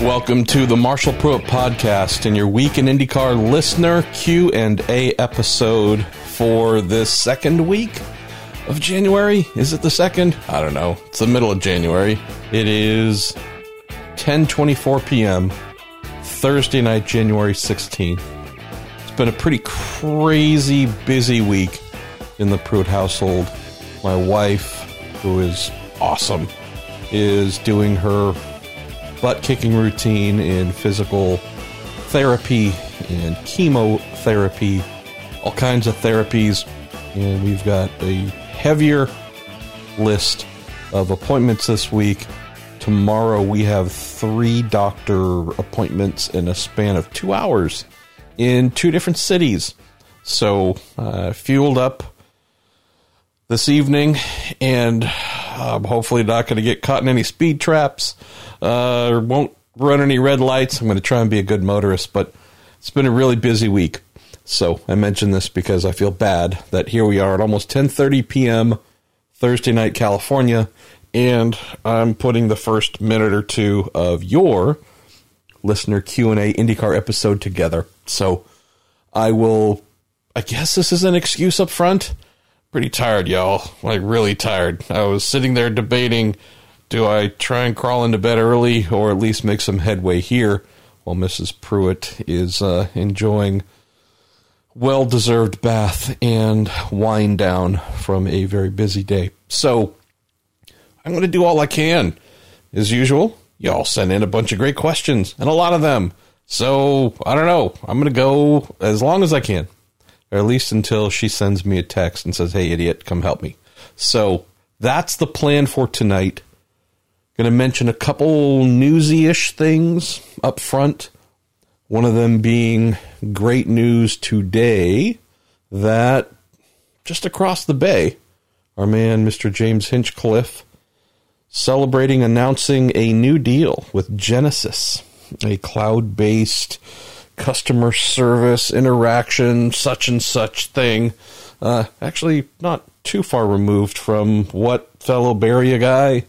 Welcome to the Marshall Pruett podcast and your week in IndyCar listener Q and A episode for this second week of January. Is it the second? I don't know. It's the middle of January. It is 10:24 p.m. Thursday night, January 16th. It's been a pretty crazy busy week in the Pruett household. My wife, who is awesome, is doing her butt kicking routine in physical therapy and chemotherapy, all kinds of therapies. And we've got a heavier list of appointments this week. Tomorrow we have three doctor appointments in a span of two hours in two different cities. So, uh, fueled up this evening, and I'm hopefully not going to get caught in any speed traps uh, or won't run any red lights. I'm going to try and be a good motorist, but it's been a really busy week. So I mention this because I feel bad that here we are at almost 10:30 p.m. Thursday night, California, and I'm putting the first minute or two of your listener Q&A IndyCar episode together. So I will I guess this is an excuse up front pretty tired, y'all. Like really tired. I was sitting there debating do I try and crawl into bed early or at least make some headway here while Mrs. Pruett is uh, enjoying well deserved bath and wind down from a very busy day. So I'm going to do all I can. As usual, y'all sent in a bunch of great questions and a lot of them. So I don't know. I'm going to go as long as I can or at least until she sends me a text and says, "Hey, idiot, come help me." So that's the plan for tonight. Going to mention a couple newsy-ish things up front. One of them being great news today that just across the bay, our man Mr. James Hinchcliffe celebrating announcing a new deal with Genesys, a cloud-based customer service interaction, such and such thing. Uh, actually, not too far removed from what fellow Bay Area guy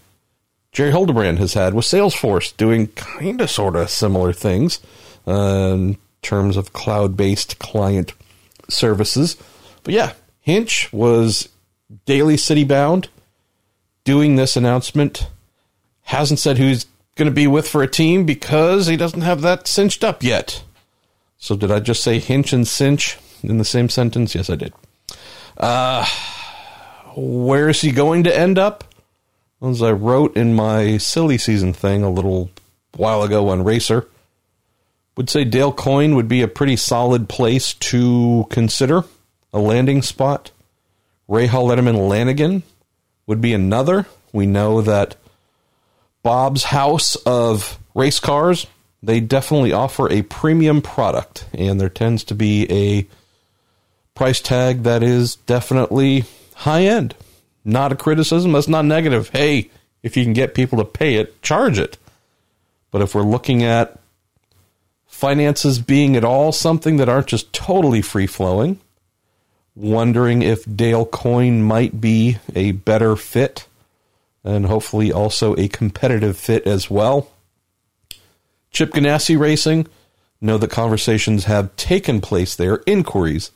J.R. Hildebrand has had with Salesforce, doing kind of sort of similar things uh, in terms of cloud based client services. But yeah, Hinch was Daly City bound doing this announcement. Hasn't said who he's going to be with for a team because he doesn't have that cinched up yet. So did I just say hinch and cinch in the same sentence? Yes, I did. Uh, where is he going to end up? As I wrote in my silly season thing a little while ago on Racer, would say Dale Coyne would be a pretty solid place to consider a landing spot. Rahal Letterman Lanigan would be another. We know that Bob's House of Race Cars they definitely offer a premium product, and there tends to be a price tag that is definitely high end. Not a criticism, that's not negative. Hey, if you can get people to pay it, charge it. But if we're looking at finances being at all something that aren't just totally free flowing, wondering if Dale Coyne might be a better fit and hopefully also a competitive fit as well. Chip Ganassi Racing know that conversations have taken place there, inquiries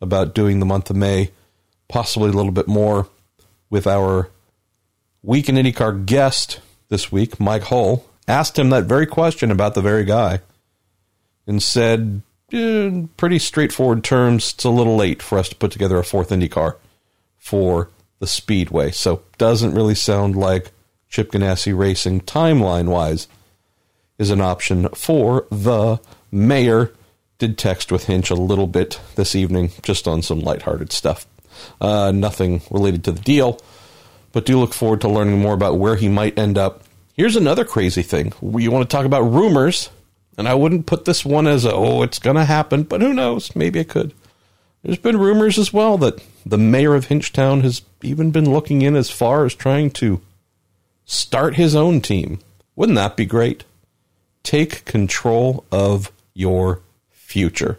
about doing the month of May, possibly a little bit more with our Week in IndyCar guest this week, Mike Hull, asked him that very question about the very guy and said, in pretty straightforward terms, it's a little late for us to put together a fourth IndyCar for the Speedway. So doesn't really sound like Chip Ganassi Racing timeline wise is an option for the mayor. Did text with Hinch a little bit this evening, just on some lighthearted stuff. Uh, nothing related to the deal, but do look forward to learning more about where he might end up. Here's another crazy thing. We want to talk about rumors, and I wouldn't put this one as a, oh, it's going to happen, but who knows? Maybe it could. There's been rumors as well that the mayor of Hinchtown has even been looking in as far as trying to start his own team. Wouldn't that be great? Take control of your future.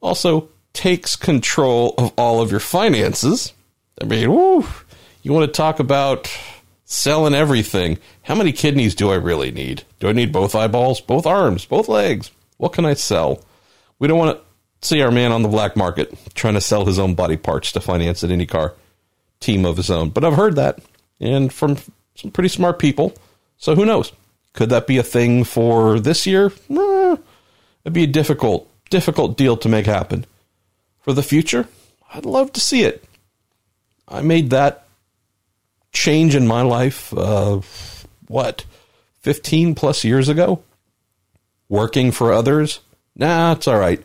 Also, takes control of all of your finances. I mean, woo, you want to talk about selling everything. How many kidneys do I really need? Do I need both eyeballs, both arms, both legs? What can I sell? We don't want to see our man on the black market trying to sell his own body parts to finance an IndyCar team of his own. But I've heard that, and from some pretty smart people. So who knows? Could that be a thing for this year? It'd be a difficult, difficult deal to make happen. For the future, I'd love to see it. I made that change in my life, uh, what, 15 plus years ago? Working for others? Nah, it's all right.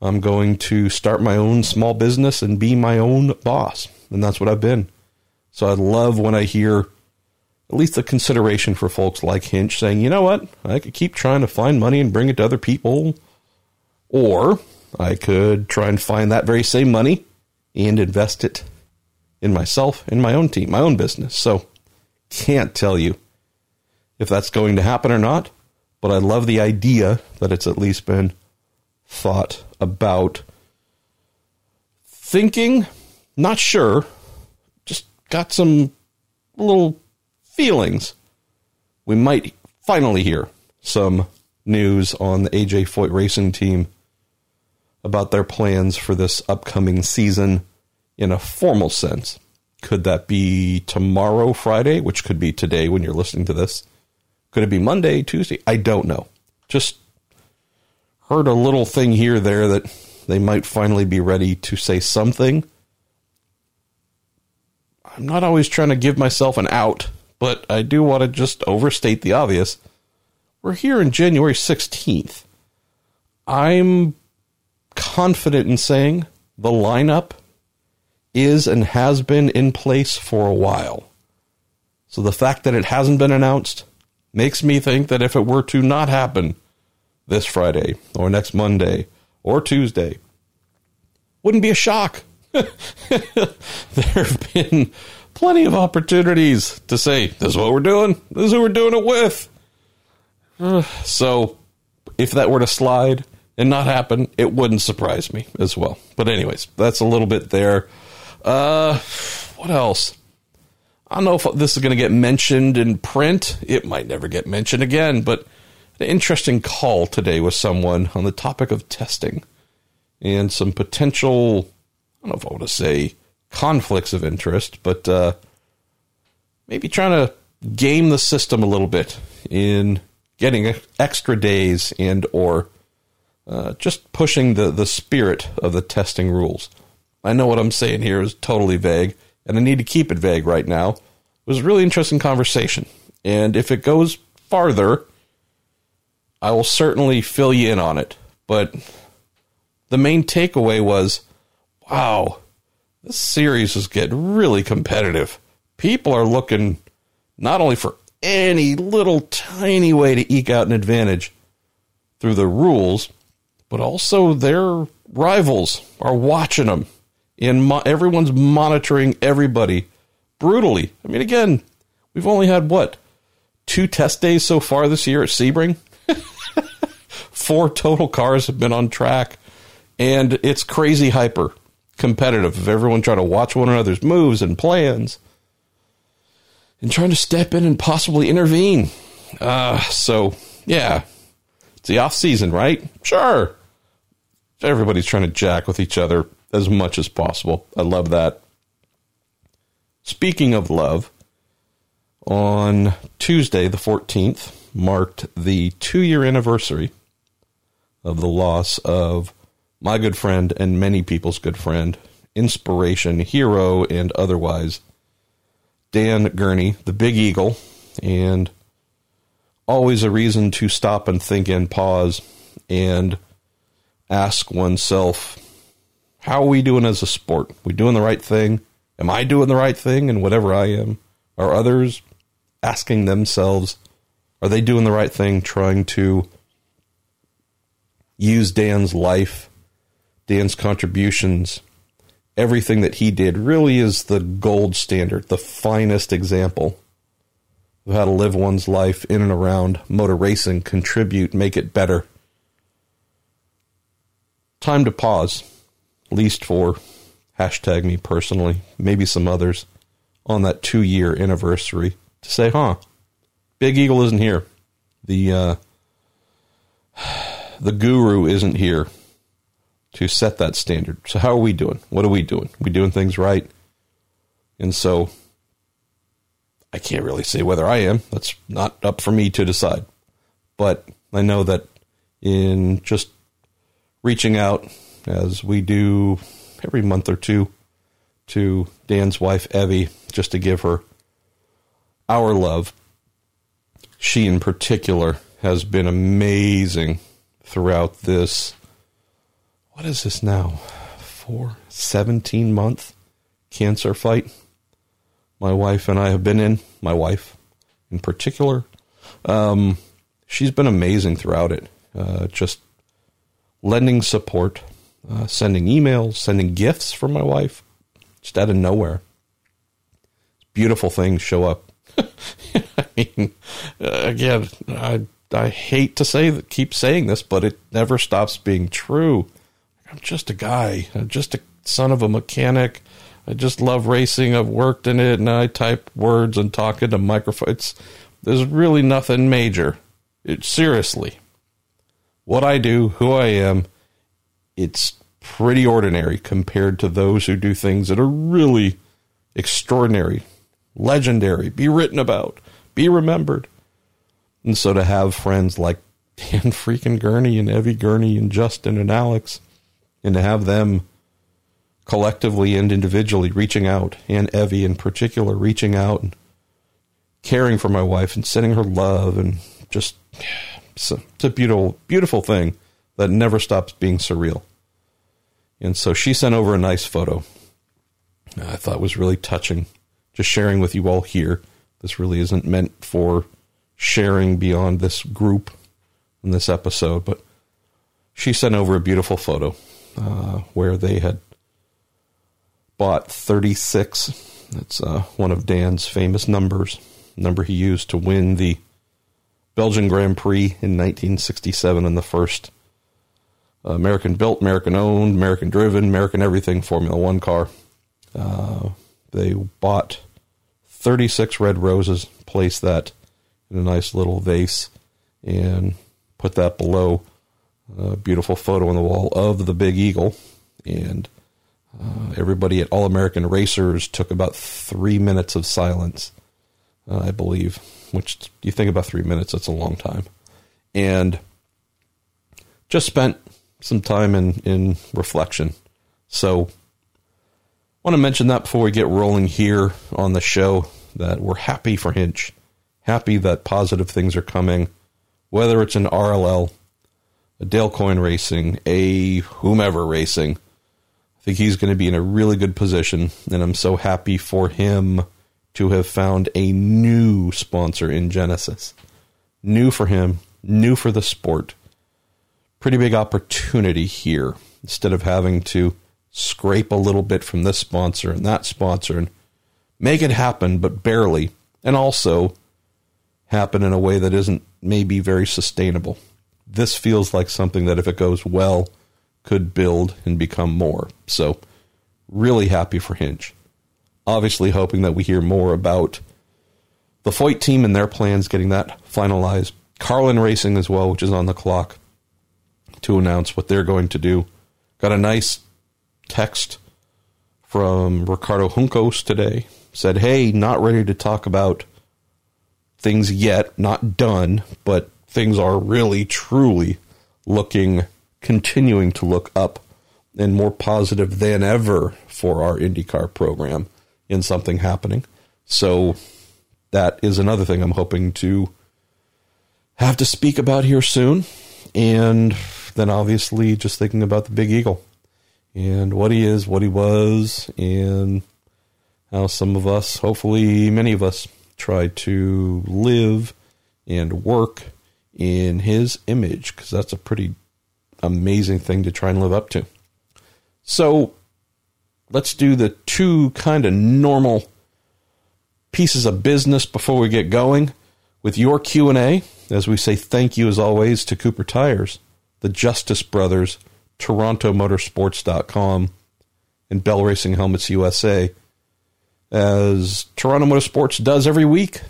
I'm going to start my own small business and be my own boss. And that's what I've been. So I love when I hear at least a consideration for folks like Hinch saying, you know what, I could keep trying to find money and bring it to other people. Or I could try and find that very same money and invest it in myself, in my own team, my own business. So can't tell you if that's going to happen or not, but I love the idea that it's at least been thought about. Thinking, not sure, just got some little feelings. We might finally hear some news on the AJ Foyt racing team about their plans for this upcoming season in a formal sense. Could that be tomorrow, Friday, which could be today when you're listening to this? Could it be Monday, Tuesday? I don't know. Just heard a little thing here there that they might finally be ready to say something. I'm not always trying to give myself an out, but I do want to just overstate the obvious. We're here in January 16th. I'm confident in saying the lineup is and has been in place for a while. So the fact that it hasn't been announced makes me think that if it were to not happen this Friday or next Monday or Tuesday, wouldn't be a shock. there have been plenty of opportunities to say, this is what we're doing, this is who we're doing it with. so if that were to slide and not happen, it wouldn't surprise me as well. But, anyways, that's a little bit there. Uh, what else? I don't know if this is going to get mentioned in print. It might never get mentioned again, but an interesting call today with someone on the topic of testing and some potential, I don't know if I want to say conflicts of interest, but uh, maybe trying to game the system a little bit in getting extra days and or uh, just pushing the, the spirit of the testing rules. I know what I'm saying here is totally vague, and I need to keep it vague right now. It was a really interesting conversation. And if it goes farther, I will certainly fill you in on it. But the main takeaway was wow, this series is getting really competitive. People are looking not only for any little tiny way to eke out an advantage through the rules, but also their rivals are watching them and mo- everyone's monitoring everybody brutally. I mean, again, we've only had what two test days so far this year at Sebring. Four total cars have been on track, and it's crazy hyper competitive of everyone trying to watch one another's moves and plans and trying to step in and possibly intervene. Uh, so, yeah, it's the off season, right? Sure. Everybody's trying to jack with each other as much as possible. I love that. Speaking of love, on Tuesday, the 14th, marked the two year anniversary of the loss of my good friend and many people's good friend, inspiration, hero, and otherwise, Dan Gurney, the Big Eagle, and always a reason to stop and think and pause and ask oneself how are we doing as a sport? We doing the right thing? Am I doing the right thing? And whatever I am, are others asking themselves, are they doing the right thing? Trying to use Dan's life, Dan's contributions, everything that he did really is the gold standard, the finest example of how to live one's life in and around motor racing, contribute, make it better. Time to pause at least for hashtag me personally, maybe some others, on that two year anniversary to say, huh, Big Eagle isn't here. The uh, the guru isn't here to set that standard. So how are we doing? What are we doing? we doing things right? And so I can't really say whether I am. That's not up for me to decide. But I know that in just reaching out as we do every month or two to Dan's wife, Evi, just to give her our love. She, in particular, has been amazing throughout this. What is this now? Four, 17 month cancer fight my wife and I have been in. My wife, in particular, um, she's been amazing throughout it. Uh, just lending support, uh, sending emails, sending gifts from my wife, just out of nowhere. Beautiful things show up. I mean, uh, again, I I hate to say that, keep saying this, but it never stops being true. I'm just a guy, I'm just a son of a mechanic. I just love racing. I've worked in it, and I type words and talk into microphones. There's really nothing major. It, seriously, what I do, who I am, it's pretty ordinary compared to those who do things that are really extraordinary, legendary, be written about, be remembered. And so to have friends like Dan freaking Gurney and Evi Gurney and Justin and Alex, and to have them collectively and individually reaching out, and Evi in particular reaching out and caring for my wife and sending her love and just it's a, it's a beautiful beautiful thing that never stops being surreal. And so she sent over a nice photo. Uh, I thought was really touching. Just sharing with you all here. This really isn't meant for sharing beyond this group in this episode, but she sent over a beautiful photo uh, where they had bought 36. That's uh, one of Dan's famous numbers, number he used to win the Belgian Grand Prix in 1967 in the first American built, American owned, American driven, American everything Formula One car. Uh, they bought 36 red roses, placed that in a nice little vase, and put that below a beautiful photo on the wall of the Big Eagle. And uh, everybody at All American Racers took about three minutes of silence, uh, I believe. Which you think about three minutes, that's a long time. And just spent some time in, in reflection. So, want to mention that before we get rolling here on the show that we're happy for Hinch, happy that positive things are coming, whether it's an RLL, a Dale Coyne Racing, a whomever racing I think he's going to be in a really good position, and I'm so happy for him to have found a new sponsor in Genesys. New for him, new for the sport. Pretty big opportunity here. Instead of having to scrape a little bit from this sponsor and that sponsor and make it happen, but barely, and also happen in a way that isn't maybe very sustainable. This feels like something that if it goes well, could build and become more. So, really happy for Hinch. Obviously, hoping that we hear more about the Foyt team and their plans, getting that finalized. Carlin Racing as well, which is on the clock to announce what they're going to do. Got a nice text from Ricardo Juncos today. Said, hey, not ready to talk about things yet, not done, but things are really, truly looking continuing to look up and more positive than ever for our IndyCar program in something happening. So that is another thing I'm hoping to have to speak about here soon. And then obviously just thinking about the Big Eagle and what he is, what he was, and how some of us, hopefully many of us, try to live and work in his image because that's a pretty amazing thing to try and live up to. So let's do the two kind of normal pieces of business before we get going with your Q&A as we say thank you as always to Cooper Tires, the Justice Brothers, TorontoMotorsports.com, and Bell Racing Helmets USA. As Toronto Motorsports does every week,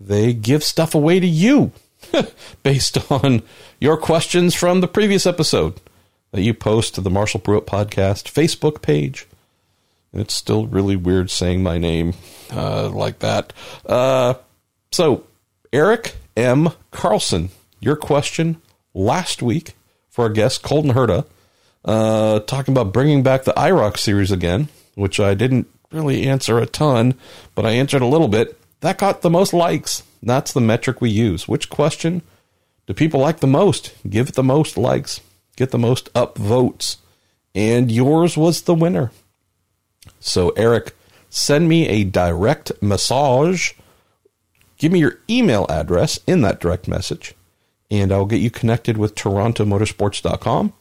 they give stuff away to you based on your questions from the previous episode that you post to the Marshall Pruett Podcast Facebook page. It's still really weird saying my name uh, like that. Uh, so, Eric M. Carlson, your question last week for our guest, Colton Herta, uh, talking about bringing back the IROC series again, which I didn't really answer a ton, but I answered a little bit. That got the most likes. That's the metric we use. Which question do people like the most? Give it the most likes, get the most up votes. And yours was the winner. So, Eric, send me a direct message. Give me your email address in that direct message, and I'll get you connected with TorontoMotorsports.com,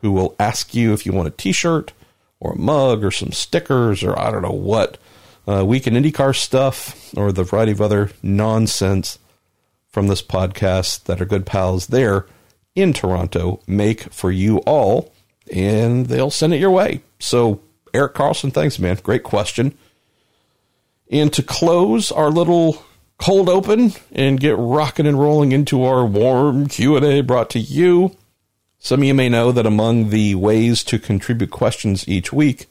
who will ask you if you want a t shirt or a mug or some stickers or I don't know what, uh, Week in IndyCar stuff or the variety of other nonsense from this podcast that are good pals there in Toronto make for you all, and they'll send it your way. So, Eric Carlson, thanks, man. Great question. And to close our little cold open and get rocking and rolling into our warm Q&A brought to you, some of you may know that among the ways to contribute questions each week,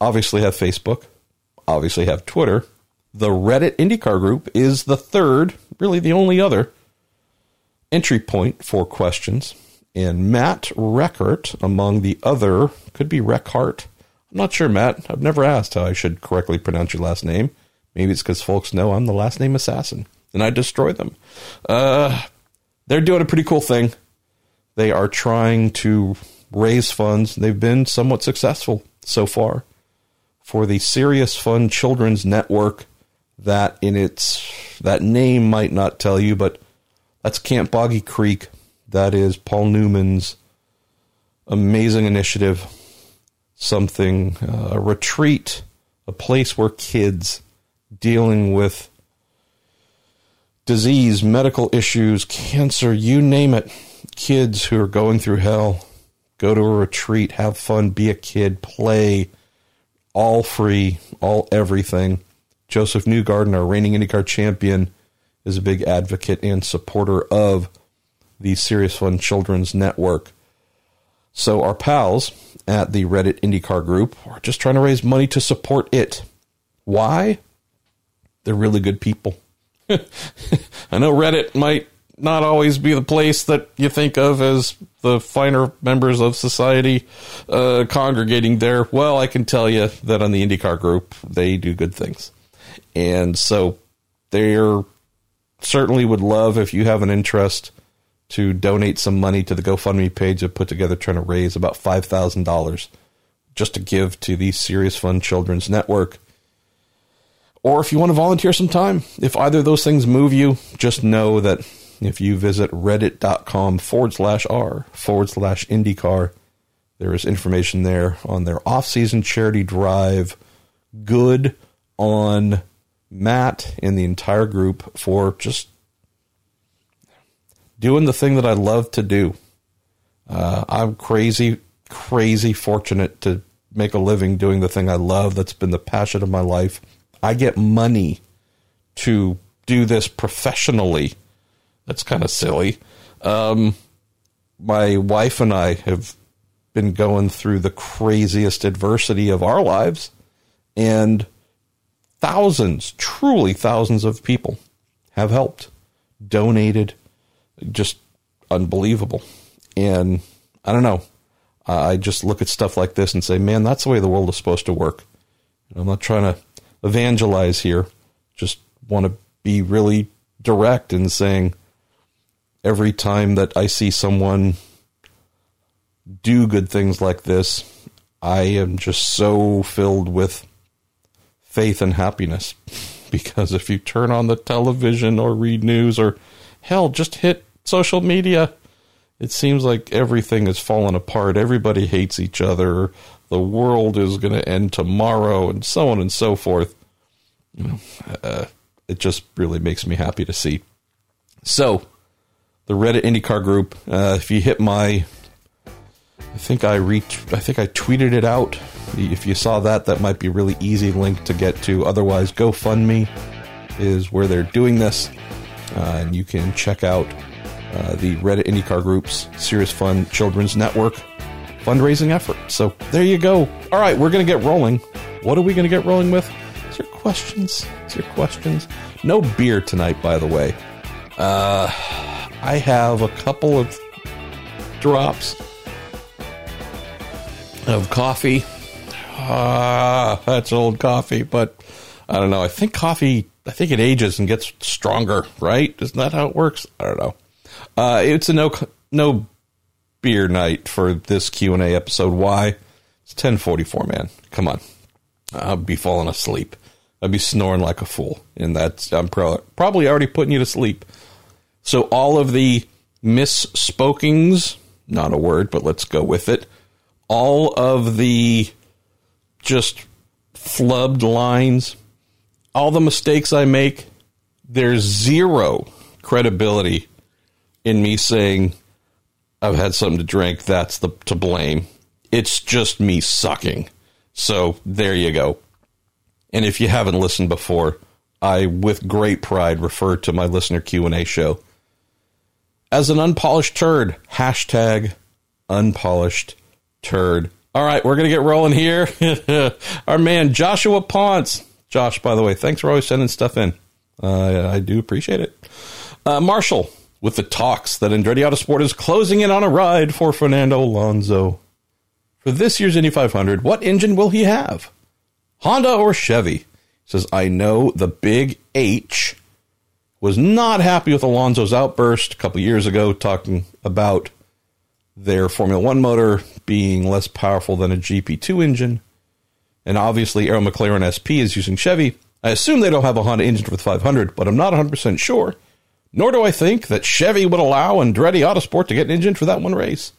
obviously have Facebook, obviously have Twitter. The Reddit IndyCar group is the third, really the only other entry point for questions. And Matt Reckert, among the other, could be Reckhart. I'm not sure, Matt. I've never asked how I should correctly pronounce your last name. Maybe it's because folks know I'm the last name assassin and I destroy them. Uh, they're doing a pretty cool thing. They are trying to raise funds. They've been somewhat successful so far for the Serious Fun Children's Network. That in its that name might not tell you, but that's Camp Boggy Creek. That is Paul Newman's amazing initiative. Something uh, a retreat, a place where kids dealing with disease, medical issues, cancer, you name it, kids who are going through hell, go to a retreat, have fun, be a kid, play, all free, all everything. Josef Newgarden, our reigning IndyCar champion, is a big advocate and supporter of the Serious Fun Children's Network. So our pals at the Reddit IndyCar group are just trying to raise money to support it. Why? They're really good people. I know Reddit might not always be the place that you think of as the finer members of society uh, congregating there. Well, I can tell you that on the IndyCar group, they do good things. And so they're certainly would love if you have an interest to donate some money to the GoFundMe page I've put together trying to raise about $5,000 just to give to the Serious Fun Children's Network. Or if you want to volunteer some time, if either of those things move you, just know that if you visit reddit.com forward slash r forward slash IndyCar, there is information there on their off season charity drive. Good on Matt and the entire group for just doing the thing that I love to do. Uh, I'm crazy, crazy fortunate to make a living doing the thing I love. That's been the passion of my life. I get money to do this professionally. That's kind of silly. Um, my wife and I have been going through the craziest adversity of our lives, and thousands, truly thousands of people have helped, donated, just unbelievable. And I don't know. I just look at stuff like this and say, man, that's the way the world is supposed to work. I'm not trying to evangelize here. Just want to be really direct in saying every time that I see someone do good things like this, I am just so filled with faith and happiness. Because if you turn on the television or read news or hell, just hit social media, it seems like everything is falling apart. Everybody hates each other. The world is going to end tomorrow, and so on and so forth. You know, uh, it just really makes me happy to see. So, the Reddit IndyCar group. Uh, if you hit my I think I re- I think I tweeted it out. If you saw that, that might be a really easy link to get to. Otherwise, GoFundMe, is where they're doing this. Uh, and you can check out uh, the Reddit IndyCar Group's Serious Fun Children's Network fundraising effort. So there you go. All right, we're going to get rolling. What are we going to get rolling with? It's your questions. It's your questions. No beer tonight, by the way. Uh, I have a couple of drops of coffee. Ah, that's old coffee, but I don't know. I think coffee, I think it ages and gets stronger, right? Isn't that how it works? I don't know. Uh, it's a no no beer night for this Q and A episode. Why? It's ten forty four, man. Come on, I'll be falling asleep. I'd be snoring like a fool, and that's I'm pro- probably already putting you to sleep. So all of the misspokings, not a word, but let's go with it. All of the just flubbed lines, all the mistakes I make, there's zero credibility in me saying I've had something to drink. That's the to blame. It's just me sucking. So there you go. And if you haven't listened before, I with great pride refer to my listener Q and A show as an unpolished turd. Hashtag unpolished turd. All right, we're gonna get rolling here. Our man Joshua Ponce. Josh, by the way, thanks for always sending stuff in. Uh, I do appreciate it. Uh, Marshall, with the talks that Andretti Autosport is closing in on a ride for Fernando Alonso. For this year's Indy 500, what engine will he have? Honda or Chevy? Says, I know the big H was not happy with Alonso's outburst a couple years ago, talking about their Formula One motor being less powerful than a GP2 engine. And obviously, Arrow McLaren SP is using Chevy. I assume they don't have a Honda engine for the 500, but I'm not 100% sure. Nor do I think that Chevy would allow Andretti Autosport to get an engine for that one race.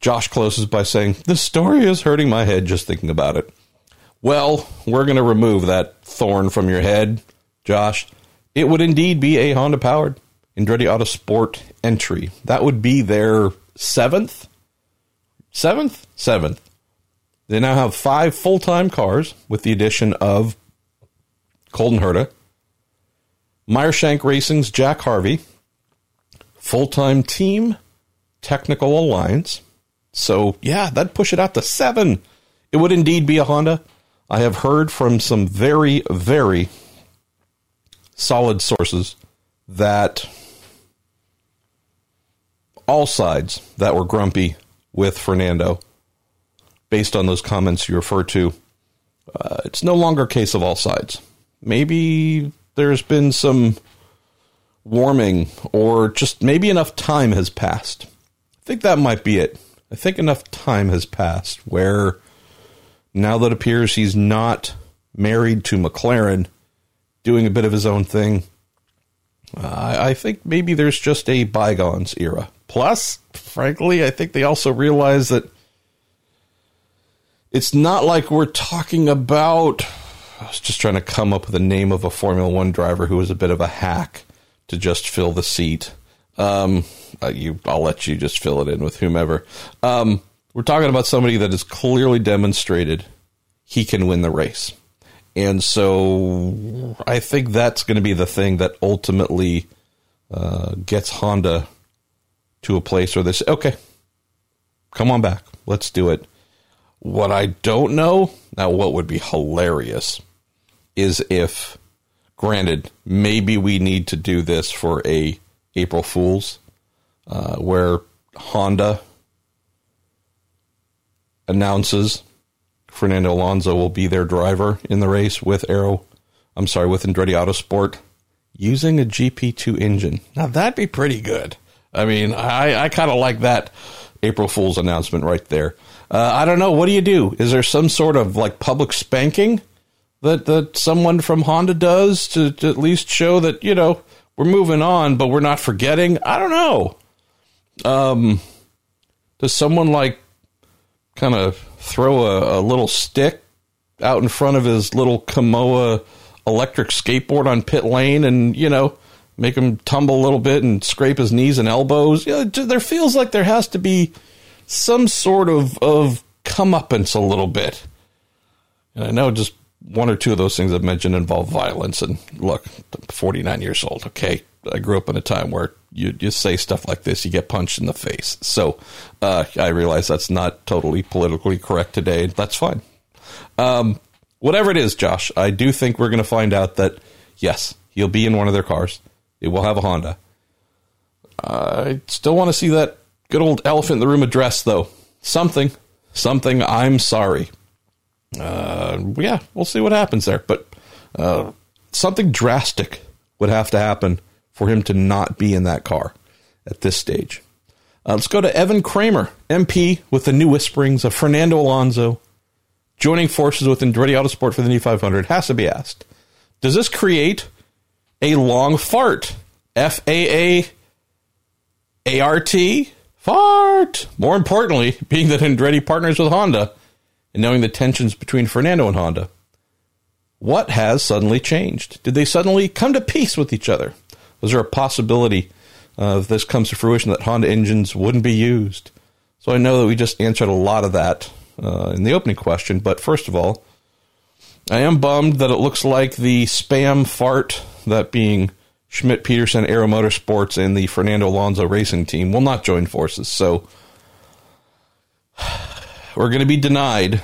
Josh closes by saying, This story is hurting my head just thinking about it. Well, we're going to remove that thorn from your head, Josh. It would indeed be a Honda powered Andretti Autosport entry. That would be their seventh? Seventh? Seventh. They now have five full time cars with the addition of Colton Herta, Meyershank Racing's Jack Harvey, full time team, technical alliance. So, yeah, that'd push it out to seven. It would indeed be a Honda. I have heard from some very, very solid sources that all sides that were grumpy with Fernando, based on those comments you refer to, uh, it's no longer a case of all sides. Maybe there's been some warming, or just maybe enough time has passed. I think that might be it. I think enough time has passed where now that appears he's not married to McLaren, doing a bit of his own thing. Uh, I think maybe there's just a bygones era. Plus, frankly, I think they also realize that it's not like we're talking about. I was just trying to come up with the name of a Formula One driver who was a bit of a hack to just fill the seat. Um, uh, you, I'll let you just fill it in with whomever. Um, we're talking about somebody that has clearly demonstrated he can win the race. And so I think that's going to be the thing that ultimately uh, gets Honda to a place where they say, okay, come on back. Let's do it. What I don't know, now what would be hilarious is if, granted, maybe we need to do this for a April Fools, uh, where Honda announces Fernando Alonso will be their driver in the race with Arrow, I'm sorry, with Andretti Autosport using a GP2 engine. Now that'd be pretty good. I mean, I, I kind of like that April Fool's announcement right there. Uh, I don't know. What do you do? Is there some sort of like public spanking that that someone from Honda does to, to at least show that you know we're moving on, but we're not forgetting? I don't know. Um, does someone like kind of throw a, a little stick out in front of his little Kimoa electric skateboard on pit lane and you know make him tumble a little bit and scrape his knees and elbows. You know, there feels like there has to be some sort of of comeuppance a little bit. And I know just one or two of those things I've mentioned involve violence. And look, I'm 49 years old. Okay, I grew up in a time where you just say stuff like this, you get punched in the face. So uh, I realize that's not totally politically correct today. That's fine. Um, whatever it is, Josh, I do think we're going to find out that yes, he'll be in one of their cars. It will have a Honda. I still want to see that good old elephant in the room address, though. Something, something. I'm sorry. Uh, yeah, we'll see what happens there. But uh, something drastic would have to happen for him to not be in that car at this stage. Uh, let's go to Evan Kramer, MP, with the new whisperings of Fernando Alonso joining forces with Andretti Autosport for the Indy 500. Has to be asked: Does this create a long fart? F A A A R T fart. More importantly, being that Andretti partners with Honda and knowing the tensions between Fernando and Honda, what has suddenly changed? Did they suddenly come to peace with each other? Was there a possibility uh, if this comes to fruition that Honda engines wouldn't be used? So I know that we just answered a lot of that uh, in the opening question, but first of all, I am bummed that it looks like the spam fart, that being Schmidt Peterson Arrow Motorsports and the Fernando Alonso Racing Team, will not join forces. So we're going to be denied a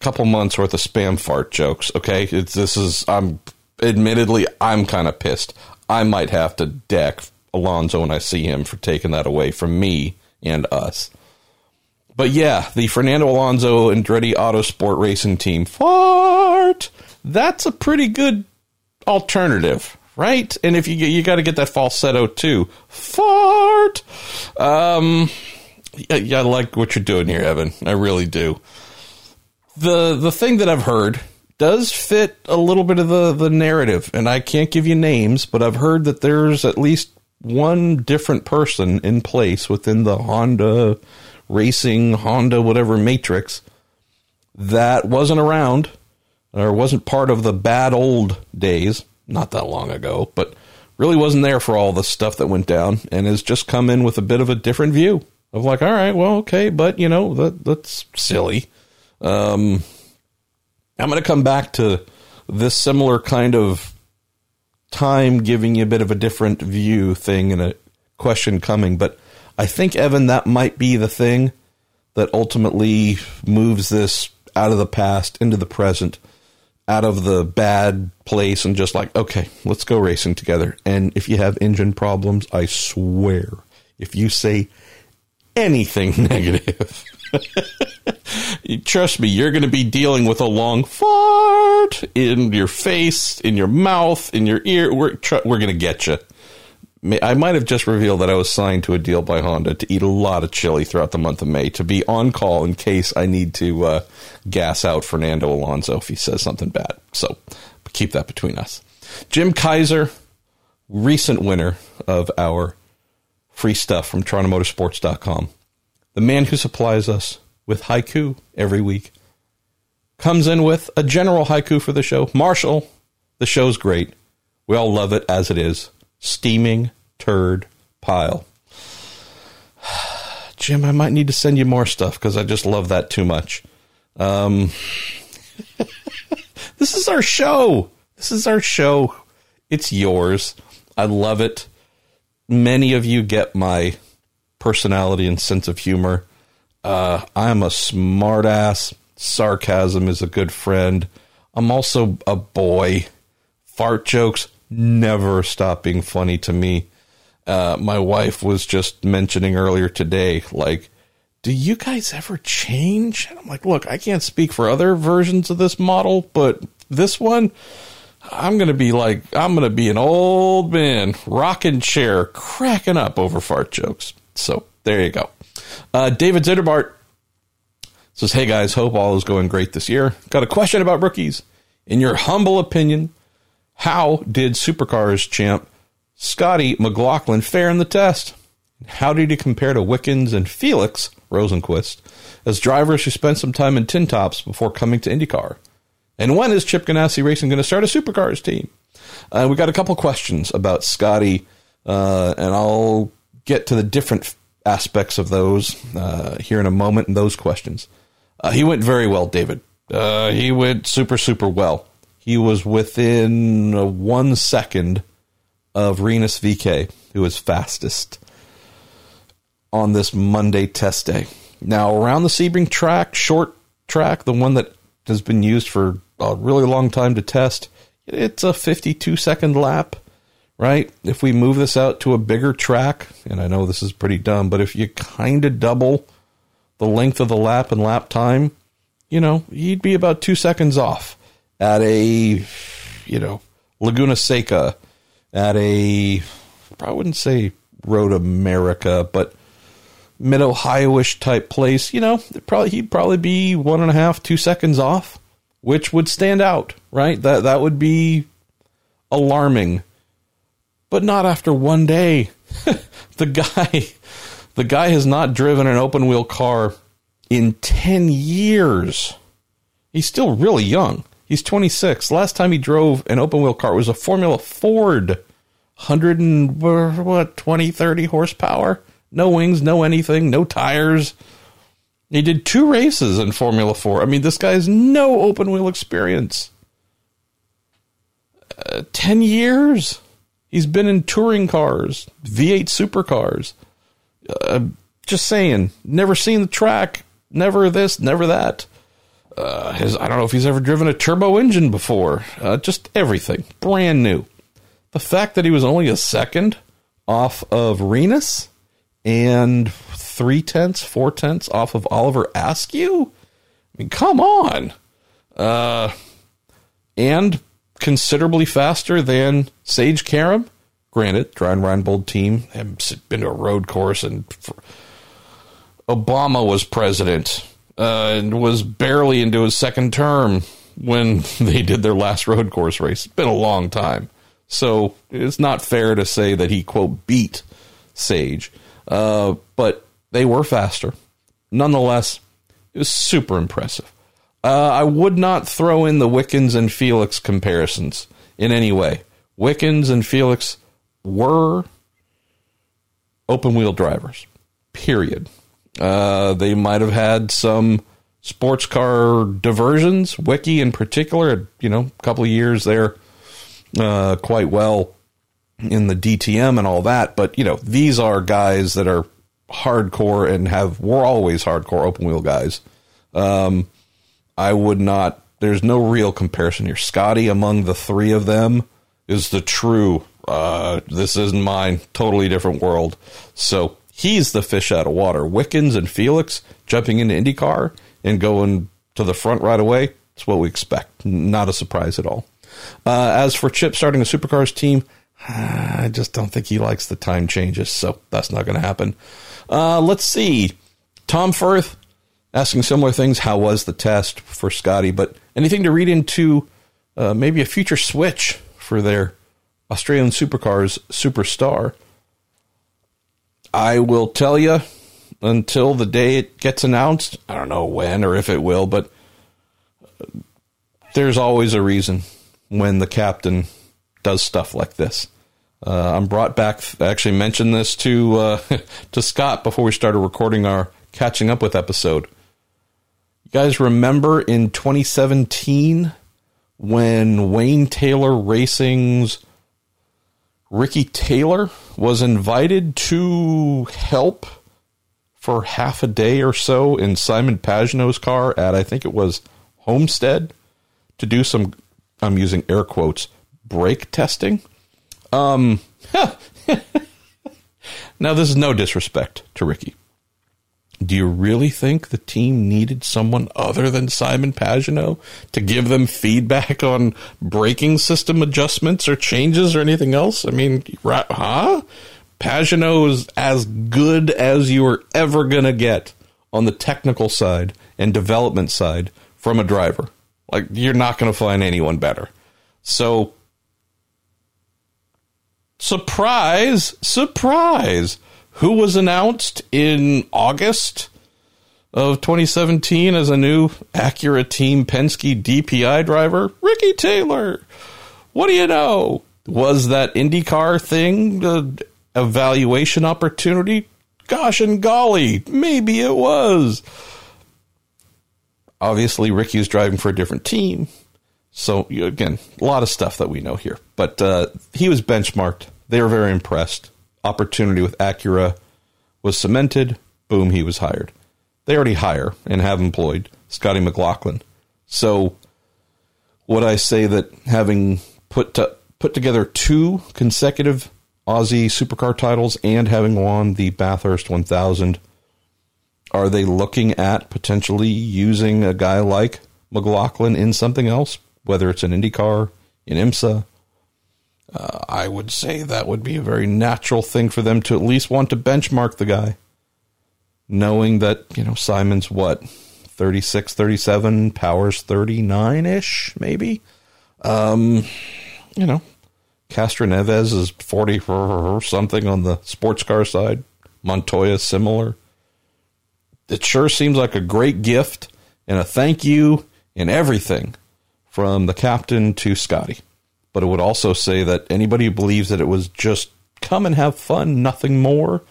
couple months worth of spam fart jokes. Okay, it's, this is I'm admittedly, I'm kind of pissed. I might have to deck Alonso when I see him for taking that away from me and us. But yeah, the Fernando Alonso Andretti Autosport Racing Team fart. That's a pretty good alternative, right? And if you you got to get that falsetto too, fart. Um, yeah, I like what you're doing here, Evan. I really do. The the thing that I've heard does fit a little bit of the, the narrative. And I can't give you names, but I've heard that there's at least one different person in place within the Honda racing, Honda, whatever matrix that wasn't around or wasn't part of the bad old days, not that long ago, but really wasn't there for all the stuff that went down and has just come in with a bit of a different view of like, all right, well, okay, but you know, that that's silly. Um, I'm going to come back to this similar kind of time giving you a bit of a different view thing and a question coming. But I think, Evan, that might be the thing that ultimately moves this out of the past into the present, out of the bad place, and just like, okay, let's go racing together. And if you have engine problems, I swear, if you say anything negative, Trust me, you're going to be dealing with a long fart in your face, in your mouth, in your ear. We're we're going to get you. I might have just revealed that I was signed to a deal by Honda to eat a lot of chili throughout the month of May to be on call in case I need to uh, gas out Fernando Alonso if he says something bad. So keep that between us. Jim Kaiser, recent winner of our free stuff from TorontoMotorsports.com the man who supplies us with haiku every week, comes in with a general haiku for the show. Marshall, the show's great. We all love it as it is. Steaming turd pile. Jim, I might need to send you more stuff because I just love that too much. Um, this is our show. This is our show. It's yours. I love it. Many of you get my personality and sense of humor. Uh, I'm a smartass. Sarcasm is a good friend. I'm also a boy. Fart jokes never stop being funny to me. Uh, my wife was just mentioning earlier today, like, do you guys ever change? And I'm like, look, I can't speak for other versions of this model, but this one, I'm going to be like, I'm going to be an old man, rocking chair, cracking up over fart jokes. So there you go. Uh, David Zitterbart says, Hey guys, hope all is going great this year. Got a question about rookies. In your humble opinion, how did Supercars champ Scotty McLaughlin fare in the test? How did he compare to Wickens and Felix Rosenqvist as drivers who spent some time in tin tops before coming to IndyCar? And when is Chip Ganassi Racing going to start a Supercars team? Uh, we got a couple questions about Scotty, uh, and I'll get to the different aspects of those uh, here in a moment and those questions. Uh, he went very well, David. Uh, he went super, super well. He was within uh, one second of Rinus VeeKay, who was fastest on this Monday test day. Now, around the Sebring track, short track, the one that has been used for a really long time to test, it's a 52 second lap, right? If we move this out to a bigger track, and I know this is pretty dumb, but if you kind of double the length of the lap and lap time, you know, you'd be about two seconds off at a, you know, Laguna Seca, at a, I wouldn't say Road America, but mid Ohio-ish type place, you know, probably he'd probably be one and a half, two seconds off, which would stand out, right? That that would be alarming, but not after one day. the guy, the guy has not driven an open wheel car in ten years. He's still really young. He's 26. Last time he drove an open wheel car was a Formula Ford, 100 and what 20, 30 horsepower no wings, no anything, no tires. He did two races in Formula 4. I mean, this guy has no open wheel experience. Uh, 10 years. He's been in touring cars, V8 supercars. Uh, just saying, never seen the track, never this, never that. Uh, his, I don't know if he's ever driven a turbo engine before. Uh, just everything, brand new. The fact that he was only a second off of Rinus and three tenths, four tenths off of Oliver Askew. I mean, come on. Uh, and considerably faster than Sage Karam. Granted, Dreyer Reinbold team have been to a road course, and Obama was president uh, and was barely into his second term when they did their last road course race. It's been a long time. So it's not fair to say that he, quote, beat Sage. Uh, but they were faster. Nonetheless, it was super impressive. Uh, I would not throw in the Wickens and Felix comparisons in any way. Wickens and Felix were open wheel drivers, period. Uh, they might have had some sports car diversions. Wiki, in particular, you know, a couple of years there, uh, quite well in the DTM and all that. But you know, these are guys that are hardcore and have we're always hardcore open wheel guys. Um, I would not. There's no real comparison here. Scotty among the three of them is the true. Uh, this isn't mine. Totally different world. So he's the fish out of water. Wickens and Felix jumping into IndyCar and going to the front right away. It's what we expect. Not a surprise at all. Uh, as for Chip starting a supercars team, I just don't think he likes the time changes, so that's not going to happen. Uh, let's see. Tom Firth asking similar things. How was the test for Scotty? But anything to read into uh, maybe a future switch for their Australian supercars superstar? I will tell you until the day it gets announced. I don't know when or if it will, but there's always a reason when the captain does stuff like this. Uh, I'm brought back. I actually mentioned this to uh, to Scott before we started recording our catching up with episode. You guys remember in 2017 when Wayne Taylor Racing's Ricky Taylor was invited to help for half a day or so in Simon Pagenaud's car at I think it was Homestead to do some I'm using air quotes brake testing. Um, now, this is no disrespect to Ricky. Do you really think the team needed someone other than Simon Pagenaud to give them feedback on braking system adjustments or changes or anything else? I mean, huh? Pagenaud is as good as you are ever going to get on the technical side and development side from a driver. Like, you're not going to find anyone better. So, surprise, surprise, who was announced in August of 2017 as a new Acura Team Penske DPI driver? Ricky Taylor. What do you know? Was that IndyCar thing the evaluation opportunity? Gosh and golly, maybe it was. obviously, Ricky is driving for a different team. So, again, a lot of stuff that we know here. But uh, he was benchmarked. They were very impressed. Opportunity with Acura was cemented. Boom, he was hired. They already hire and have employed Scotty McLaughlin. So, would I say that having put to, put together two consecutive Aussie supercar titles and having won the Bathurst 1000, are they looking at potentially using a guy like McLaughlin in something else, whether it's an IndyCar, in IMSA? Uh, I would say that would be a very natural thing for them to at least want to benchmark the guy, knowing that, you know, Simon's what, 36, 37, Powers 39 ish, maybe? Um, you know, Castroneves is 40 or something on the sports car side. Montoya similar. It sure seems like a great gift and a thank you and everything from the captain to Scotty. But it would also say that anybody who believes that it was just come and have fun, nothing more,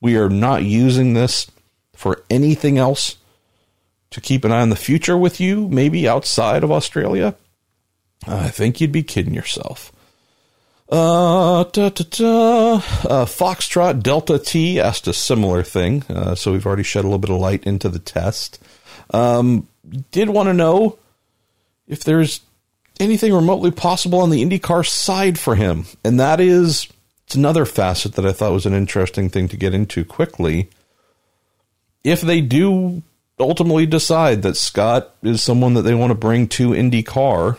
we are not using this for anything else to keep an eye on the future with you, maybe outside of Australia, I think you'd be kidding yourself. Uh, da, da, da. Uh, Foxtrot Delta T asked a similar thing, uh, so we've already shed a little bit of light into the test. Um, did want to know if there's anything remotely possible on the IndyCar side for him, and that is it's another facet that I thought was an interesting thing to get into quickly. If they do ultimately decide that Scott is someone that they want to bring to IndyCar,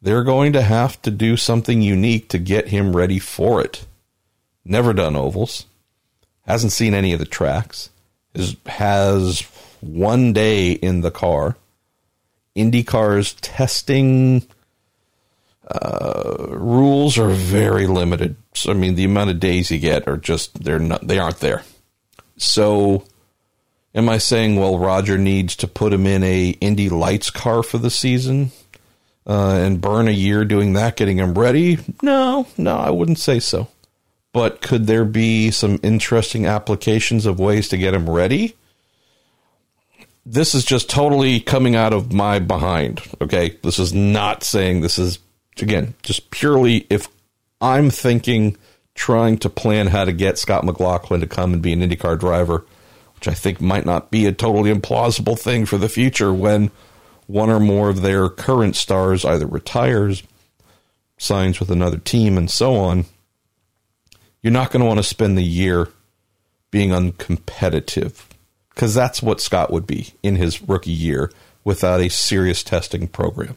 they're going to have to do something unique to get him ready for it. Never done ovals, hasn't seen any of the tracks, is, has one day in the car. IndyCar's testing uh, rules are very limited. So, I mean, the amount of days you get are just they're not they aren't there. So, am I saying well Roger needs to put him in a Indy Lights car for the season? uh, and burn a year doing that, getting him ready? No, no, I wouldn't say so. But could there be some interesting applications of ways to get him ready? This is just totally coming out of my behind. Okay. This is not saying this is, again, just purely if I'm thinking trying to plan how to get Scott McLaughlin to come and be an IndyCar driver, which I think might not be a totally implausible thing for the future when one or more of their current stars either retires, signs with another team, and so on, you're not going to want to spend the year being uncompetitive because that's what Scott would be in his rookie year without a serious testing program.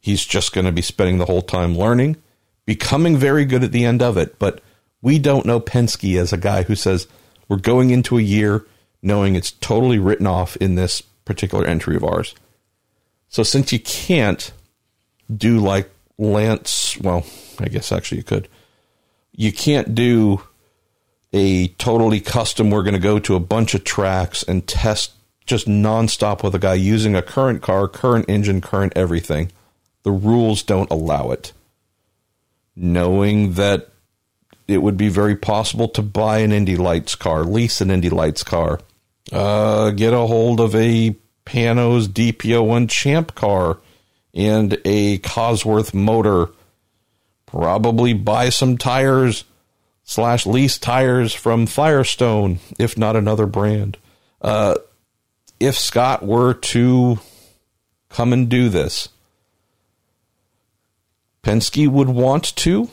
He's just going to be spending the whole time learning, becoming very good at the end of it. But we don't know Penske as a guy who says, we're going into a year knowing it's totally written off in this particular entry of ours. So since you can't do like Lance, well, I guess actually you could. You can't do a totally custom. We're going to go to a bunch of tracks and test just nonstop with a guy using a current car, current engine, current everything. The rules don't allow it. Knowing that it would be very possible to buy an Indy Lights car, lease an Indy Lights car, uh, get a hold of a Panoz DP01 Champ car and a Cosworth motor. Probably buy some tires slash lease tires from Firestone, if not another brand. Uh, if Scott were to come and do this, Penske would want to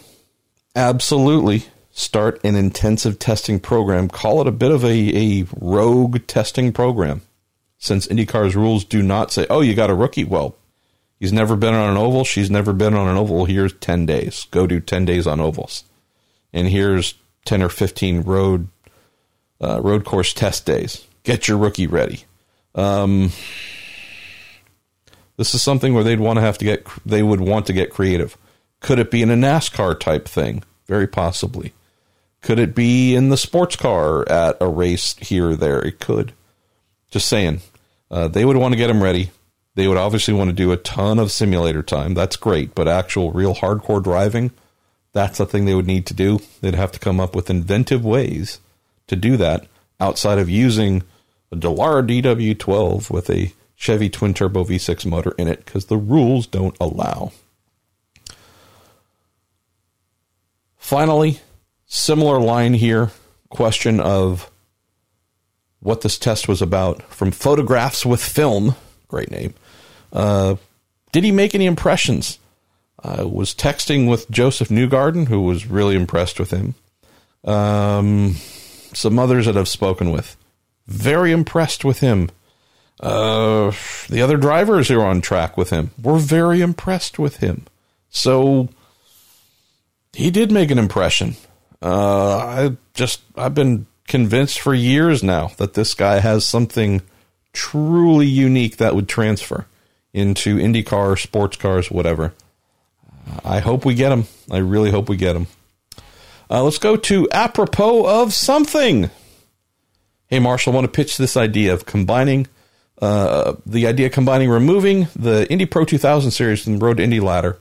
absolutely start an intensive testing program. Call it a bit of a, a rogue testing program since IndyCar's rules do not say, oh, you got a rookie. Well, he's never been on an oval. She's never been on an oval. Here's 10 days. Go do 10 days on ovals. And here's 10 or 15 road uh, road course test days. Get your rookie ready. Um, this is something where they'd want to have to get, they would want to get creative. Could it be in a NASCAR type thing? Very possibly. Could it be in the sports car at a race here or there? It could. Just saying. Uh, they would want to get him ready. They would obviously want to do a ton of simulator time. That's great, but actual real hardcore driving, that's the thing they would need to do. They'd have to come up with inventive ways to do that outside of using a Dallara DW12 with a Chevy twin turbo V6 motor in it because the rules don't allow. Finally, similar line here question of what this test was about from photographs with film. Great name. Uh, did he make any impressions? I was texting with Josef Newgarden, who was really impressed with him. Um, some others that I've spoken with, very impressed with him. Uh, the other drivers who are on track with him were very impressed with him. So he did make an impression. Uh, I just I've been convinced for years now that this guy has something truly unique that would transfer into IndyCar, sports cars, whatever. I hope we get him. I really hope we get him. Uh, let's go to apropos of something. Hey, Marshall, I want to pitch this idea of combining uh, the idea of combining removing the Indy Pro 2000 series from the Road to Indy ladder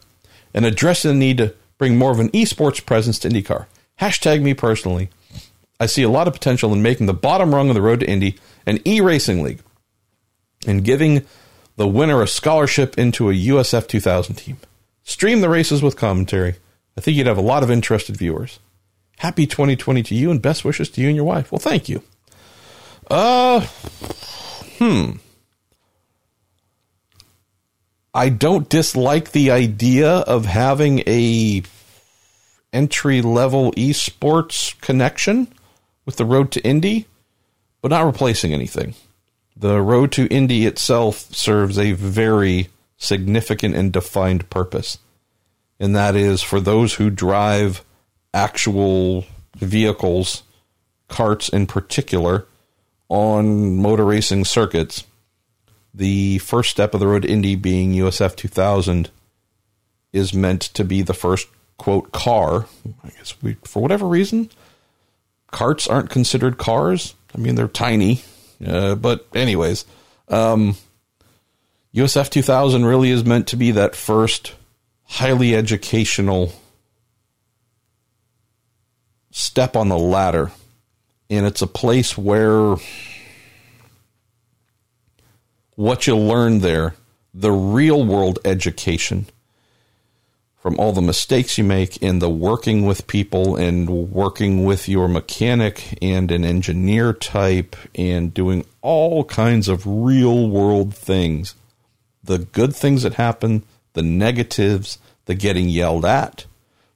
and addressing the need to bring more of an esports presence to IndyCar. Hashtag me personally. I see a lot of potential in making the bottom rung of the Road to Indy an e racing league and giving the winner a scholarship into a USF 2000 team. Stream the races with commentary. I think you'd have a lot of interested viewers. Happy 2020 to you and best wishes to you and your wife. Well, thank you. Uh, hmm. I don't dislike the idea of having a entry level esports connection with the road to Indy, but not replacing anything. The road to Indy itself serves a very significant and defined purpose, and that is for those who drive actual vehicles, carts in particular, on motor racing circuits the first step of the road Indy being USF 2000 is meant to be the first quote car. I guess we, for whatever reason, carts aren't considered cars. I mean, they're tiny, uh, but anyways, um, USF 2000 really is meant to be that first highly educational step on the ladder, and it's a place where what you learn there, the real world education from all the mistakes you make in the working with people and working with your mechanic and an engineer type and doing all kinds of real world things. The good things that happen, the negatives, the getting yelled at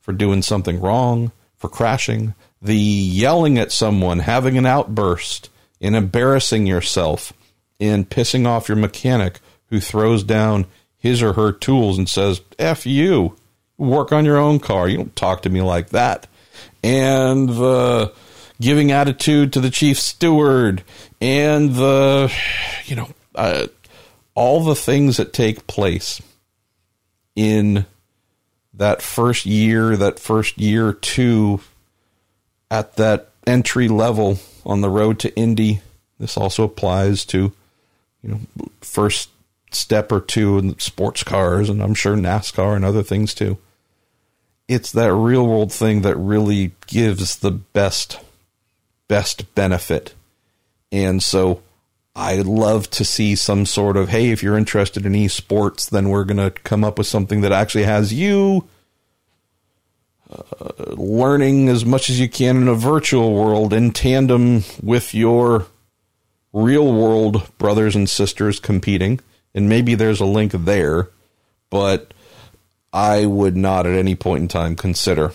for doing something wrong, for crashing, the yelling at someone, having an outburst, and embarrassing yourself and pissing off your mechanic who throws down his or her tools and says, F you, work on your own car. You don't talk to me like that. And the giving attitude to the chief steward and the, you know, uh, all the things that take place in that first year, that first year or two at that entry level on the road to Indy. This also applies to you know, first step or two in sports cars, and I'm sure NASCAR and other things too. It's that real world thing that really gives the best best benefit. And so I love to see some sort of hey, if you're interested in esports, then we're going to come up with something that actually has you uh, learning as much as you can in a virtual world in tandem with your real world brothers and sisters competing, and maybe there's a link there, but I would not at any point in time consider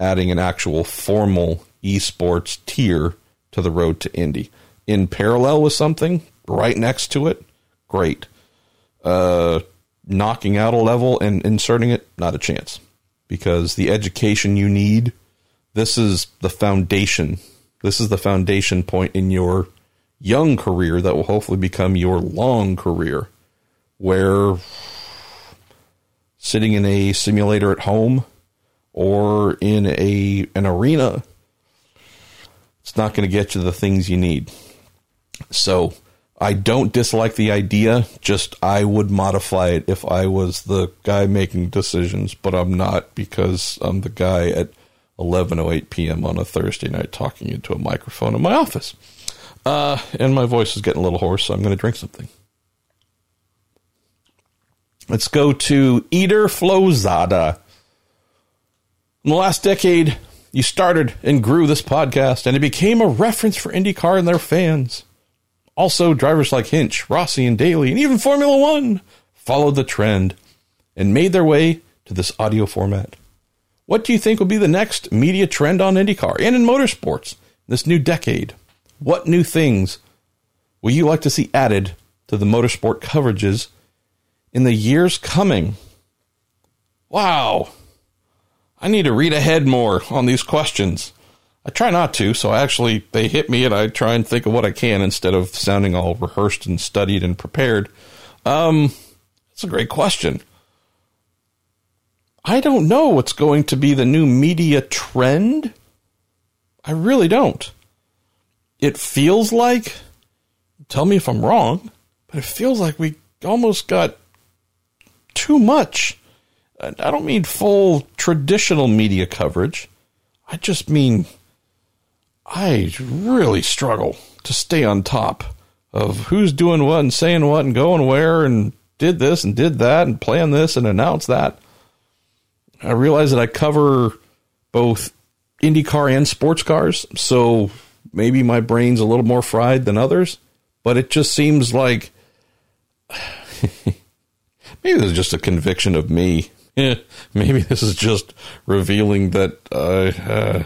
adding an actual formal esports tier to the road to Indy. In parallel with something right next to it, great. Uh, knocking out a level and inserting it, not a chance. Because the education you need, this is the foundation. This is the foundation point in your young career that will hopefully become your long career, where sitting in a simulator at home or in a an arena, it's not going to get you the things you need. So I don't dislike the idea, just I would modify it if I was the guy making decisions, but I'm not because I'm the guy at 11:08 p.m. on a Thursday night talking into a microphone in my office. Uh, and my voice is getting a little hoarse, so I'm going to drink something. Let's go to Eater Flowzada. In the last decade, you started and grew this podcast, and it became a reference for IndyCar and their fans. Also, drivers like Hinch, Rossi, and Daly, and even Formula One followed the trend and made their way to this audio format. What do you think will be the next media trend on IndyCar and in motorsports this new decade? What new things will you like to see added to the motorsport coverages in the years coming? Wow. I need to read ahead more on these questions. I try not to, so actually they hit me and I try and think of what I can instead of sounding all rehearsed and studied and prepared. Um, that's a great question. I don't know what's going to be the new media trend. I really don't. It feels like, tell me if I'm wrong, but it feels like we almost got too much I don't mean full traditional media coverage. I just mean I really struggle to stay on top of who's doing what and saying what and going where and did this and did that and plan this and announce that. I realize that I cover both IndyCar and sports cars, so maybe my brain's a little more fried than others, but it just seems like maybe there's just a conviction of me maybe this is just revealing that uh, uh,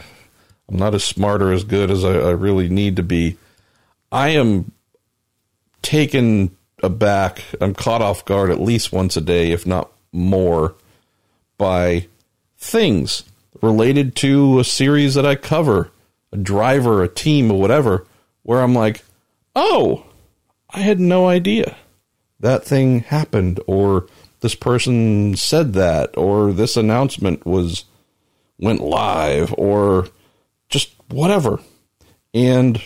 I'm not as smart or as good as I, I really need to be. I am taken aback. I'm caught off guard at least once a day, if not more, by things related to a series that I cover, a driver, a team, or whatever, where I'm like, oh, I had no idea that thing happened, or this person said that or this announcement was went live or whatever. And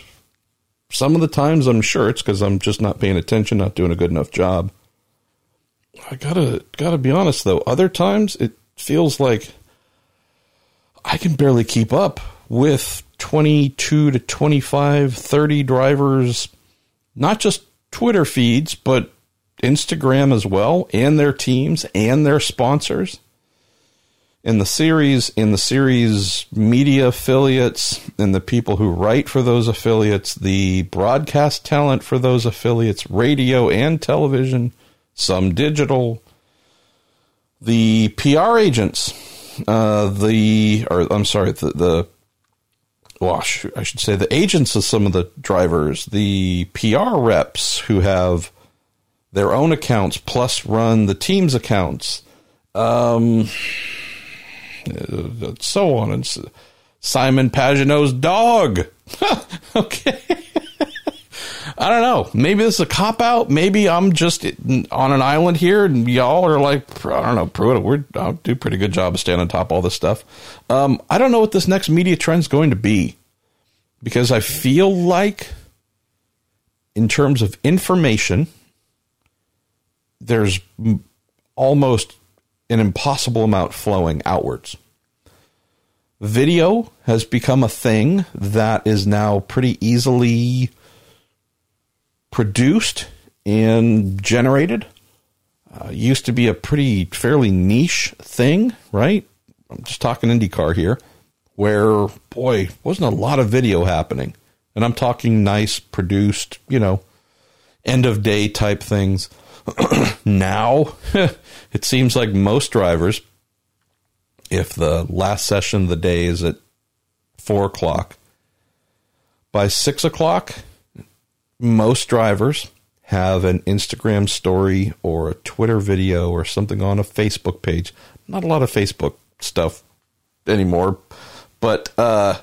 some of the times I'm sure it's because I'm just not paying attention, not doing a good enough job. I gotta gotta be honest though. Other times it feels like I can barely keep up with 22 to 25, 30 drivers, not just Twitter feeds, but Instagram as well, and their teams and their sponsors. In the series, in the series media affiliates and the people who write for those affiliates, the broadcast talent for those affiliates, radio and television, some digital, the PR agents, uh, the or I'm sorry, the, the well, I should say the agents of some of the drivers, the PR reps who have their own accounts plus run the team's accounts, um, so on and so. Simon Pagenaud's dog. okay. I don't know. Maybe this is a cop out. Maybe I'm just on an island here, and y'all are like, I don't know, Pruett. We're I'll do a pretty good job of staying on top of all this stuff. Um, I don't know what this next media trend is going to be because I feel like, in terms of information, there's almost an impossible amount flowing outwards. Video has become a thing that is now pretty easily produced and generated. Uh, used to be a pretty fairly niche thing, right? I'm just talking IndyCar here, where boy wasn't a lot of video happening, and I'm talking nice produced, you know, end of day type things. now, it seems like most drivers, if the last session of the day is at four o'clock, by six o'clock, most drivers have an Instagram story or a Twitter video or something on a Facebook page. Not a lot of Facebook stuff anymore, but uh,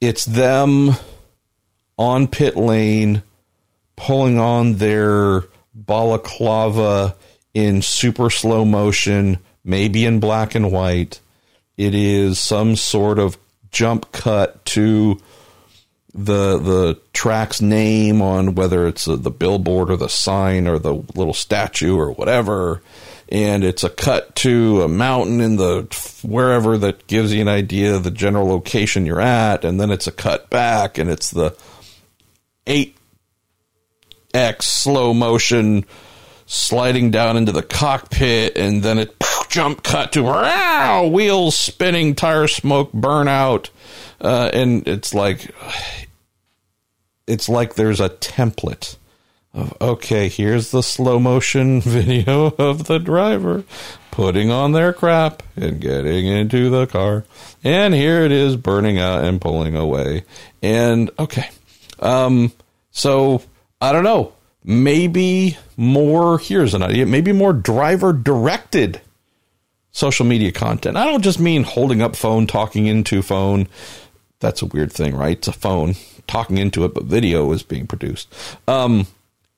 it's them on pit lane pulling on their balaclava in super slow motion, maybe in black and white. It is some sort of jump cut to the the track's name on whether it's a, the billboard or the sign or the little statue or whatever and it's a cut to a mountain in the wherever that gives you an idea of the general location you're at and then it's a cut back and it's the 8 X slow motion sliding down into the cockpit, and then it jump cut to wow, wheels spinning, tire smoke, burnout, uh, and it's like it's like there's a template of okay, here's the slow motion video of the driver putting on their crap and getting into the car, and here it is burning out and pulling away, and okay, um, so I don't know. Maybe more here's an idea. Maybe more driver directed social media content. I don't just mean holding up phone talking into phone. That's a weird thing right? It's a phone talking into it but video is being produced. Um,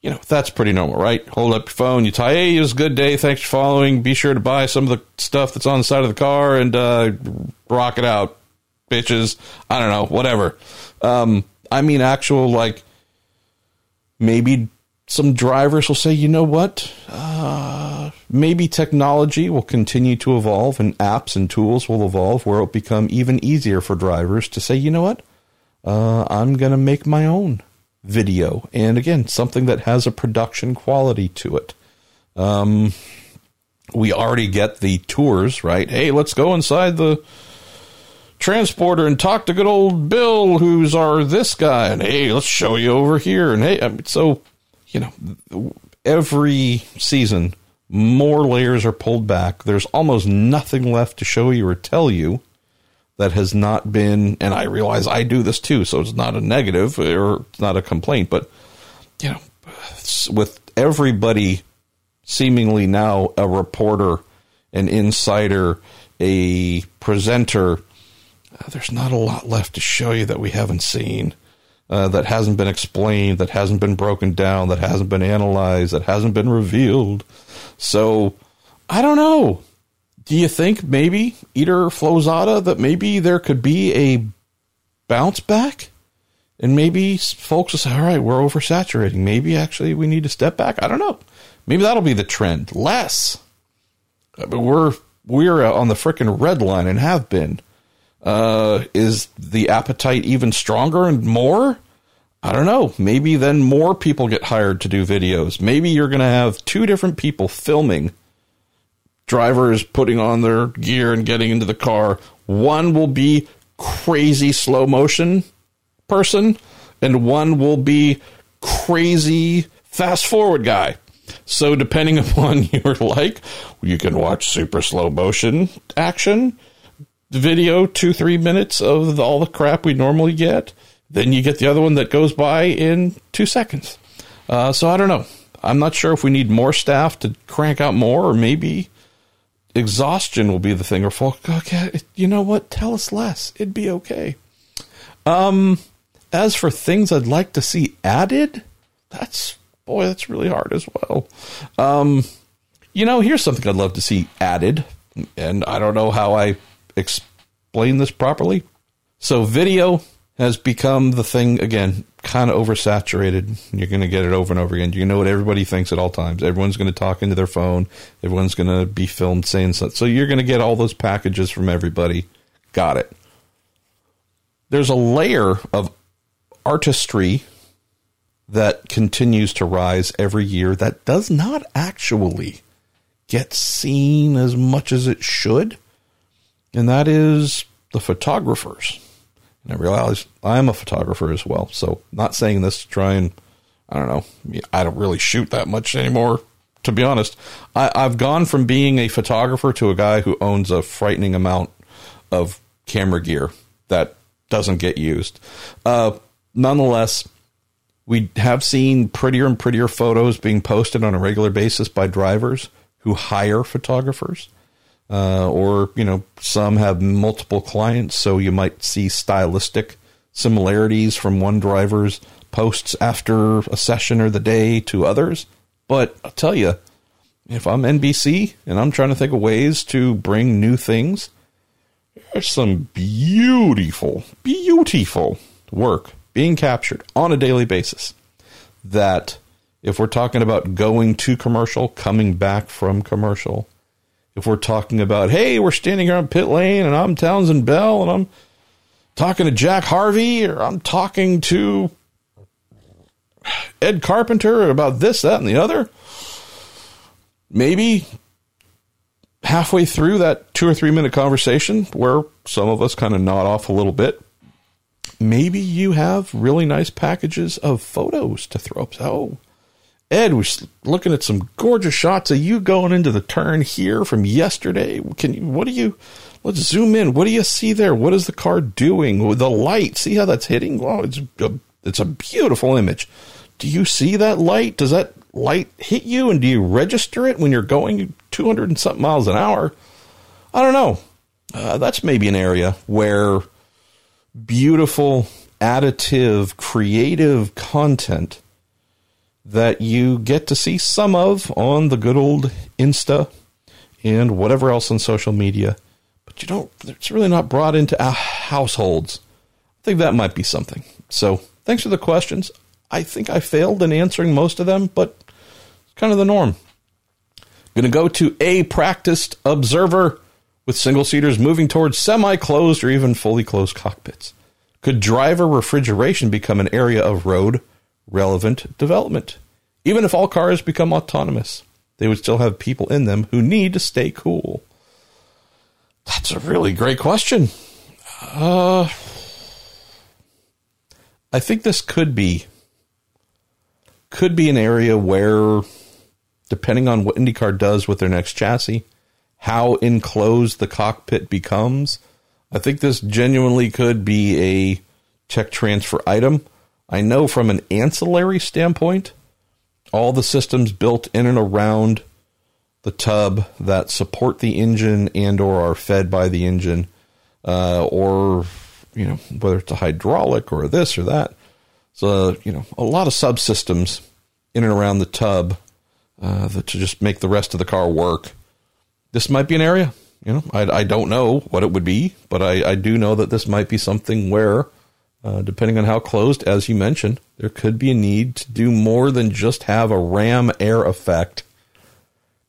you know that's pretty normal right? Hold up your phone you tie hey it was a good day. Thanks for following. Be sure to buy some of the stuff that's on the side of the car and uh, rock it out bitches. I don't know whatever. Um, i mean actual like maybe some drivers will say, you know what? Uh, maybe technology will continue to evolve and apps and tools will evolve where it'll become even easier for drivers to say, you know what? Uh, I'm going to make my own video. And again, something that has a production quality to it. Um, we already get the tours, right? Hey, let's go inside the transporter and talk to good old Bill, who's our this guy. And hey, let's show you over here. And hey, um, so you know, every season, more layers are pulled back. There's almost nothing left to show you or tell you that has not been, and I realize I do this too, so it's not a negative or it's not a complaint, but, you know, with everybody seemingly now a reporter, an insider, a presenter, uh, there's not a lot left to show you that we haven't seen uh, that hasn't been explained, that hasn't been broken down, that hasn't been analyzed, that hasn't been revealed. So I don't know. Do you think maybe Eater Flozada that maybe there could be a bounce back? And maybe folks will say, all right, we're oversaturating. Maybe actually we need to step back. I don't know. Maybe that'll be the trend. Less. But we're we're on the freaking red line and have been uh, is the appetite even stronger and more? I don't know. Maybe then more people get hired to do videos. Maybe you're going to have two different people filming drivers putting on their gear and getting into the car. One will be crazy slow motion person, and one will be crazy fast forward guy. So, depending upon your like, you can watch super slow motion action video, two, three minutes of all the crap we normally get. Then you get the other one that goes by in two seconds. Uh, so I don't know. I'm not sure if we need more staff to crank out more, or maybe exhaustion will be the thing. Or folk, okay, you know what? Tell us less. It'd be okay. Um, as for things I'd like to see added, that's boy, that's really hard as well. Um, you know, here's something I'd love to see added, and I don't know how I explain this properly. So, video has become the thing again, kind of oversaturated. You're going to get it over and over again. You know what everybody thinks at all times. Everyone's going to talk into their phone. Everyone's going to be filmed saying something. So you're going to get all those packages from everybody. Got it. There's a layer of artistry that continues to rise every year that does not actually get seen as much as it should and that is the photographers. And I realize I'm a photographer as well. So, not saying this to try and, I don't know, I don't really shoot that much anymore, to be honest. I, I've gone from being a photographer to a guy who owns a frightening amount of camera gear that doesn't get used. Uh, nonetheless, we have seen prettier and prettier photos being posted on a regular basis by drivers who hire photographers uh, or you know some have multiple clients, so you might see stylistic similarities from one driver's posts after a session or the day to others. But I'll tell you, if I'm NBC and I'm trying to think of ways to bring new things, there's some beautiful, beautiful work being captured on a daily basis. That if we're talking about going to commercial, coming back from commercial, if we're talking about, hey, we're standing here on pit lane and I'm Townsend Bell and I'm talking to Jack Harvey or I'm talking to Ed Carpenter about this, that, and the other. maybe halfway through that two or three minute conversation where some of us kind of nod off a little bit, maybe you have really nice packages of photos to throw up. Oh, Ed was looking at some gorgeous shots of you going into the turn here from yesterday. Can you, what do you, let's zoom in. What do you see there? What is the car doing with the light? See how that's hitting? Wow, it's a, it's a beautiful image. Do you see that light? Does that light hit you and do you register it when you're going 200 and something miles an hour? I don't know. Uh, that's maybe an area where beautiful, additive, creative content that you get to see some of on the good old Insta and whatever else on social media, but you don't, it's really not brought into households. I think that might be something. So thanks for the questions. I think I failed in answering most of them, but it's kind of the norm. Going to go to a practiced observer with single seaters moving towards semi closed or even fully closed cockpits. Could driver refrigeration become an area of road relevant development? Even if all cars become autonomous, they would still have people in them who need to stay cool. That's a really great question. Uh, I think this could be could be an area where, depending on what IndyCar does with their next chassis, how enclosed the cockpit becomes, I think this genuinely could be a tech transfer item. I know from an ancillary standpoint, all the systems built in and around the tub that support the engine and or are fed by the engine, uh, or you know whether it's a hydraulic or this or that, so, you know, a lot of subsystems in and around the tub uh, that to just make the rest of the car work. This might be an area. You know, I, I don't know what it would be, but I, I do know that this might be something where, uh, depending on how closed, as you mentioned, there could be a need to do more than just have a ram air effect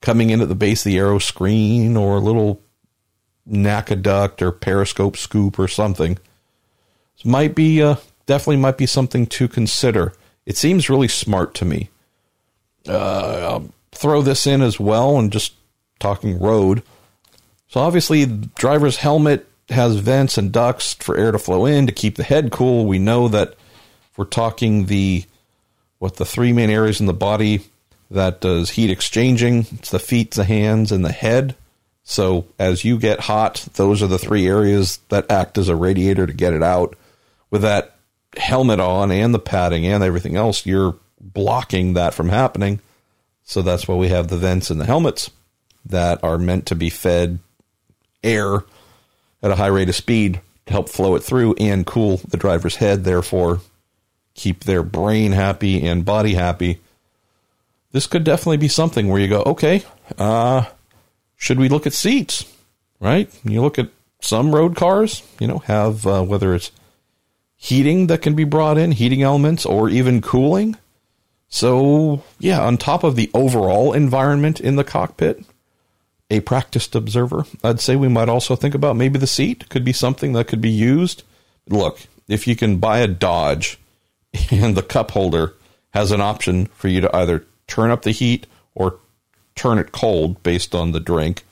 coming in at the base of the aero screen or a little NACA duct or periscope scoop or something. This might be uh, definitely might be something to consider. It seems really smart to me. Uh, I'll throw this in as well and just talking road. So obviously, driver's helmet has vents and ducts for air to flow in to keep the head cool. We know that we're talking the what the three main areas in the body that does heat exchanging, it's the feet, the hands, and the head. So as you get hot, those are the three areas that act as a radiator to get it out. With that helmet on and the padding and everything else, you're blocking that from happening. So that's why we have the vents in the helmets that are meant to be fed air at a high rate of speed to help flow it through and cool the driver's head, therefore keep their brain happy and body happy. This could definitely be something where you go, okay, uh, should we look at seats? Right? You look at some road cars, you know, have uh, whether it's heating that can be brought in, heating elements, or even cooling. So, yeah, on top of the overall environment in the cockpit, a practiced observer, I'd say we might also think about maybe the seat could be something that could be used. Look, if you can buy a Dodge and the cup holder has an option for you to either turn up the heat or turn it cold based on the drink.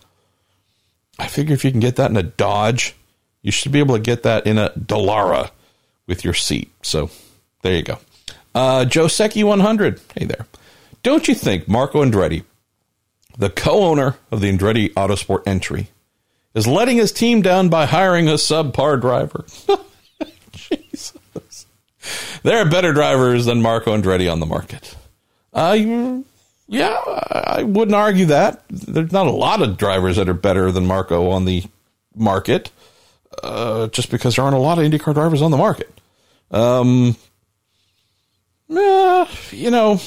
I figure if you can get that in a Dodge, you should be able to get that in a Dallara with your seat. So there you go. Uh, Joe Secchi 100. Hey there. Don't you think Marco Andretti, the co owner of the Andretti Autosport entry, is letting his team down by hiring a subpar driver? Jesus. There are better drivers than Marco Andretti on the market. Uh, yeah, I wouldn't argue that. There's not a lot of drivers that are better than Marco on the market, uh, just because there aren't a lot of IndyCar drivers on the market. Um, you know,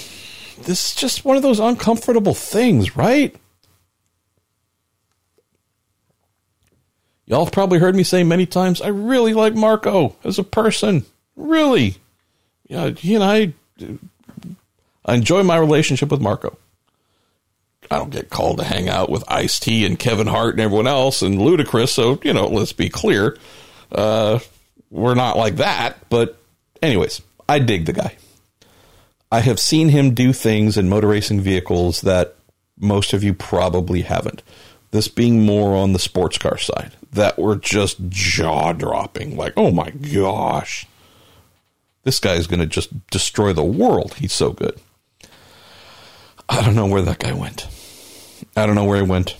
this is just one of those uncomfortable things, right? Y'all have probably heard me say many times, I really like Marco as a person. Really. Yeah, he and I, I enjoy my relationship with Marco. I don't get called to hang out with Ice T and Kevin Hart and everyone else and Ludacris, so, you know, let's be clear. Uh, we're not like that. But, anyways, I dig the guy. I have seen him do things in motor racing vehicles that most of you probably haven't. This being more on the sports car side, that were just jaw dropping. Like, oh my gosh, this guy is going to just destroy the world. He's so good. I don't know where that guy went. I don't know where he went.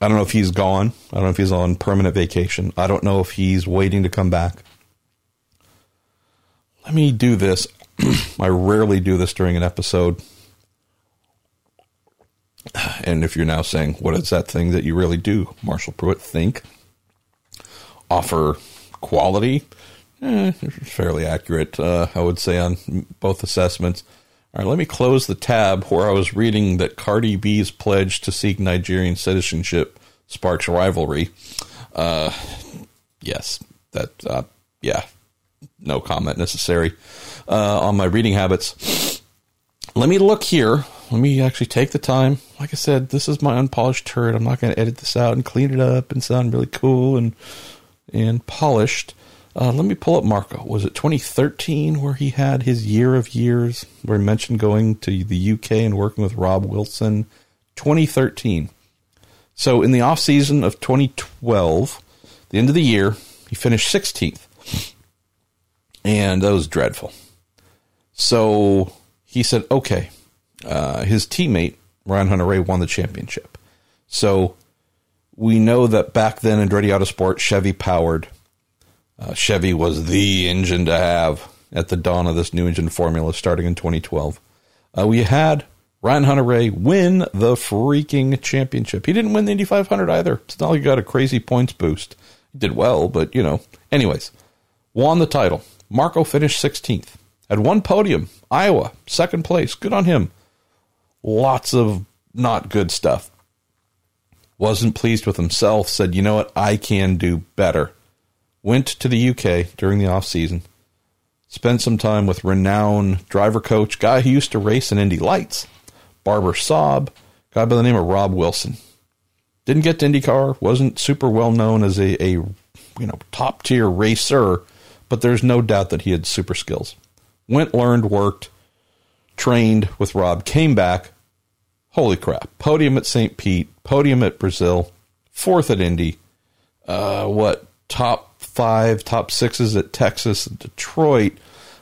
I don't know if he's gone. I don't know if he's on permanent vacation. I don't know if he's waiting to come back. Let me do this. I rarely do this during an episode. And if you're now saying, what is that thing that you really do, Marshall Pruett? Think. Offer quality. Eh, fairly accurate, uh, I would say, on both assessments. All right, let me close the tab where I was reading that Cardi B's pledge to seek Nigerian citizenship sparks rivalry. Uh, yes, that, uh, yeah, no comment necessary uh, on my reading habits. Let me look here. Let me actually take the time. Like I said, this is my unpolished turd. I'm not going to edit this out and clean it up and sound really cool and and polished. Uh, let me pull up Marco. Was it 2013 where he had his year of years, where he mentioned going to the UK and working with Rob Wilson? 2013. So in the off season of 2012, the end of the year, he finished 16th, and that was dreadful. So he said, "Okay." Uh, his teammate Ryan Hunter-Reay won the championship. So we know that back then in Andretti Autosport, Chevy powered. Uh, Chevy was the engine to have at the dawn of this new engine formula starting in 2012. Uh, we had Ryan Hunter-Reay win the freaking championship. He didn't win the Indy 500 either. It's not like he got a crazy points boost. He did well, but you know. Anyways, won the title. Marco finished 16th. Had one podium. Iowa, second place. Good on him. Lots of not good stuff wasn't pleased with himself, said, you know what, I can do better. Went to the UK during the off season, spent some time with renowned driver coach, guy who used to race in Indy Lights, Barber Saab, guy by the name of Rob Wilson. Didn't get to IndyCar, wasn't super well known as a, a you know top tier racer, but there's no doubt that he had super skills. Went, learned, worked, trained with Rob, came back, holy crap, podium at St. Pete, podium at Brazil, fourth at Indy, uh, what, top five, top sixes at Texas, Detroit,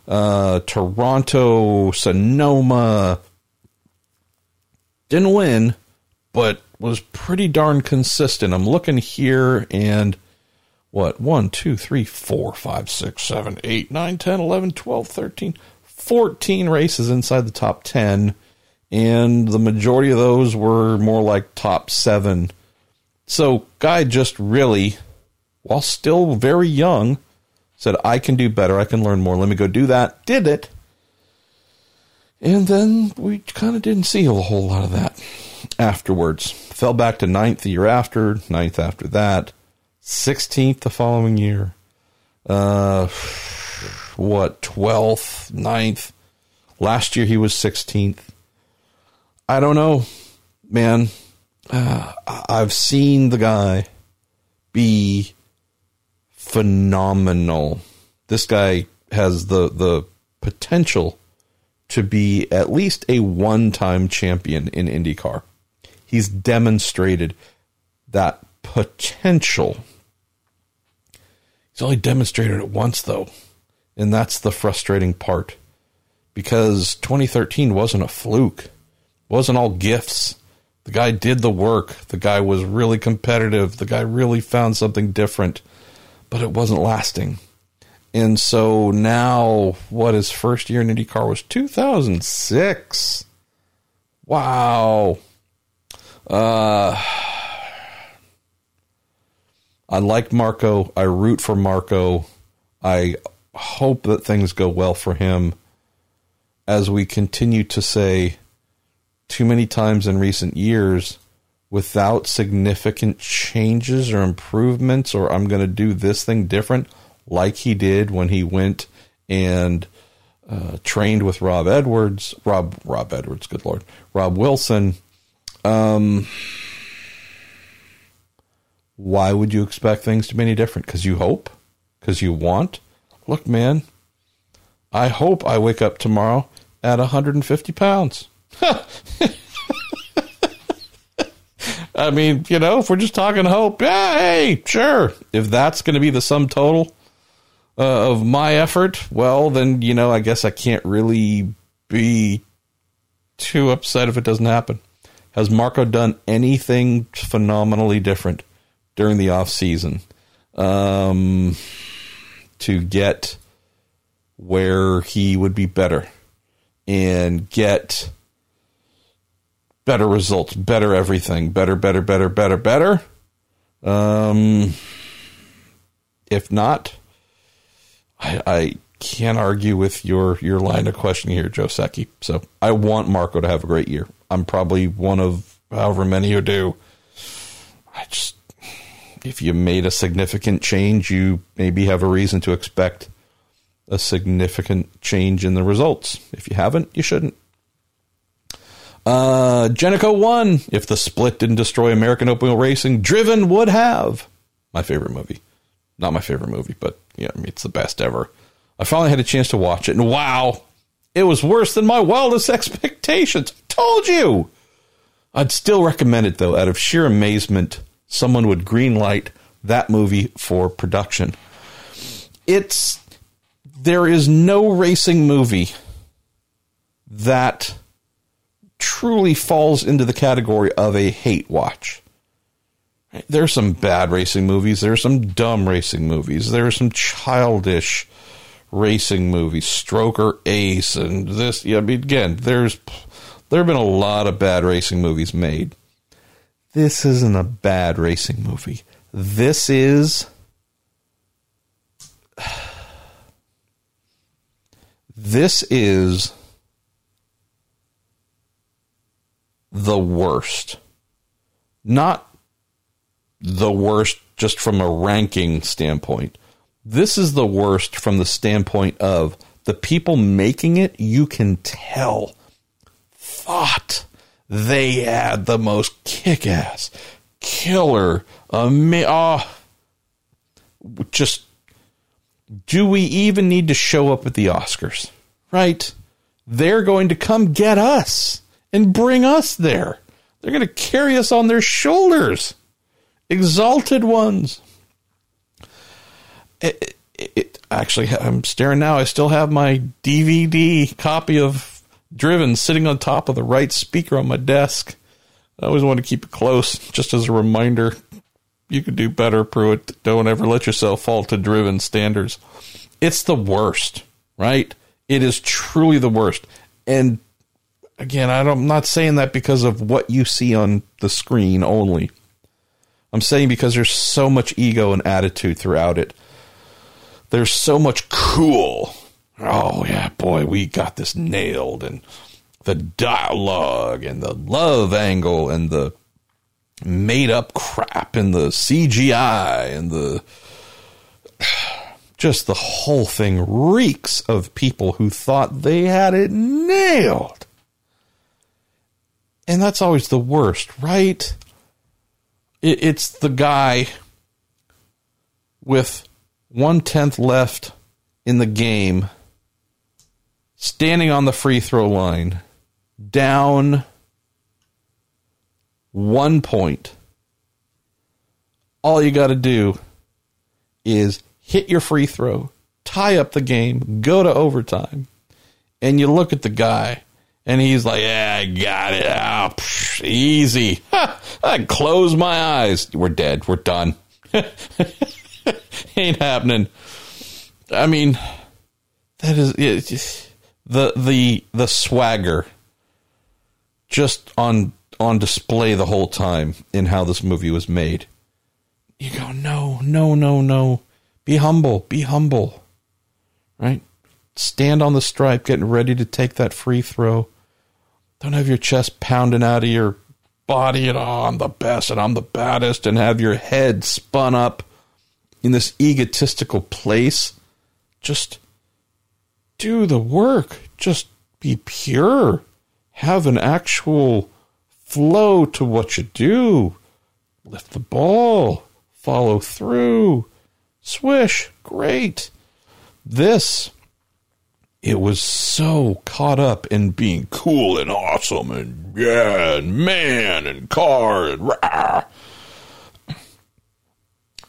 uh, Toronto, Sonoma. Didn't win, but was pretty darn consistent. I'm looking here and what, 1, 2, 3, 4, 5, 6, 7, 8, 9, 10, 11, 12, 13, 14 races inside the top 10 and the majority of those were more like top seven. So, Guy just really, while still very young, said, I can do better. I can learn more. Let me go do that. Did it. And then we kind of didn't see a whole lot of that afterwards. Fell back to ninth the year after, ninth after that, 16th the following year. Uh, what, 12th, 9th. Last year he was 16th. I don't know, man. Uh, I've seen the guy be phenomenal. This guy has the the potential to be at least a one-time champion in IndyCar. He's demonstrated that potential. He's only demonstrated it once though, and that's the frustrating part because 2013 wasn't a fluke wasn't all gifts. The guy did the work. The guy was really competitive. The guy really found something different, but it wasn't lasting. And so now, what his first year in IndyCar was 2006. Wow. Uh, I like Marco. I root for Marco. I hope that things go well for him as we continue to say too many times in recent years without significant changes or improvements, or I'm going to do this thing different, like he did when he went and uh, trained with Rob Edwards, Rob Rob Edwards, good lord, Rob Wilson. Um, why would you expect things to be any different? Because you hope, because you want. Look, man, I hope I wake up tomorrow at 150 pounds. I mean, you know, if we're just talking hope, yeah, hey, sure. If that's going to be the sum total uh, of my effort, well, then, you know, I guess I can't really be too upset if it doesn't happen. Has Marco done anything phenomenally different during the off season um, to get where he would be better and get better results, better everything, better, better, better, better, better? Um, if not, I, I can't argue with your your line of questioning here, Joe Secchi. So I want Marco to have a great year. I'm probably one of however many who do. I just if you made a significant change, you maybe have a reason to expect a significant change in the results. If you haven't, you shouldn't. Uh, Genico won. If the split didn't destroy American open wheel racing, Driven would have. My favorite movie. Not my favorite movie, but yeah, I mean, it's the best ever. I finally had a chance to watch it, and wow, it was worse than my wildest expectations. I Told you. I'd still recommend it though, out of sheer amazement, someone would greenlight that movie for production. It's there is no racing movie that truly falls into the category of a hate watch. There are some bad racing movies. There are some dumb racing movies. There are some childish racing movies, Stroker Ace, and this. Yeah, I mean, again, there's there have been a lot of bad racing movies made. This isn't a bad racing movie. This is. This is the worst. Not the worst just from a ranking standpoint. This is the worst from the standpoint of the people making it, you can tell, thought they had the most kick ass, killer, ama- oh, just do we even need to show up at the Oscars? Right? They're going to come get us and bring us there. They're going to carry us on their shoulders. Exalted ones. It, it, it, actually, I'm staring now. I still have my DVD copy of Driven sitting on top of the right speaker on my desk. I always want to keep it close, just as a reminder you could do better, Pruett. Don't ever let yourself fall to driven standards. It's the worst, right? It is truly the worst. And again, I'm not saying that because of what you see on the screen only. I'm saying because there's so much ego and attitude throughout it. There's so much cool. Oh, yeah, boy, we got this nailed. And the dialogue and the love angle and the made up crap and the CGI and the just the whole thing reeks of people who thought they had it nailed. And that's always the worst, right? It's the guy with one tenth left in the game, standing on the free throw line, down one point. All you got to do is hit your free throw, tie up the game, go to overtime, and you look at the guy, and he's like, "Yeah, I got it. Oh, psh, easy. I close my eyes. We're dead. We're done. Ain't happening." I mean, that is the the the swagger just on on display the whole time in how this movie was made. You go, no, no, no, no. Be humble. Be humble. Right? Stand on the stripe, getting ready to take that free throw. Don't have your chest pounding out of your body and oh, I'm the best and I'm the baddest and have your head spun up in this egotistical place. Just do the work. Just be pure. Have an actual flow to what you do. Lift the ball, follow through, swish, great. This it was so caught up in being cool and awesome and yeah and man and car and rah.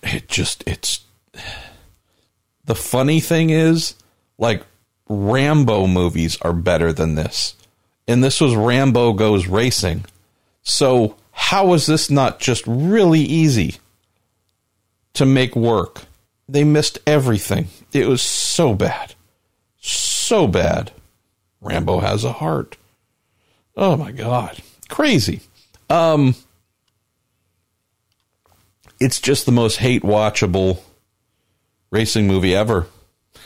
it just it's the funny thing is like Rambo movies are better than this and this was Rambo goes racing so how was this not just really easy to make work they missed everything it was so bad so bad. Rambo has a heart. Oh my god. Crazy. Um it's just the most hate watchable racing movie ever.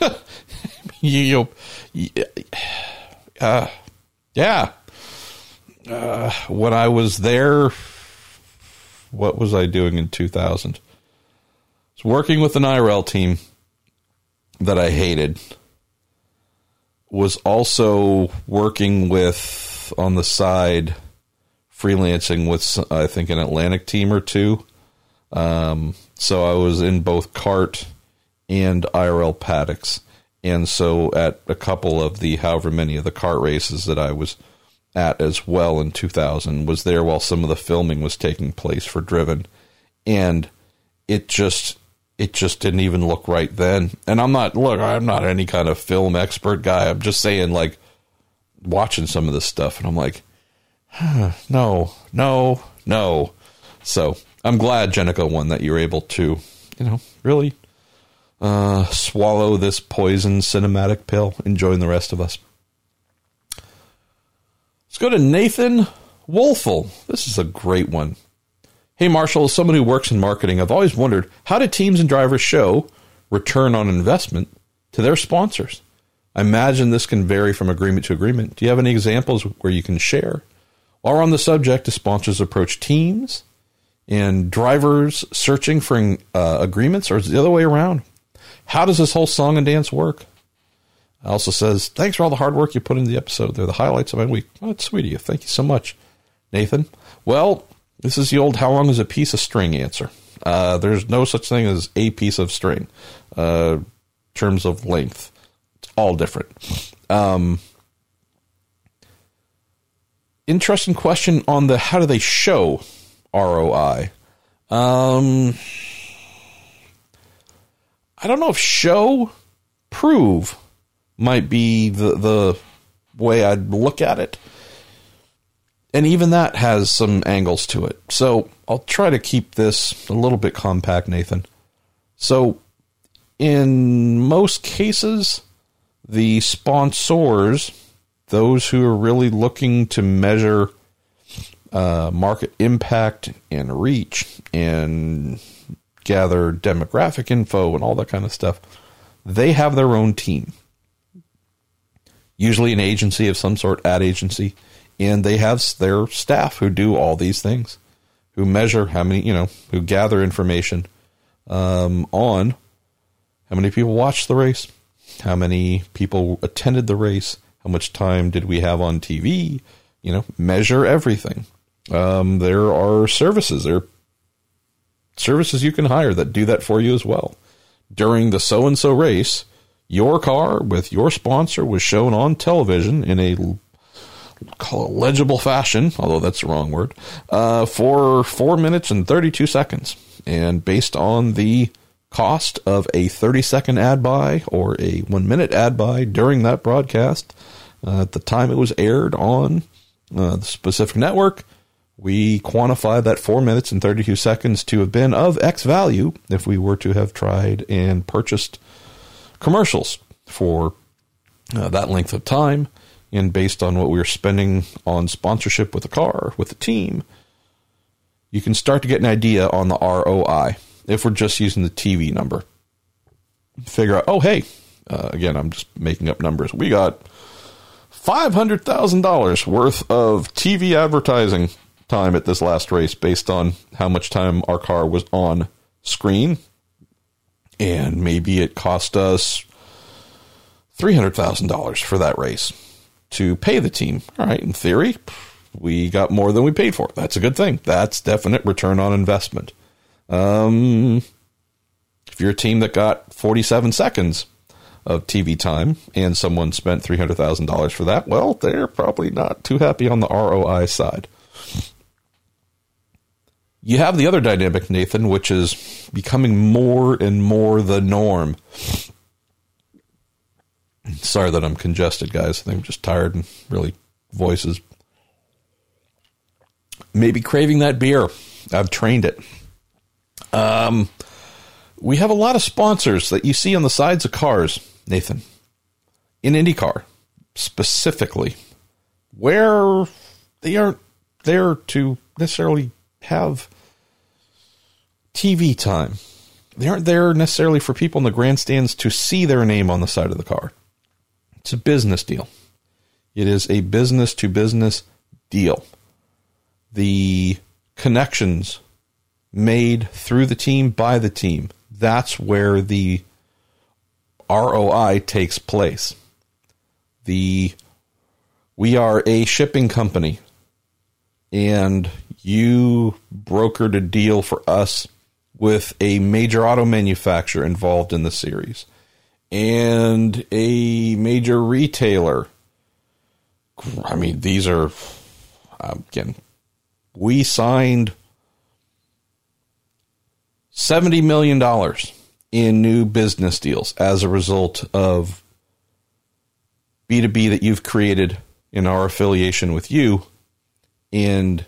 you, you uh, yeah. Uh, when I was there, what was I doing in 2000? I was working with an IRL team that I hated was also working with on the side freelancing with I think an Atlantic team or two. Um, so I was in both CART and IRL paddocks, and so at a couple of the however many of the CART races that I was at as well in 2000 was there while some of the filming was taking place for Driven, and it just it just didn't even look right then. And I'm not look, I'm not any kind of film expert guy. I'm just saying like watching some of this stuff and I'm like, no, no, no. So I'm glad Jenica won that you're able to, you know, really uh, swallow this poison cinematic pill and join the rest of us. Let's go to Nathan Wolfel. This is a great one. Hey, Marshall, as someone who works in marketing, I've always wondered how do teams and drivers show return on investment to their sponsors? I imagine this can vary from agreement to agreement. Do you have any examples where you can share? While on the subject, do sponsors approach teams and drivers searching for uh, agreements, or is it the other way around? How does this whole song and dance work? Also says, Thanks for all the hard work you put into the episode. They're the highlights of my week. Oh, that's sweet of you. Thank you so much, Nathan. Well, this is the old how long is a piece of string answer. Uh, there's no such thing as a piece of string. Uh, terms of length, it's all different. Um, interesting question on the how do they show ROI? Um, I don't know if show, prove might be the the way I'd look at it and even that has some angles to it. So I'll try to keep this a little bit compact, Nathan. So, in most cases, the sponsors, those who are really looking to measure uh, market impact and reach and gather demographic info and all that kind of stuff, they have their own team. Usually, an agency of some sort, ad agency and they have their staff who do all these things, who measure how many, you know, who gather information um, on how many people watched the race, how many people attended the race, how much time did we have on TV, you know, measure everything. Um, there are services, there are services you can hire that do that for you as well. During the so and so race, your car with your sponsor was shown on television in a call it legible fashion, although that's the wrong word, uh, for four minutes and 32 seconds. And based on the cost of a 30 second ad buy or a one minute ad buy during that broadcast, uh, at the time it was aired on uh, the specific network, we quantify that four minutes and 32 seconds to have been of X value if we were to have tried and purchased commercials for uh, that length of time and based on what we were spending on sponsorship with a car, with a team, you can start to get an idea on the ROI if we're just using the TV number. Figure out, oh, hey, uh, again, I'm just making up numbers. We got $500,000 worth of TV advertising time at this last race based on how much time our car was on screen. And maybe it cost us $300,000 for that race to pay the team. All right, in theory, we got more than we paid for. That's a good thing. That's definite return on investment. Um, if you're a team that got 47 seconds of TV time and someone spent $300,000 for that, well, they're probably not too happy on the ROI side. You have the other dynamic, Nathan, which is becoming more and more the norm. Sorry that I'm congested, guys. I think I'm just tired and really voices. Maybe craving that beer. I've trained it. Um, we have a lot of sponsors that you see on the sides of cars, Nathan, in IndyCar specifically, where they aren't there to necessarily have TV time. They aren't there necessarily for people in the grandstands to see their name on the side of the car. It's a business deal. It is a business to business deal. The connections made through the team by the team. That's where the ROI takes place. The we are a shipping company and you brokered a deal for us with a major auto manufacturer involved in the series and a major retailer. I mean, these are, again, we signed $70 million in new business deals as a result of B2B that you've created in our affiliation with you. And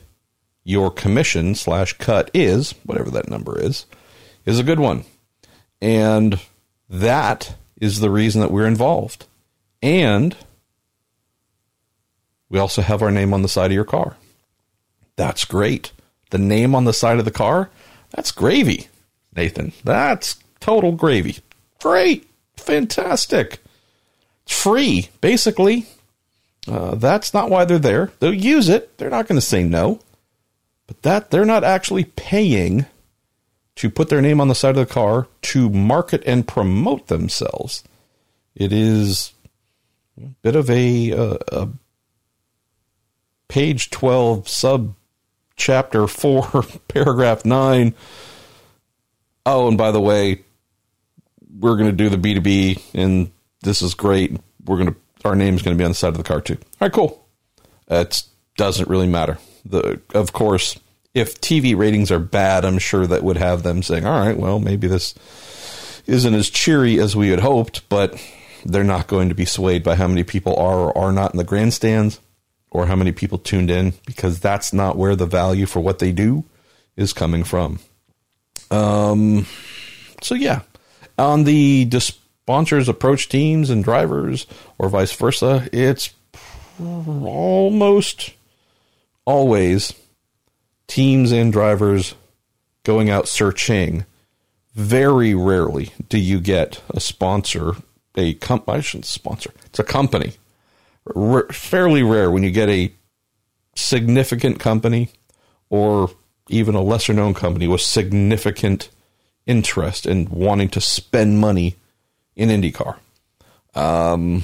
your commission slash cut is, whatever that number is, is a good one. And that is the reason that we're involved. And we also have our name on the side of your car. That's great. The name on the side of the car, that's gravy. Nathan. That's total gravy. Great. Fantastic. It's free, basically. Uh, that's not why they're there. They'll use it. They're not going to say no. But that they're not actually paying to put their name on the side of the car to market and promote themselves. It is a bit of a, a, a page 12 sub chapter 4 paragraph 9 oh, and by the way, we're going to do the B2B and this is great. We're going to, our name's going to be on the side of the car too. All right, cool. It doesn't really matter. The, of course, if TV ratings are bad, I'm sure that would have them saying, all right, well, maybe this isn't as cheery as we had hoped, but they're not going to be swayed by how many people are or are not in the grandstands or how many people tuned in because that's not where the value for what they do is coming from. Um, so yeah, on the sponsors approach teams and drivers, or vice versa, it's almost always teams and drivers going out searching. Very rarely do you get a sponsor, a comp. I shouldn't sponsor. It's a company. R- fairly rare when you get a significant company or even a lesser known company with significant interest in wanting to spend money in IndyCar. Um,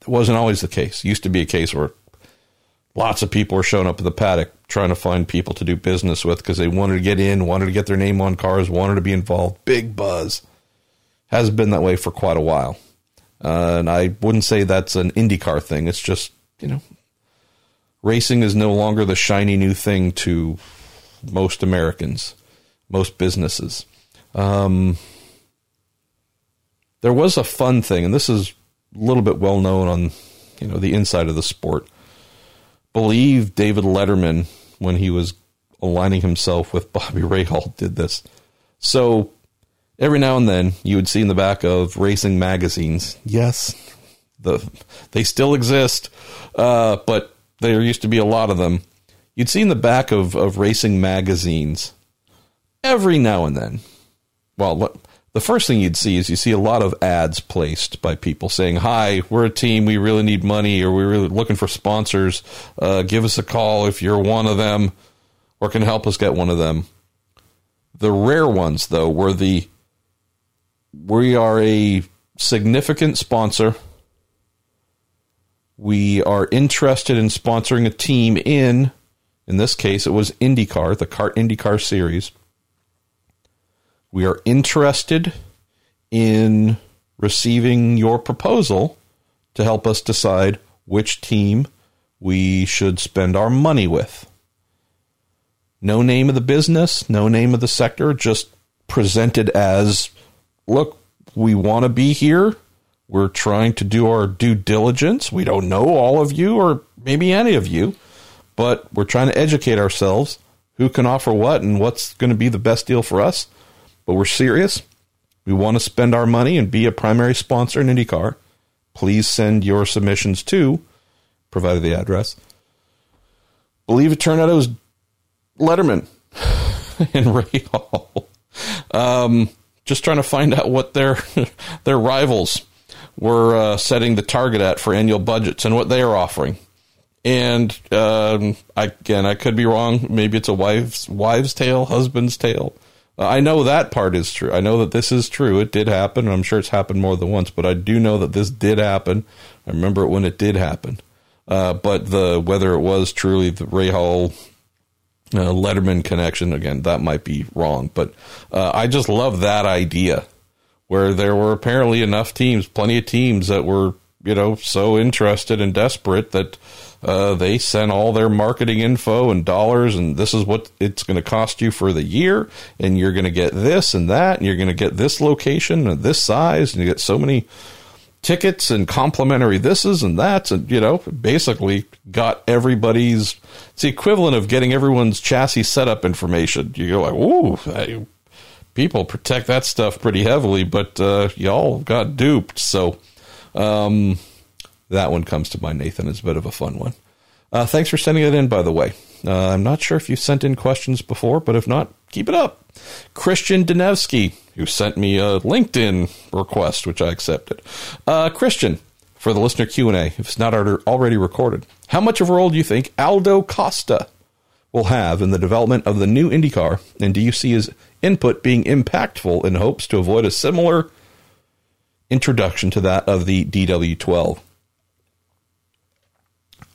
it wasn't always the case. It used to be a case where lots of people were showing up at the paddock trying to find people to do business with because they wanted to get in, wanted to get their name on cars, wanted to be involved. Big buzz. Has been that way for quite a while. Uh, and I wouldn't say that's an IndyCar thing. It's just, you know, racing is no longer the shiny new thing to most Americans, most businesses. Um, there was a fun thing, and this is a little bit well known on you know the inside of the sport. Believe David Letterman when he was aligning himself with Bobby Rahal did this. So every now and then you would see in the back of racing magazines, yes, the they still exist, uh, but there used to be a lot of them you'd see in the back of, of racing magazines every now and then. Well, the first thing you'd see is you see a lot of ads placed by people saying, Hi, we're a team. We really need money or we're really looking for sponsors. Uh, give us a call if you're one of them or can help us get one of them. The rare ones, though, were the we are a significant sponsor. We are interested in sponsoring a team in in this case, it was IndyCar, the CART IndyCar series. We are interested in receiving your proposal to help us decide which team we should spend our money with. No name of the business, no name of the sector, just presented as look, we want to be here. We're trying to do our due diligence. We don't know all of you or maybe any of you, but we're trying to educate ourselves who can offer what and what's going to be the best deal for us. But we're serious. We want to spend our money and be a primary sponsor in IndyCar. Please send your submissions to, provided the address. Believe it turned out it was Letterman and Rahal. Um, just trying to find out what their their rivals were uh, setting the target at for annual budgets and what they are offering. And um, I, again, I could be wrong. Maybe it's a wife's wives' tale, husband's tale. Uh, I know that part is true. I know that this is true. It did happen. I'm sure it's happened more than once, but I do know that this did happen. I remember it when it did happen. Uh, but the whether it was truly the Rahal uh, Letterman connection again, that might be wrong. But uh, I just love that idea where there were apparently enough teams, plenty of teams that were you know so interested and desperate that uh, they sent all their marketing info and dollars, and this is what it's going to cost you for the year, and you're going to get this and that, and you're going to get this location and this size, and you get so many tickets and complimentary thises and that's, and you know, basically got everybody's. It's the equivalent of getting everyone's chassis setup information. You go like, "Ooh, people protect that stuff pretty heavily," but uh, y'all got duped. So. Um, that one comes to mind, Nathan. It's a bit of a fun one. Uh, thanks for sending it in, by the way. Uh, I'm not sure if you sent in questions before, but if not, keep it up. Christian Denevsky, who sent me a LinkedIn request, which I accepted. Uh, Christian, for the listener Q&A, if it's not already recorded, how much of a role do you think Aldo Costa will have in the development of the new IndyCar, and do you see his input being impactful in hopes to avoid a similar introduction to that of the DW12?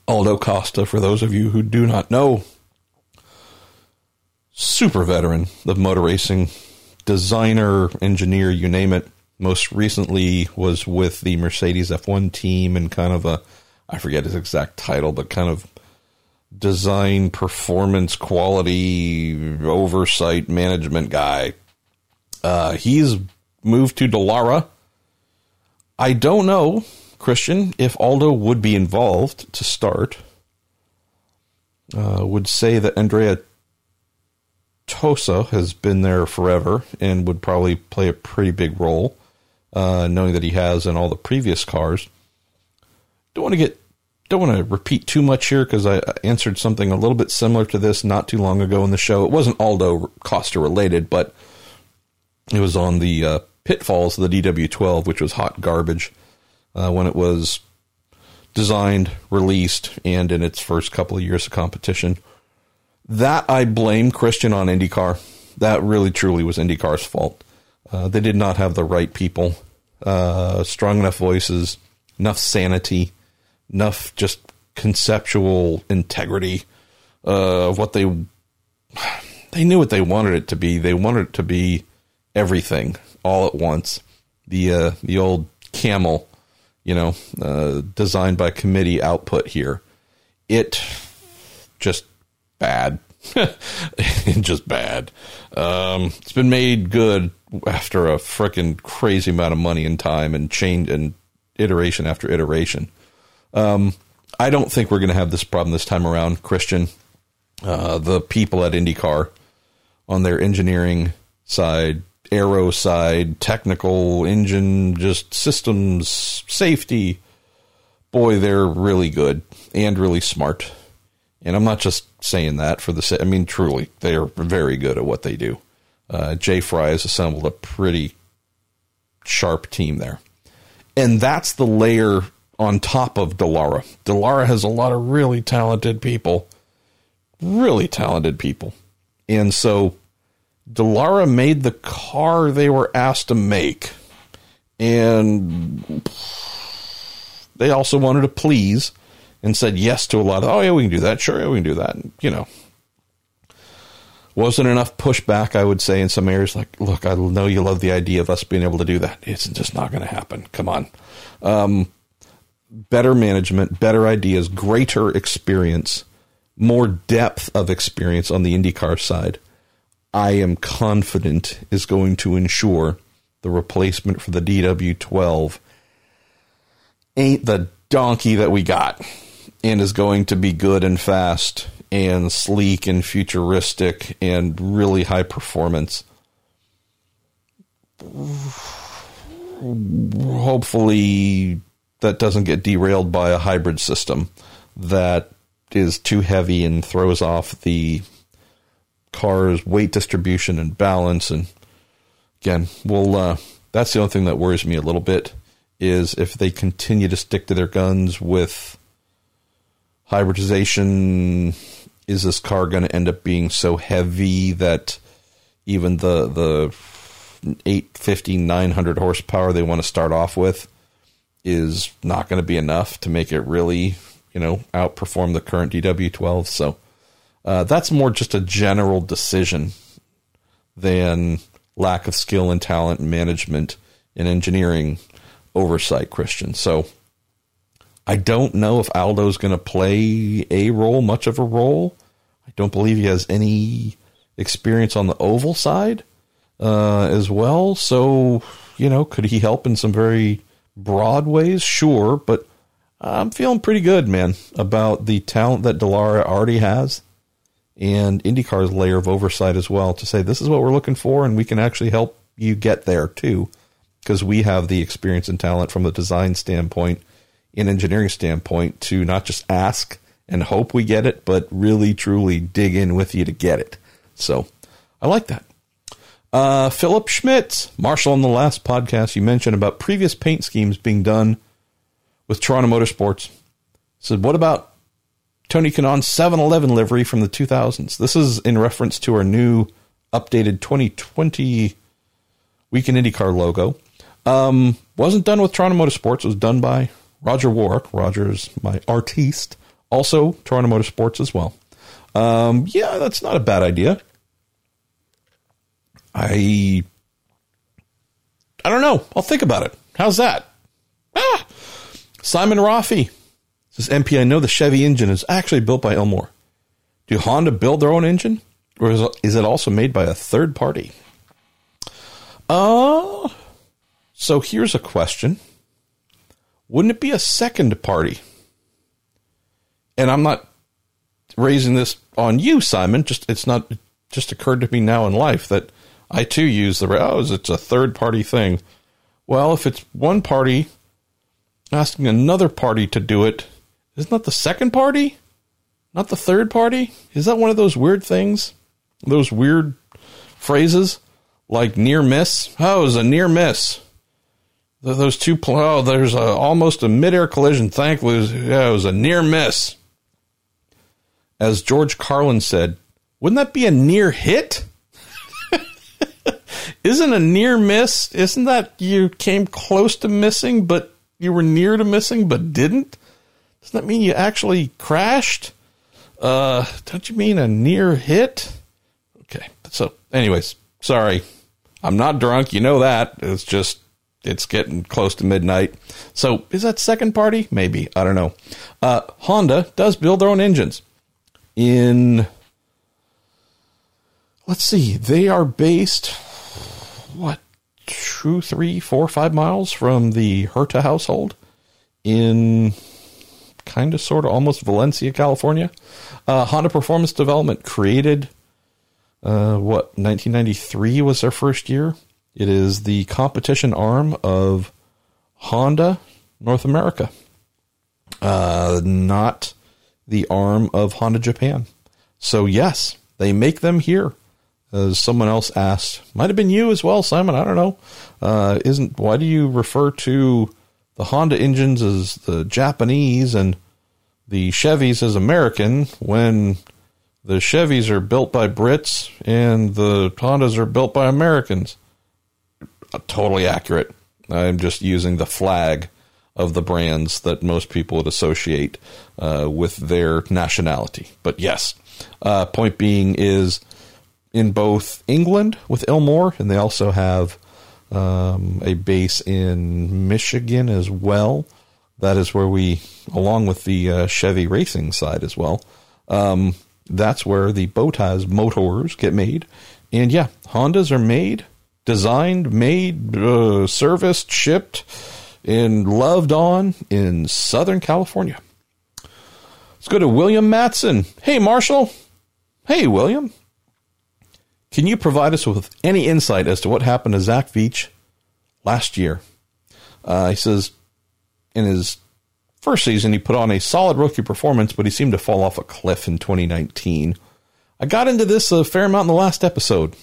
Aldo Costa, for those of you who do not know, super veteran of motor racing, designer, engineer, you name it. Most recently was with the Mercedes F1 team and kind of a, I forget his exact title, but kind of design, performance, quality, oversight, management guy. Uh, he's moved to Dallara. I don't know Christian, if Aldo would be involved to start, uh, would say that Andrea Toso has been there forever and would probably play a pretty big role, uh, knowing that he has in all the previous cars. Don't want to get don't want to repeat too much here because I answered something a little bit similar to this not too long ago in the show. It wasn't Aldo Costa related, but it was on the uh, pitfalls of the DW12, which was hot garbage uh, when it was designed, released, and in its first couple of years of competition. That I blame Christian on IndyCar. That really truly was IndyCar's fault. Uh, they did not have the right people, uh, strong enough voices, enough sanity, enough just conceptual integrity uh, of what they they knew what they wanted it to be. They wanted it to be everything all at once. The uh, the old camel you know, uh, designed by committee output here. It just bad. just bad. Um, it's been made good after a freaking crazy amount of money and time and change and iteration after iteration. Um, I don't think we're going to have this problem this time around, Christian. Uh, the people at IndyCar on their engineering side aero side, technical, engine, just systems, safety, boy, they're really good and really smart. And I'm not just saying that for the sake, I mean, truly, they are very good at what they do. Uh, Jay Frye has assembled a pretty sharp team there. And that's the layer on top of Dallara. Dallara has a lot of really talented people, really talented people. And so Dallara made the car they were asked to make. And they also wanted to please and said yes to a lot of, oh, yeah, we can do that. Sure, yeah, we can do that. And, you know, wasn't enough pushback, I would say, in some areas. Like, look, I know you love the idea of us being able to do that. It's just not going to happen. Come on. Um, better management, better ideas, greater experience, more depth of experience on the IndyCar side. I am confident is going to ensure the replacement for the DW12 ain't the donkey that we got and is going to be good and fast and sleek and futuristic and really high performance. Hopefully, that doesn't get derailed by a hybrid system that is too heavy and throws off the car's weight distribution and balance. And again, we'll. Uh, that's the only thing that worries me a little bit is if they continue to stick to their guns with hybridization is this car going to end up being so heavy that even the the 850 900 horsepower they want to start off with is not going to be enough to make it really you know outperform the current DW12 so uh, that's more just a general decision than lack of skill and talent and management and engineering oversight Christian so I don't know if Aldo's going to play a role, much of a role. I don't believe he has any experience on the oval side uh, as well. So, you know, could he help in some very broad ways? Sure, but I'm feeling pretty good, man, about the talent that Dallara already has and IndyCar's layer of oversight as well to say this is what we're looking for and we can actually help you get there too because we have the experience and talent from the design standpoint in engineering standpoint to not just ask and hope we get it, but really truly dig in with you to get it. So I like that. Uh, Philip Schmitz, Marshall, on the last podcast, you mentioned about previous paint schemes being done with Toronto Motorsports. Said, what about Tony Kanaan's 7 Eleven livery from the 2000s? This is in reference to our new updated 2020 Week In IndyCar logo. Um, wasn't done with Toronto Motorsports, it was done by Roger Warwick. Roger's my artiste. Also, Toronto Motorsports as well. Um, yeah, that's not a bad idea. I I don't know. I'll think about it. How's that? Ah, Simon Rafi says MP. I know the Chevy engine is actually built by Ilmor. Do Honda build their own engine, or is, is it also made by a third party? Uh, so here's a question wouldn't it be a second party? And I'm not raising this on you, Simon. Just it's not it just occurred to me now in life that I too use the oh, it's a third party thing. Well, if it's one party asking another party to do it, isn't that the second party? Not the third party? Is that one of those weird things? Those weird phrases like near miss? Oh, it was a near miss those two, oh, there's a, almost a midair collision. Thankfully, yeah, it was a near miss. As George Carlin said, wouldn't that be a near hit? isn't a near miss? Isn't that you came close to missing, but you were near to missing, but didn't? Doesn't that mean you actually crashed? Uh, don't you mean a near hit? Okay. So, anyways, sorry. I'm not drunk. You know that. It's just it's getting close to midnight. So is that second party? Maybe. I don't know. Uh, Honda does build their own engines. In, let's see, they are based, what, two, three, four, five miles from the Herta household in kind of, sort of, almost Valencia, California. Uh, Honda Performance Development created, uh, what, 1993 was their first year it is the competition arm of Honda North America, uh, not the arm of Honda Japan. So, yes, they make them here. As someone else asked, might have been you as well, Simon. I don't know. Uh, isn't why do you refer to the Honda engines as the Japanese and the Chevys as American when the Chevys are built by Brits and the Hondas are built by Americans? totally accurate. I'm just using the flag of the brands that most people would associate uh, with their nationality. But yes, uh, point being is in both England with Ilmor, and they also have um, a base in Michigan as well. That is where we, along with the uh, Chevy racing side as well, um, that's where the bowtie motors get made. And yeah, Hondas are made, designed, made, uh, serviced, shipped, and loved on in Southern California. Let's go to William Matson. Hey, Marshall. Hey, William. Can you provide us with any insight as to what happened to Zach Veach last year? Uh, he says in his first season, he put on a solid rookie performance, but he seemed to fall off a cliff in 2019. I got into this a fair amount in the last episode,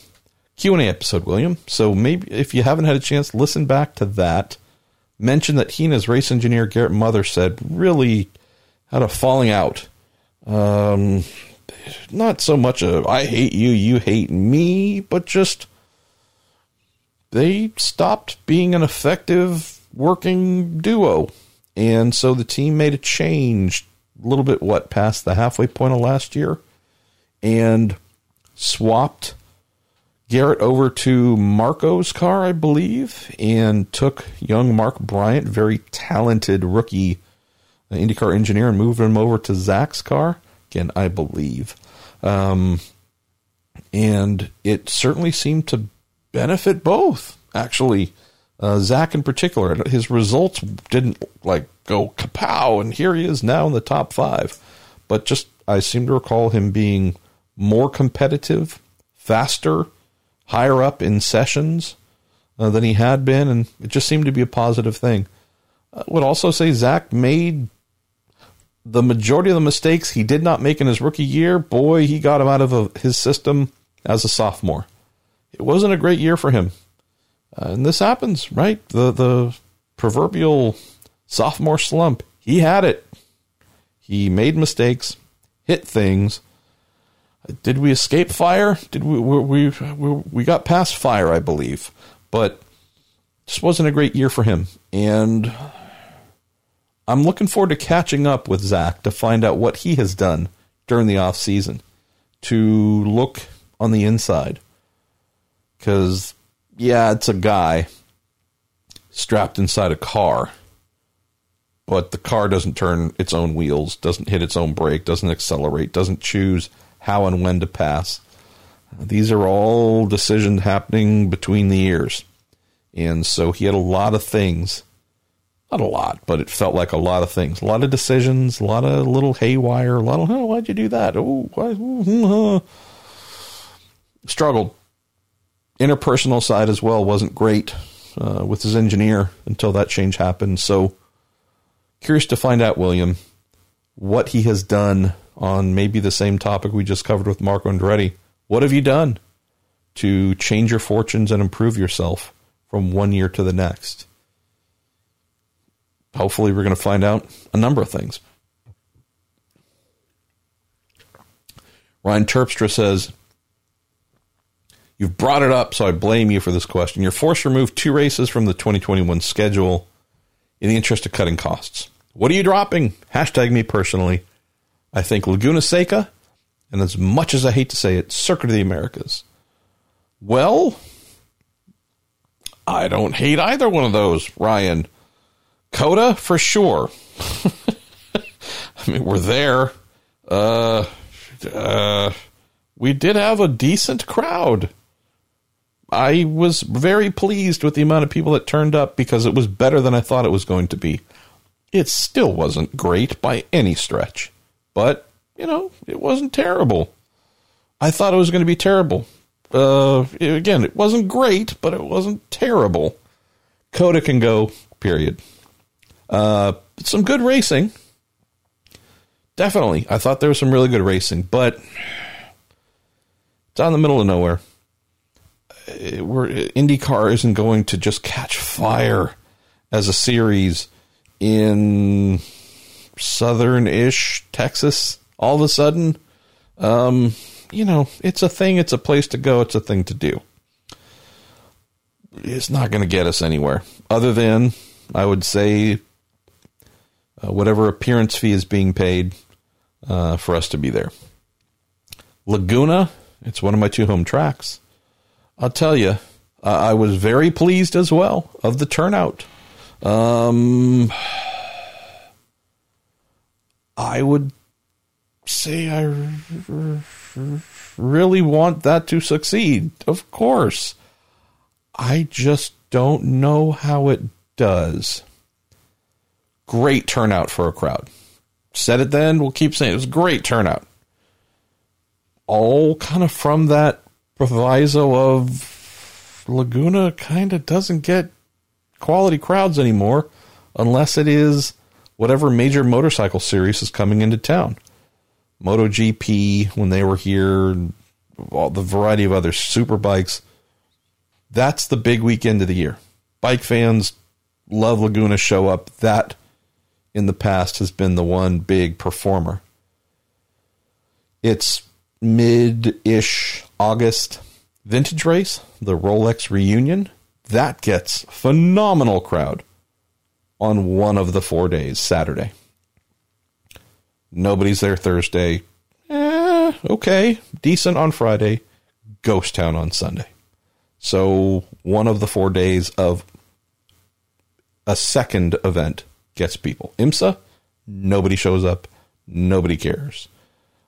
Q&A episode, William. So maybe if you haven't had a chance, listen back to that. Mention that he and his race engineer, Garrett Mothersead really had a falling out. Um, not so much a I hate you, you hate me, but just they stopped being an effective working duo. And so the team made a change a little bit, what, past the halfway point of last year and swapped Garrett over to Marco's car, I believe, and took young Mark Bryant, very talented rookie uh, IndyCar engineer, and moved him over to Zach's car. Again, I believe. Um, and it certainly seemed to benefit both, actually. Uh, Zach in particular, his results didn't like go kapow, and here he is now in the top five. But just, I seem to recall him being more competitive, faster, higher up in sessions uh, than he had been, and it just seemed to be a positive thing. I would also say Zach made the majority of the mistakes he did not make in his rookie year, boy, he got him out of a, his system as a sophomore. It wasn't a great year for him. Uh, and this happens, right? The the proverbial sophomore slump. He had it. He made mistakes, hit things. Did we escape fire? Did we we we, we got past fire, I believe. But this wasn't a great year for him. And I'm looking forward to catching up with Zach to find out what he has done during the off season to look on the inside. Because, yeah, it's a guy strapped inside a car, but the car doesn't turn its own wheels, doesn't hit its own brake, doesn't accelerate, doesn't choose how and when to pass. These are all decisions happening between the ears. And so he had a lot of things not a lot, but it felt like a lot of things, a lot of decisions, a lot of little haywire, a lot of, oh, why'd you do that? Oh, why, struggled. Interpersonal side as well wasn't great uh, with his engineer until that change happened. So, curious to find out, William, what he has done on maybe the same topic we just covered with Marco Andretti. What have you done to change your fortunes and improve yourself from one year to the next? Hopefully we're going to find out a number of things. Ryan Terpstra says, You've brought it up, so I blame you for this question. You're forced to remove two races from the 2021 schedule in the interest of cutting costs. What are you dropping? Hashtag me personally. I think Laguna Seca, and as much as I hate to say it, Circuit of the Americas. Well, I don't hate either one of those, Ryan. COTA for sure. I mean, we're there. Uh, uh, we did have a decent crowd. I was very pleased with the amount of people that turned up because it was better than I thought it was going to be. It still wasn't great by any stretch, but you know, it wasn't terrible. I thought it was going to be terrible. Uh, again, it wasn't great, but it wasn't terrible. COTA can go, period. Uh, some good racing. Definitely. I thought there was some really good racing, but it's in the middle of nowhere. Uh, Where IndyCar isn't going to just catch fire as a series in southern-ish Texas all of a sudden. Um, you know, it's a thing. It's a place to go. It's a thing to do. It's not going to get us anywhere other than I would say uh, whatever appearance fee is being paid uh, for us to be there. Laguna It's one of my two home tracks. I'll tell you, I was very pleased as well of the turnout. Um, I would say I really want that to succeed. Of course. I just don't know how it does. Great turnout for a crowd. Said it then, we'll keep saying it. it was great turnout. All kind of from that proviso of Laguna kind of doesn't get quality crowds anymore unless it is whatever major motorcycle series is coming into town. MotoGP, when they were here, all the variety of other super bikes. That's the big weekend of the year. Bike fans love Laguna show up. That in the past has been the one big performer. It's mid ish August vintage race, the Rolex reunion. That gets phenomenal crowd on one of the four days, Saturday. Nobody's there Thursday. Eh, okay. Decent on Friday. Ghost Town on Sunday. So one of the four days of a second event gets people. IMSA, nobody shows up. Nobody cares.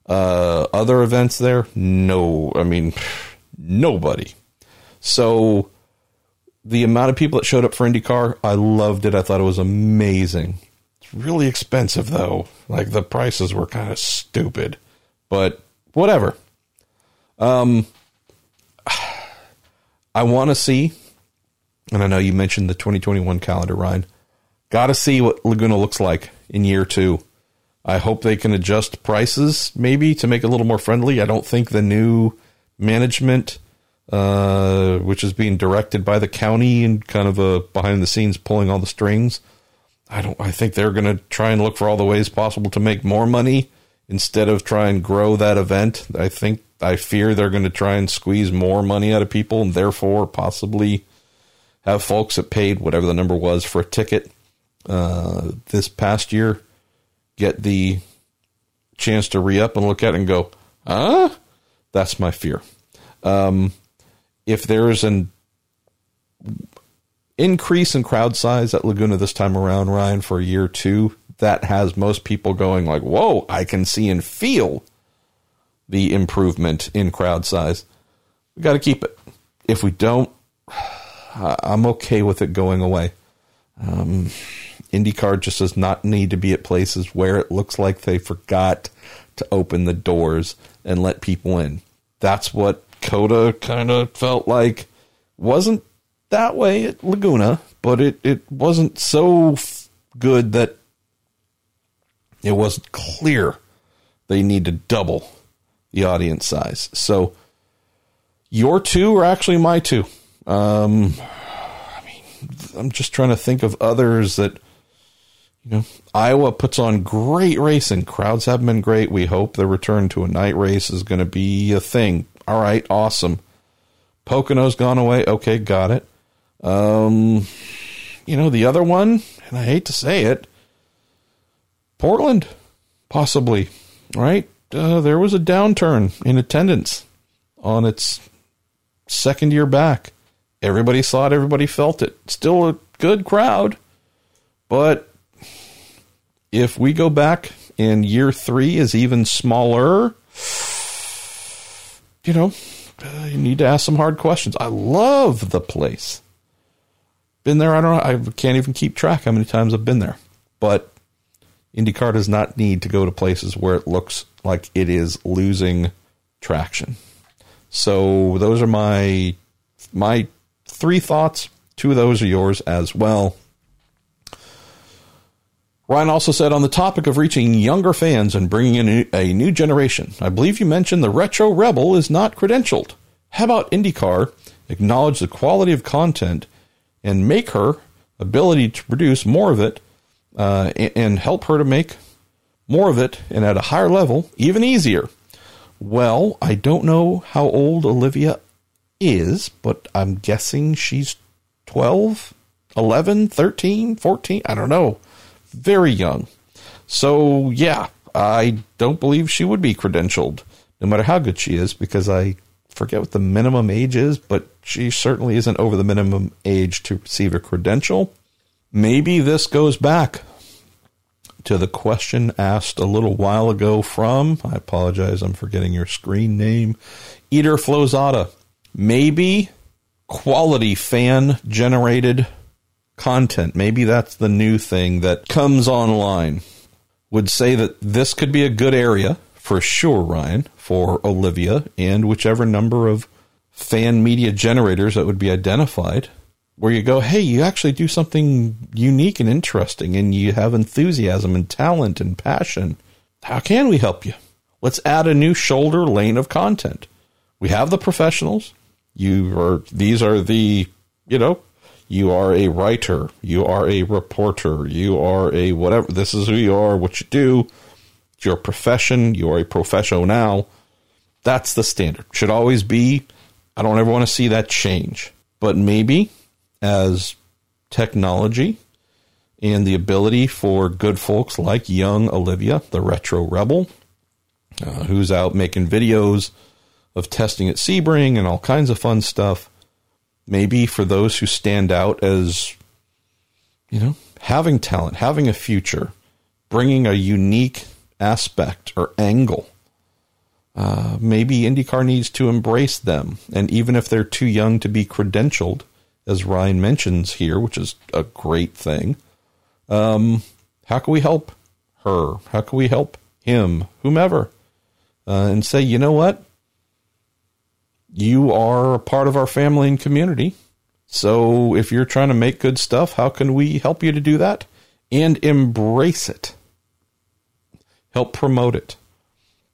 Uh, other events there, no. I mean, nobody. So the amount of people that showed up for IndyCar, I loved it. I thought it was amazing. It's really expensive though. Like the prices were kind of stupid, but whatever. Um, I want to see, and I know you mentioned the 2021 calendar, Ryan. Got to see what Laguna looks like in year two. I hope they can adjust prices maybe to make it a little more friendly. I don't think the new management, uh, which is being directed by the county and kind of a behind the scenes pulling all the strings. I don't. I think they're going to try and look for all the ways possible to make more money instead of try and grow that event. I think I fear they're going to try and squeeze more money out of people and therefore possibly have folks that paid whatever the number was for a ticket uh, this past year get the chance to re up and look at it and go, huh? That's my fear. Um, if there's an increase in crowd size at Laguna this time around, Ryan, for a year two, that has most people going like, whoa, I can see and feel the improvement in crowd size. We got to keep it. If we don't, I'm okay with it going away. Um, IndyCar just does not need to be at places where it looks like they forgot to open the doors and let people in. That's what COTA kind of felt like. Wasn't that way at Laguna, but it, it wasn't so f- good that it wasn't clear they need to double the audience size. So your two are actually my two. Um, I mean, I'm just trying to think of others that you know, Iowa puts on great racing. Crowds have been great. We hope the return to a night race is going to be a thing. All right, awesome. Pocono's gone away. Okay, got it. Um, you know, the other one, and I hate to say it, Portland, possibly, right? Uh, there was a downturn in attendance on its second year back. Everybody saw it, everybody felt it. Still a good crowd, but if we go back and year three is even smaller, you know, uh, you need to ask some hard questions. I love the place. Been there, I don't know, I can't even keep track how many times I've been there. But IndyCar does not need to go to places where it looks like it is losing traction. So those are my my three thoughts. Two of those are yours as well. Ryan also said on the topic of reaching younger fans and bringing in a new generation, I believe you mentioned the Retro Rebel is not credentialed. How about IndyCar acknowledge the quality of content and make her ability to produce more of it uh, and help her to make more of it and at a higher level even easier? Well, I don't know how old Olivia is, but I'm guessing she's 12, 11, 13, 14. I don't know very young. So, yeah, I don't believe she would be credentialed, no matter how good she is, because I forget what the minimum age is, but she certainly isn't over the minimum age to receive a credential. Maybe this goes back to the question asked a little while ago from, I apologize, I'm forgetting your screen name, Eater Flozada. Maybe quality fan generated content, maybe that's the new thing that comes online, would say that this could be a good area for sure, Ryan, for Olivia and whichever number of fan media generators that would be identified where you go, hey, you actually do something unique and interesting, and you have enthusiasm and talent and passion. How can we help you? Let's add a new shoulder lane of content. We have the professionals. You are these are the you know you are a writer, you are a reporter, you are a whatever. This is who you are, what you do. It's your profession. You are a professional now. That's the standard. Should always be. I don't ever want to see that change. But maybe as technology and the ability for good folks like young Olivia, the retro rebel, uh, who's out making videos of testing at Sebring and all kinds of fun stuff. Maybe for those who stand out as, you know, having talent, having a future, bringing a unique aspect or angle. Uh, maybe IndyCar needs to embrace them. And even if they're too young to be credentialed, as Ryan mentions here, which is a great thing. Um, how can we help her? How can we help him, whomever? Uh, and say, you know what? You are a part of our family and community. So if you're trying to make good stuff, how can we help you to do that? And embrace it. Help promote it.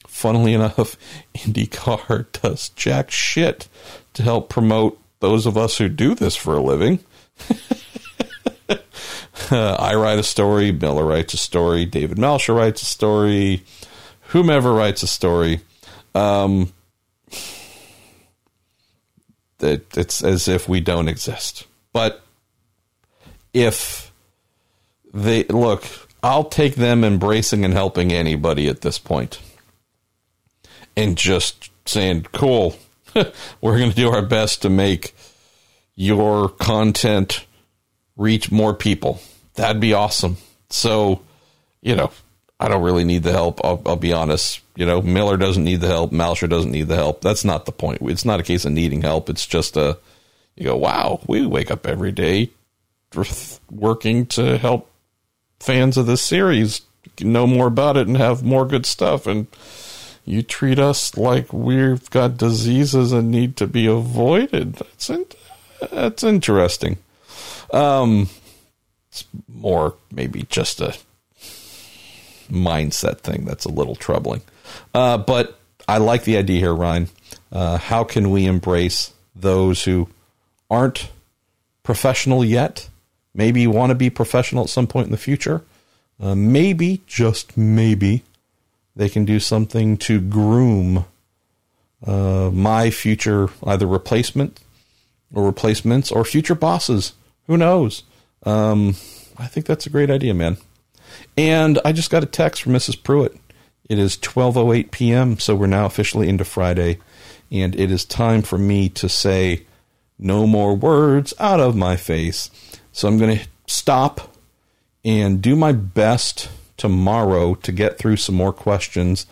Funnily enough, IndyCar does jack shit to help promote those of us who do this for a living. uh, I write a story, Miller writes a story, David Malsher writes a story, whomever writes a story. Um, it, it's as if we don't exist. But if they look, I'll take them embracing and helping anybody at this point and just saying, cool, we're going to do our best to make your content reach more people. That'd be awesome. So, you know, I don't really need the help. I'll, I'll, be honest. You know, Miller doesn't need the help. Malsher doesn't need the help. That's not the point. It's not a case of needing help. It's just a, you go, wow, we wake up every day working to help fans of this series know more about it and have more good stuff. And you treat us like we've got diseases and need to be avoided. That's in, that's interesting. Um, it's more maybe just a mindset thing that's a little troubling. Uh, but I like the idea here, Ryan. Uh, how can we embrace those who aren't professional yet? Maybe want to be professional at some point in the future. Uh, maybe, just maybe, they can do something to groom uh, my future either replacement or replacements or future bosses. Who knows? Um, I think that's a great idea, man. And I just got a text from Mrs. Pruett. It is 12:08 p.m., so we're now officially into Friday, and it is time for me to say no more words out of my face. So I'm going to stop and do my best tomorrow to get through some more questions.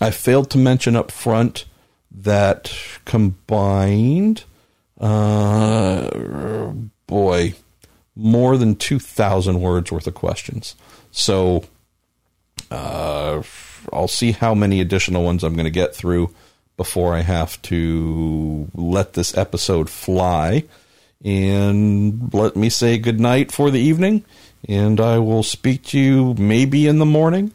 I failed to mention up front that combined, uh, boy, more than 2,000 words worth of questions. So uh, I'll see how many additional ones I'm going to get through before I have to let this episode fly. And let me say goodnight for the evening and I will speak to you maybe in the morning.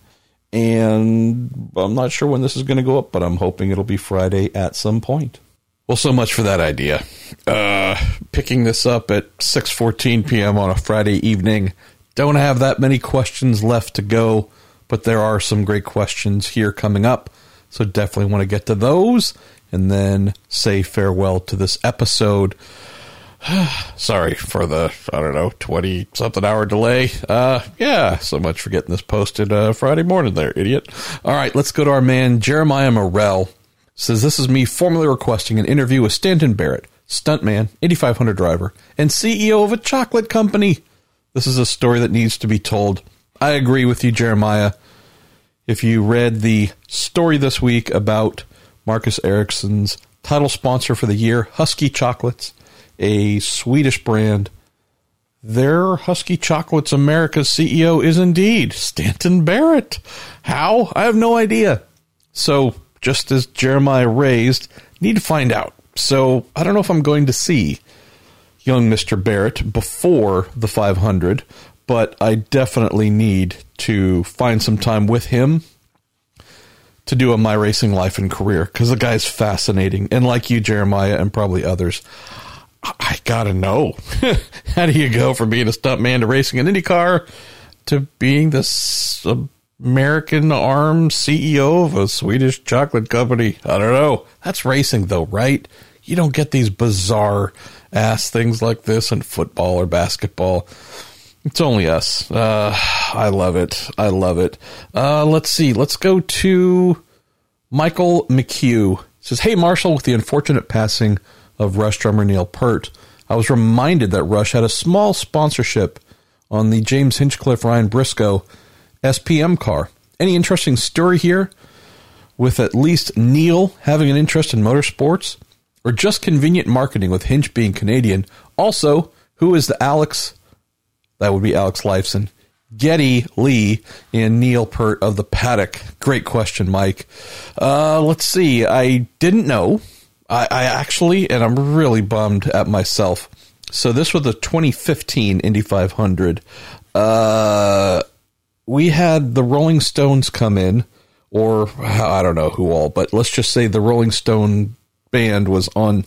And I'm not sure when this is going to go up, but I'm hoping it'll be Friday at some point. Well, so much for that idea. Uh, picking this up at 6:14 p.m. on a Friday evening. Don't have that many questions left to go, but there are some great questions here coming up. So definitely want to get to those and then say farewell to this episode. Sorry for the, I don't know, 20 something hour delay. Uh, yeah, so much for getting this posted uh, Friday morning there, idiot. All right, let's go to our man, Jeremiah Morrell. says this is me formally requesting an interview with Stanton Barrett, stuntman, 8500 driver, and CEO of a chocolate company. This is a story that needs to be told. I agree with you, Jeremiah. If you read the story this week about Marcus Ericsson's title sponsor for the year, Huski Chocolates, a Swedish brand, their Huski Chocolates America's CEO is indeed Stanton Barrett. How? I have no idea. So, just as Jeremiah raised, need to find out. So, I don't know if I'm going to see young Mr. Barrett before the 500, but I definitely need to find some time with him to do a My Racing Life and Career because the guy's fascinating. And like you, Jeremiah, and probably others, I gotta know. How do you go from being a stuntman to racing an IndyCar to being this American arm CEO of a Swedish chocolate company? I don't know. That's racing, though, right? You don't get these bizarre ass things like this in football or basketball. It's only us. Uh, I love it. I love it. Uh, let's see. Let's go to Michael McHugh. Says, "Hey Marshall, with the unfortunate passing of Rush drummer Neil Peart, I was reminded that Rush had a small sponsorship on the James Hinchcliffe Ryan Briscoe SPM car. Any interesting story here? With at least Neil having an interest in motorsports, or just convenient marketing with Hinch being Canadian? Also, who is the Alex?" That would be Alex Lifeson. Geddy Lee and Neil Peart of the Paddock. Great question, Mike. Uh, let's see. I didn't know. I, I, actually, and I'm really bummed at myself. So this was the 2015 Indy 500. Uh, we had the Rolling Stones come in, or I don't know who all, but let's just say the Rolling Stone band was on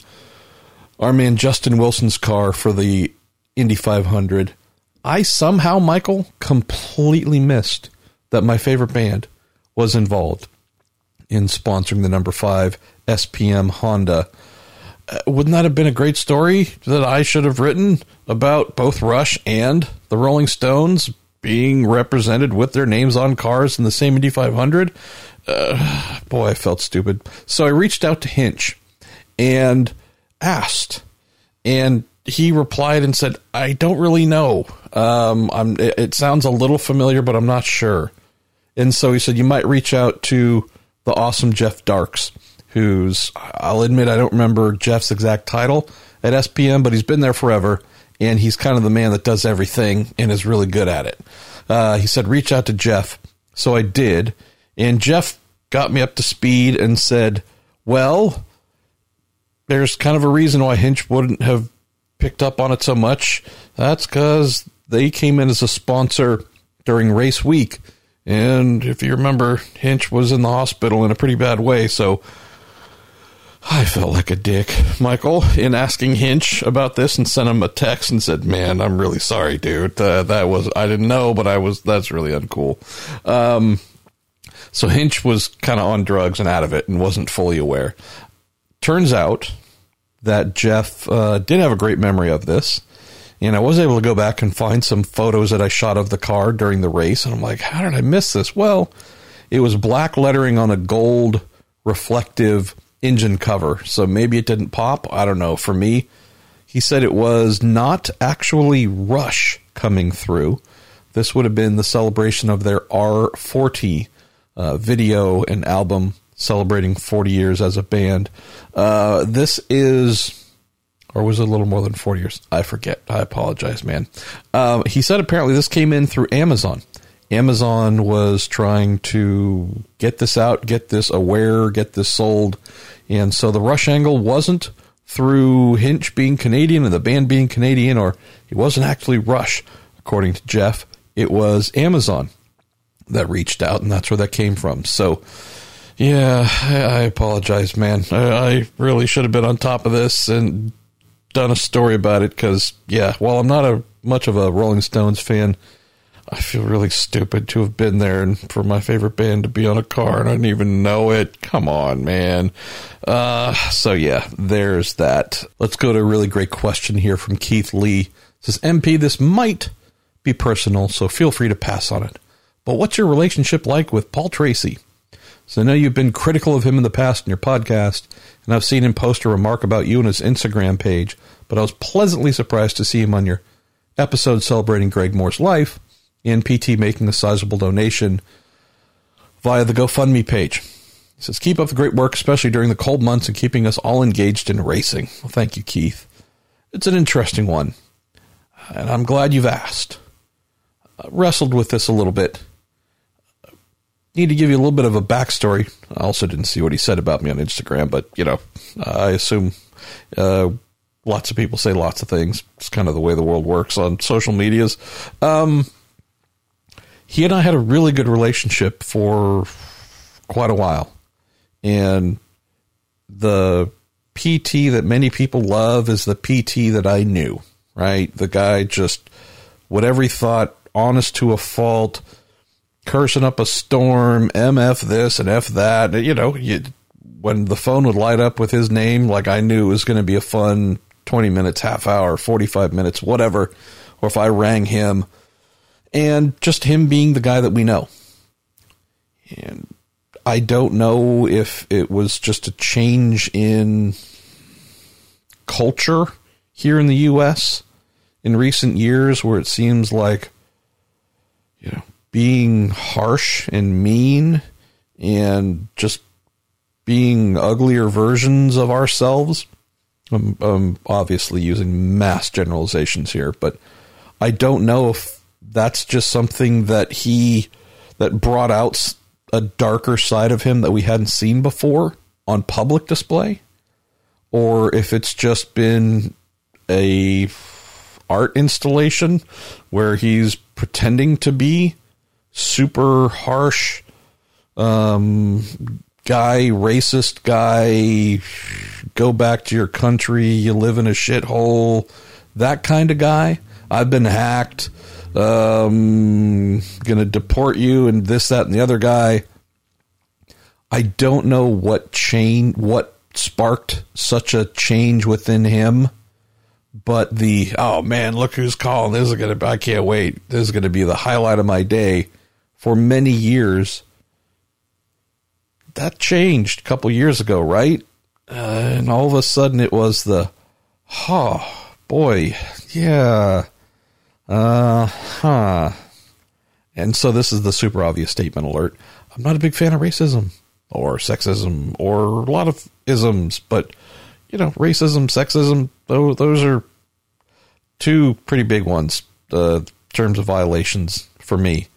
our man Justin Wilson's car for the Indy 500 I somehow, Michael, completely missed that my favorite band was involved in sponsoring the number five SPM Honda. Uh, wouldn't that have been a great story that I should have written about both Rush and the Rolling Stones being represented with their names on cars in the same Indy 500? Uh, boy, I felt stupid. So I reached out to Hinch and asked, and he replied and said, "I don't really know. Um, I'm. It, it, sounds a little familiar, but I'm not sure." And so he said, "You might reach out to the awesome Jeff Darks, who's I'll admit I don't remember Jeff's exact title at SPM, but he's been there forever, and he's kind of the man that does everything and is really good at it." Uh, he said, "Reach out to Jeff." So I did, and Jeff got me up to speed and said, "Well." There's kind of a reason why Hinch wouldn't have picked up on it so much, that's because they came in as a sponsor during race week. And if you remember, Hinch was in the hospital in a pretty bad way. So I felt like a dick, Michael, in asking Hinch about this and sent him a text and said, Man, I'm really sorry, dude. Uh, that was, I didn't know, but I was, that's really uncool. Um, so Hinch was kind of on drugs and out of it and wasn't fully aware. Turns out that Jeff uh, did have a great memory of this. And I was able to go back and find some photos that I shot of the car during the race. And I'm like, how did I miss this? Well, it was black lettering on a gold reflective engine cover. So maybe it didn't pop. I don't know. For me, he said it was not actually Rush coming through. This would have been the celebration of their R40 uh, video and album celebrating 40 years as a band. Uh, this is, or was it a little more than 40 years? I forget. I apologize, man. Um, he said apparently this came in through Amazon. Amazon was trying to get this out, get this aware, get this sold. And so the rush angle wasn't through Hinch being Canadian and the band being Canadian, or it wasn't actually Rush, according to Jeff. It was Amazon that reached out, and that's where that came from. So, yeah, I apologize, man. I really should have been on top of this and done a story about it because, yeah, while I'm not a much of a Rolling Stones fan, I feel really stupid to have been there and for my favorite band to be on a car and I didn't even know it. Come on, man. Uh, so yeah, there's that. Let's go to a really great question here from Keith Lee. It says MP, this might be personal, so feel free to pass on it. But what's your relationship like with Paul Tracy? So I know you've been critical of him in the past in your podcast, and I've seen him post a remark about you on his Instagram page, but I was pleasantly surprised to see him on your episode celebrating Greg Moore's life and PT making a sizable donation via the GoFundMe page. He says, Keep up the great work, especially during the cold months and keeping us all engaged in racing. Well, thank you, Keith. It's an interesting one, and I'm glad you've asked. I wrestled with this a little bit need to give you a little bit of a backstory. I also didn't see what he said about me on Instagram, but you know, I assume uh, lots of people say lots of things. It's kind of the way the world works on social medias. Um, he and I had a really good relationship for quite a while, and the PT that many people love is the PT that I knew. Right, the guy just whatever he thought, honest to a fault cursing up a storm, MF this and F that. You know, you, when the phone would light up with his name, like I knew it was going to be a fun 20 minutes, half hour, 45 minutes, whatever. Or if I rang him and just him being the guy that we know. And I don't know if it was just a change in culture here in the U.S. in recent years where it seems like, you know, being harsh and mean and just being uglier versions of ourselves. I'm, I'm, obviously using mass generalizations here, but I don't know if that's just something that he that brought out a darker side of him that we hadn't seen before on public display, or if it's just been a art installation where he's pretending to be super harsh um, guy, racist guy, go back to your country, you live in a shithole, that kind of guy. I've been hacked, um, gonna deport you, and this, that, and the other guy. I don't know what chain, what sparked such a change within him, but the oh man, look who's calling! This is gonna, I can't wait. This is gonna be the highlight of my day for many years. That changed a couple years ago, right? Uh, and all of a sudden it was the, oh, boy, yeah, uh huh. And so this is the super obvious statement alert. I'm not a big fan of racism or sexism or a lot of isms, but you know, racism, sexism, those, are two pretty big ones, uh, terms of violations for me.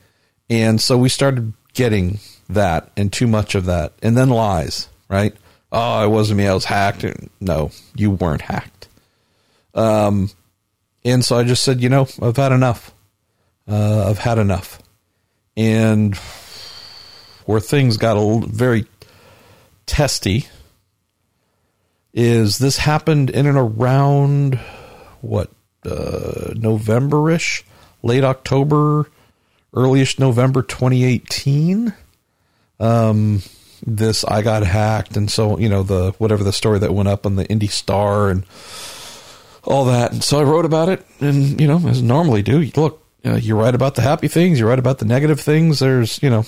And so we started getting that and too much of that. And then lies, right? Oh, it wasn't me. I was hacked. No, you weren't hacked. Um, and so I just said, you know, I've had enough. Uh, I've had enough. And where things got a very testy is this happened in and around what uh, November-ish, late October, earliest November 2018. Um, this I got hacked, and so you know the whatever the story that went up on the Indy Star and all that. And so I wrote about it, and you know as normally do. Look, uh, you write about the happy things, you write about the negative things. There's you know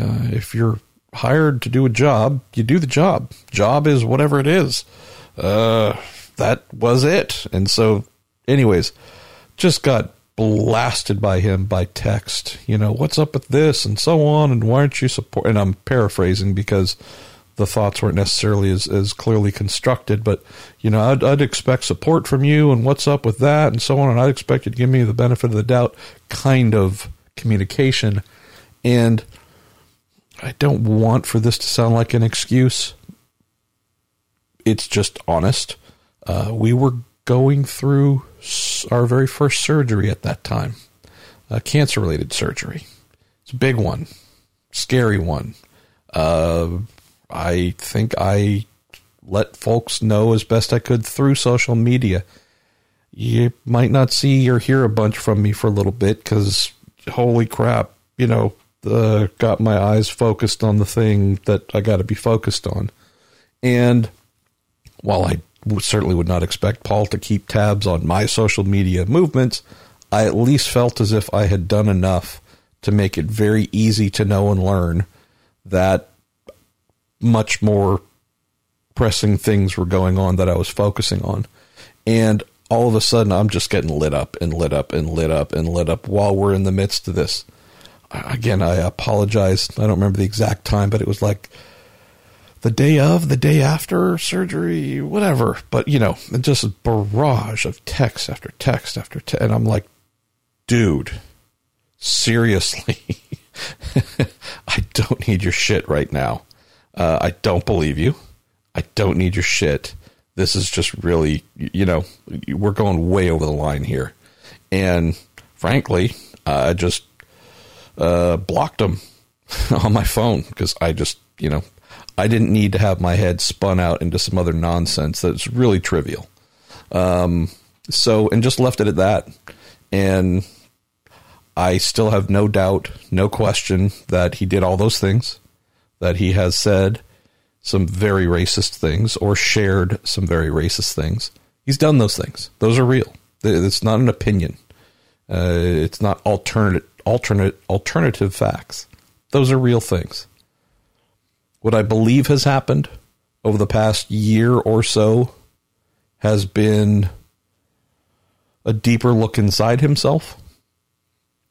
uh, if you're hired to do a job, you do the job. Job is whatever it is. Uh, that was it. And so, anyways, just got blasted by him by text. You know, what's up with this and so on, and why aren't you support? And I'm paraphrasing because the thoughts weren't necessarily as, as clearly constructed, but you know, I'd, I'd expect support from you, and what's up with that, and so on. And I'd expect you to give me the benefit of the doubt, kind of communication. And I don't want for this to sound like an excuse. It's just honest. Uh, we were going through our very first surgery at that time, a cancer related surgery. It's a big one, scary one. Uh, I think I let folks know as best I could through social media. You might not see or hear a bunch from me for a little bit because, holy crap, you know, uh, got my eyes focused on the thing that I got to be focused on. And while I certainly would not expect Paul to keep tabs on my social media movements. I at least felt as if I had done enough to make it very easy to know and learn that much more pressing things were going on that I was focusing on. And all of a sudden, I'm just getting lit up and lit up and lit up and lit up while we're in the midst of this. Again, I apologize. I don't remember the exact time, but it was like the day of, the day after surgery, whatever. But, you know, just a barrage of text after text after text. And I'm like, dude, seriously, I don't need your shit right now. Uh, I don't believe you. I don't need your shit. This is just really, you know, we're going way over the line here. And frankly, I just uh, blocked them on my phone because I just, you know, I didn't need to have my head spun out into some other nonsense that's really trivial. Um, so, and just left it at that. And I still have no doubt, no question that he did all those things, that he has said some very racist things or shared some very racist things. He's done those things. Those are real. It's not an opinion. Uh, it's not alternate, alternate, alternative facts. Those are real things. What I believe has happened over the past year or so has been a deeper look inside himself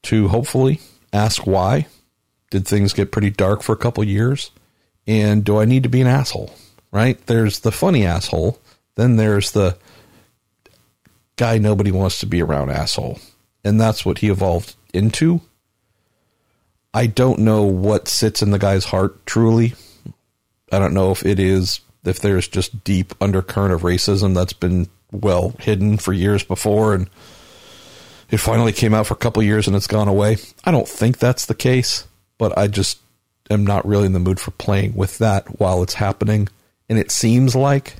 to hopefully ask why. Did things get pretty dark for a couple years? And do I need to be an asshole? Right? There's the funny asshole. Then there's the guy nobody wants to be around asshole. And that's what he evolved into. I don't know what sits in the guy's heart truly. I don't know if it is, if there's just deep undercurrent of racism that's been well hidden for years before and it finally came out for a couple years and it's gone away. I don't think that's the case, but I just am not really in the mood for playing with that while it's happening. And it seems like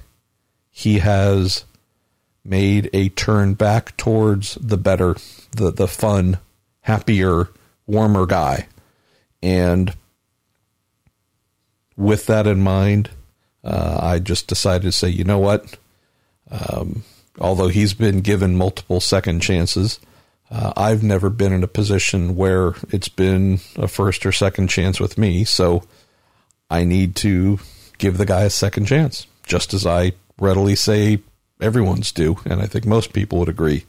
he has made a turn back towards the better, the the fun, happier, warmer guy. And with that in mind, uh, I just decided to say, you know what? Um, although he's been given multiple second chances, uh, I've never been in a position where it's been a first or second chance with me, so I need to give the guy a second chance, just as I readily say everyone's do, and I think most people would agree.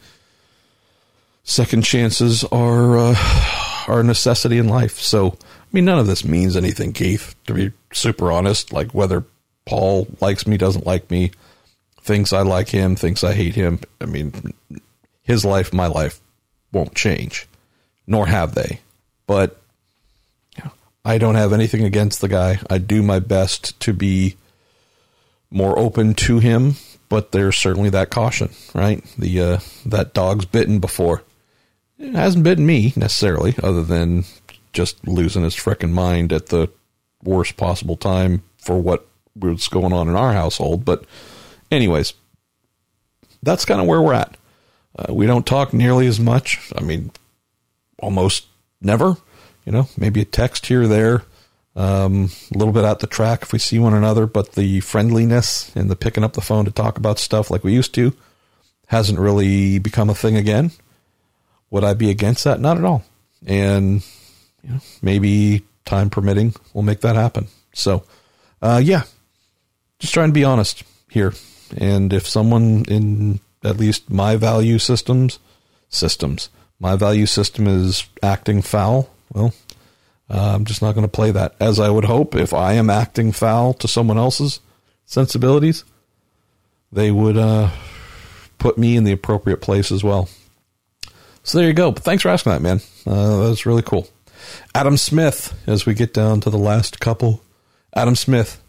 Second chances are uh, are a necessity in life. So, I mean, none of this means anything, Keith. To be super honest, like whether Paul likes me, doesn't like me, thinks I like him, thinks I hate him. I mean, his life, my life won't change, nor have they. But I don't have anything against the guy. I do my best to be more open to him, but there's certainly that caution, right? The uh, that dog's bitten before. It hasn't bitten me necessarily, other than just losing his frickin' mind at the worst possible time for what was going on in our household. But, anyways, that's kind of where we're at. Uh, we don't talk nearly as much. I mean, almost never. You know, maybe a text here or there, um, a little bit out the track if we see one another, but the friendliness and the picking up the phone to talk about stuff like we used to hasn't really become a thing again. Would I be against that? Not at all. And you know, maybe time permitting, we'll make that happen. So, uh, yeah, just trying to be honest here. And if someone in at least my value systems systems. My value system is acting foul. Well, uh, I'm just not going to play that as I would hope. If I am acting foul to someone else's sensibilities, they would uh, put me in the appropriate place as well. So there you go. But thanks for asking that, man. Uh, that's really cool. Adam Smith, as we get down to the last couple. Adam Smith,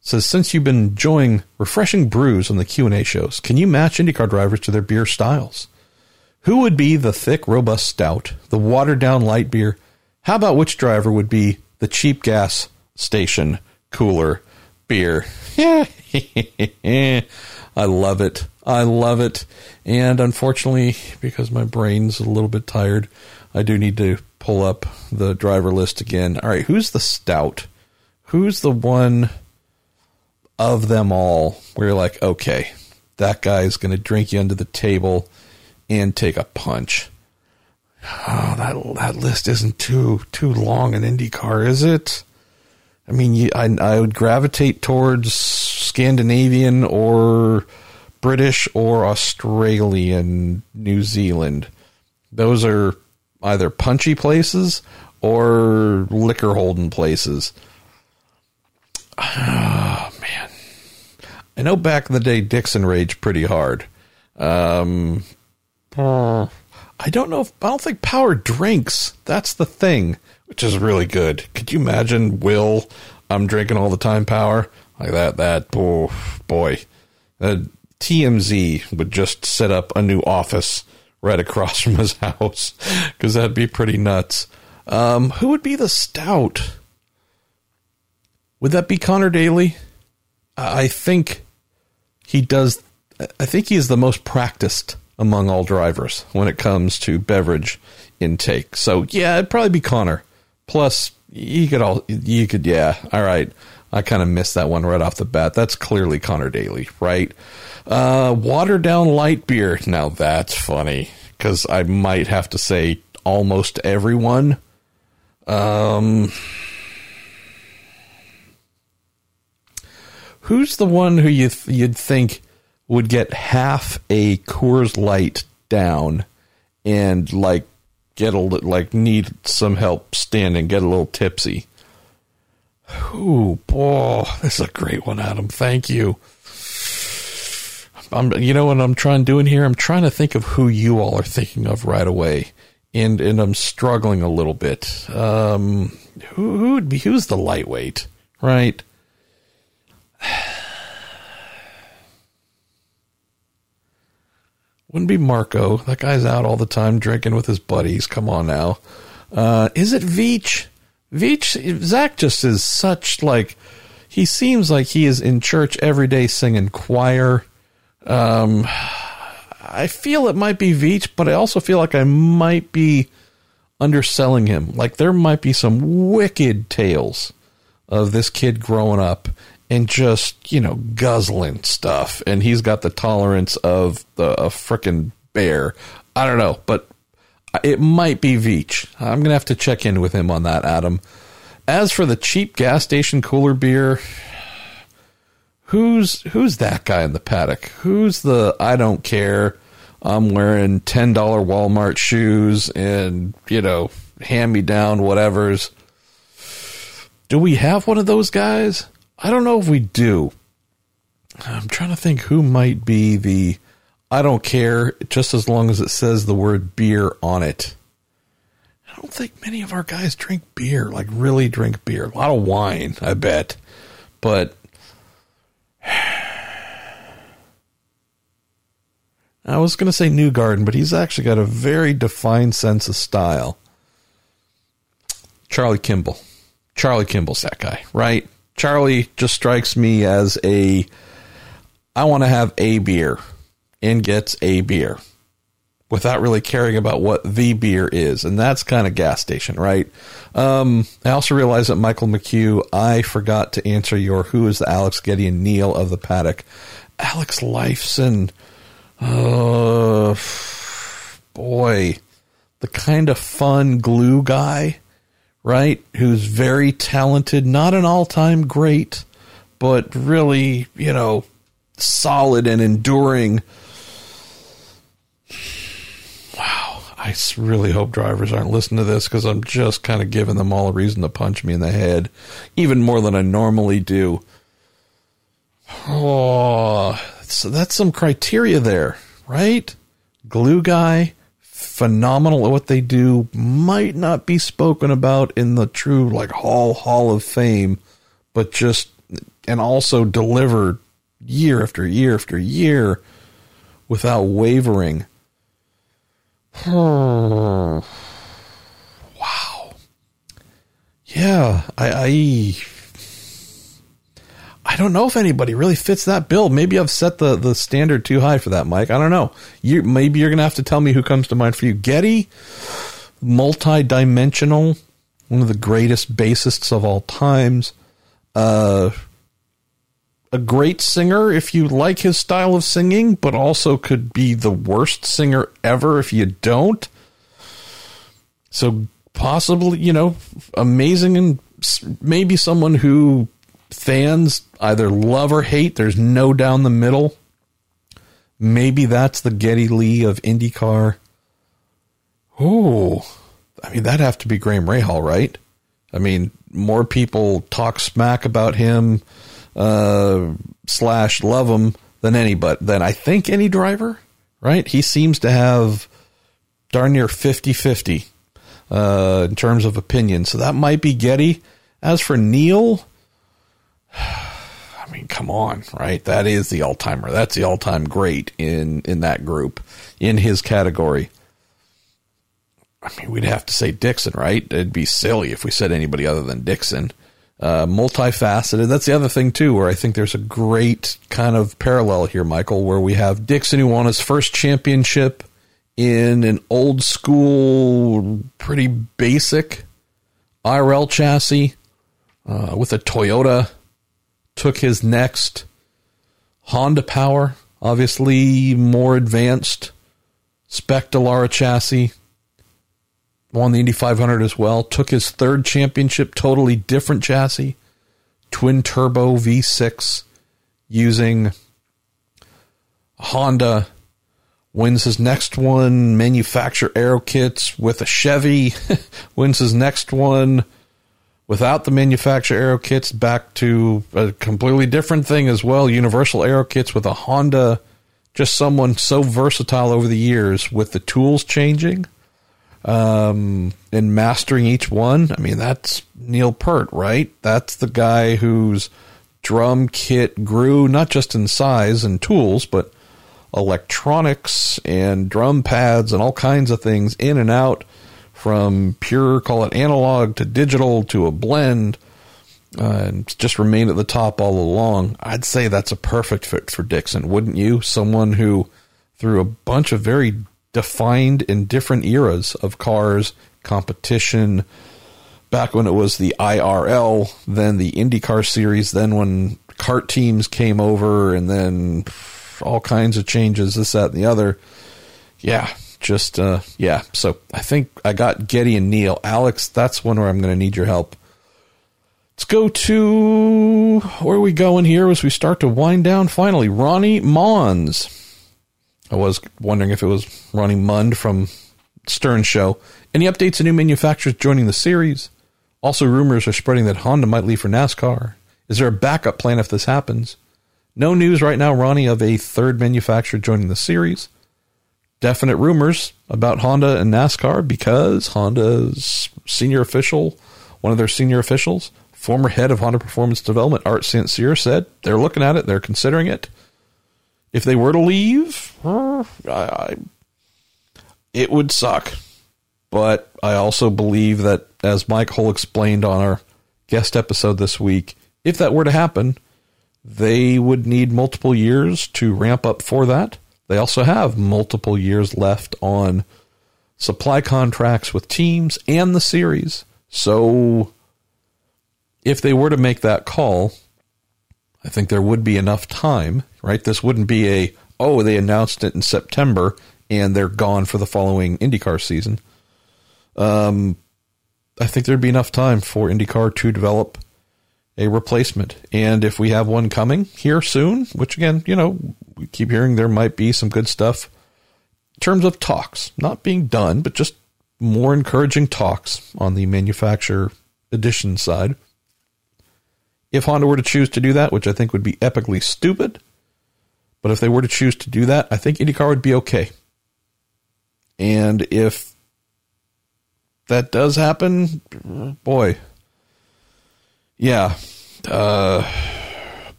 says since you've been enjoying refreshing brews on the Q&A shows, can you match IndyCar drivers to their beer styles? Who would be the thick, robust stout, the watered down light beer? How about which driver would be the cheap gas station cooler beer? I love it. I love it. And unfortunately, because my brain's a little bit tired, I do need to pull up the driver list again. All right, who's the stout? Who's the one of them all where you're like, okay, that guy's going to drink you under the table and take a punch. Oh, that that list isn't too too long an IndyCar, is it? I mean, you, I I would gravitate towards Scandinavian or British or Australian, New Zealand. Those are either punchy places or liquor holding places. Oh, man. I know back in the day Dixon raged pretty hard. Um, I don't know if I don't think Power drinks. That's the thing, which is really good. Could you imagine Will? I'm drinking all the time. Power like that. That oh, boy, uh, TMZ would just set up a new office right across from his house because that'd be pretty nuts. Um, who would be the stout? Would that be Connor Daly? I think he does. I think he is the most practiced among all drivers when it comes to beverage intake. So yeah, it'd probably be Connor. Plus, you could all you could yeah. All right, I kind of missed that one right off the bat. That's clearly Connor Daly, right? Uh, watered down light beer. Now that's funny because I might have to say almost everyone. Um, who's the one who you th- you'd think would get half a Coors Light down and like get a like need some help standing, get a little tipsy? Ooh, boy, this is a great one, Adam. Thank you. I'm, you know what I'm trying doing here? I'm trying to think of who you all are thinking of right away, and and I'm struggling a little bit. Um, who who would be who's the lightweight, right? Wouldn't be Marco. That guy's out all the time drinking with his buddies. Come on now. Uh, is it Veach? Veach Zach just is such like he seems like he is in church every day singing choir um, I feel it might be Veach, but I also feel like I might be underselling him. Like there might be some wicked tales of this kid growing up and just you know guzzling stuff, and he's got the tolerance of the a freaking bear. I don't know, but Uh, it might be Veach. I'm gonna have to check in with him on that, Adam. As for the cheap gas station cooler beer, who's who's that guy in the paddock? Who's the I don't care. I'm wearing ten dollar Walmart shoes and you know hand me down whatever's. Do we have one of those guys? I don't know if we do. I'm trying to think who might be the I don't care just as long as it says the word beer on it. I don't think many of our guys drink beer, like really drink beer. A lot of wine, I bet. But I was going to say Newgarden, but he's actually got a very defined sense of style. Charlie Kimball. Charlie Kimball's that guy, right? Charlie just strikes me as a I want to have a beer and gets a beer without really caring about what the beer is. And that's kind of gas station, right? Um, I also realized that Michael McHugh, I forgot to answer your who is the Alex Geddy and Neil of the paddock. Alex Lifeson, uh, boy, the kind of fun glue guy, right? Who's very talented, not an all time great, but really, you know, solid and enduring I really hope drivers aren't listening to this because I'm just kind of giving them all a reason to punch me in the head, even more than I normally do. Oh, so that's some criteria there, right? Glue guy, phenomenal at what they do, might not be spoken about in the true like Hall Hall of Fame, but just and also delivered year after year after year without wavering wow. Yeah, I, I I don't know if anybody really fits that bill. Maybe I've set the, the standard too high for that, Mike. I don't know. You maybe you're gonna have to tell me who comes to mind for you. Geddy, multi-dimensional, one of the greatest bassists of all times. Uh, a great singer if you like his style of singing, but also could be the worst singer ever if you don't. So possibly, you know, amazing and maybe someone who fans either love or hate. There's no down the middle. Maybe that's the Geddy Lee of IndyCar. Oh, I mean, that'd have to be Graham Rahal, right? I mean, more people talk smack about him, uh, slash love him than any, but than I think any driver, right? He seems to have darn near 50 50 uh, in terms of opinion. So that might be Geddy. As for Neil, I mean, come on, right? That is the all timer. That's the all time great in in that group, in his category. I mean, we'd have to say Dixon, right? It'd be silly if we said anybody other than Dixon. Uh, multifaceted. That's the other thing too, where I think there's a great kind of parallel here, Michael, where we have Dixon who won his first championship in an old school, pretty basic IRL chassis uh, with a Toyota. Took his next Honda Power, obviously more advanced spec Dallara chassis. Won the Indy 500 as well. Took his third championship, totally different chassis, twin turbo V6 using Honda wins his next one, manufacture aero kits with a Chevy, wins his next one without the manufacture aero kits, back to a completely different thing as well, universal aero kits with a Honda, just someone so versatile over the years with the tools changing um, and mastering each one. I mean, that's Neil Peart, right? That's the guy whose drum kit grew not just in size and tools, but electronics and drum pads and all kinds of things in and out from pure, call it analog to digital to a blend, uh, and just remained at the top all along. I'd say that's a perfect fit for Dixon, wouldn't you? Someone who, through a bunch of very defined in different eras of cars, competition, back when it was the IRL, then the IndyCar series, then when CART teams came over, and then all kinds of changes, this, that, and the other. Yeah, just, uh, yeah. So I think I got Geddy and Neil. Alex, that's one where I'm going to need your help. Let's go to where are we going here as we start to wind down finally. Ronnie Mons. I was wondering if it was Ronnie Mund from Stern Show. Any updates on new manufacturers joining the series? Also, rumors are spreading that Honda might leave for NASCAR. Is there a backup plan if this happens? No news right now, Ronnie, of a third manufacturer joining the series. Definite rumors about Honda and NASCAR because Honda's senior official, one of their senior officials, former head of Honda Performance Development, Art St. Cyr, said they're looking at it, they're considering it if they were to leave, I, I, it would suck. But I also believe that, as Mike Hull explained on our guest episode this week, if that were to happen, they would need multiple years to ramp up for that. They also have multiple years left on supply contracts with teams and the series. So if they were to make that call, I think there would be enough time, right? This wouldn't be a, oh, they announced it in September and they're gone for the following IndyCar season. Um, I think there'd be enough time for IndyCar to develop a replacement. And if we have one coming here soon, which again, you know, we keep hearing there might be some good stuff in terms of talks, not being done, but just more encouraging talks on the manufacturer edition side. If Honda were to choose to do that, which I think would be epically stupid, but if they were to choose to do that, I think IndyCar would be okay. And if that does happen, boy, yeah, uh,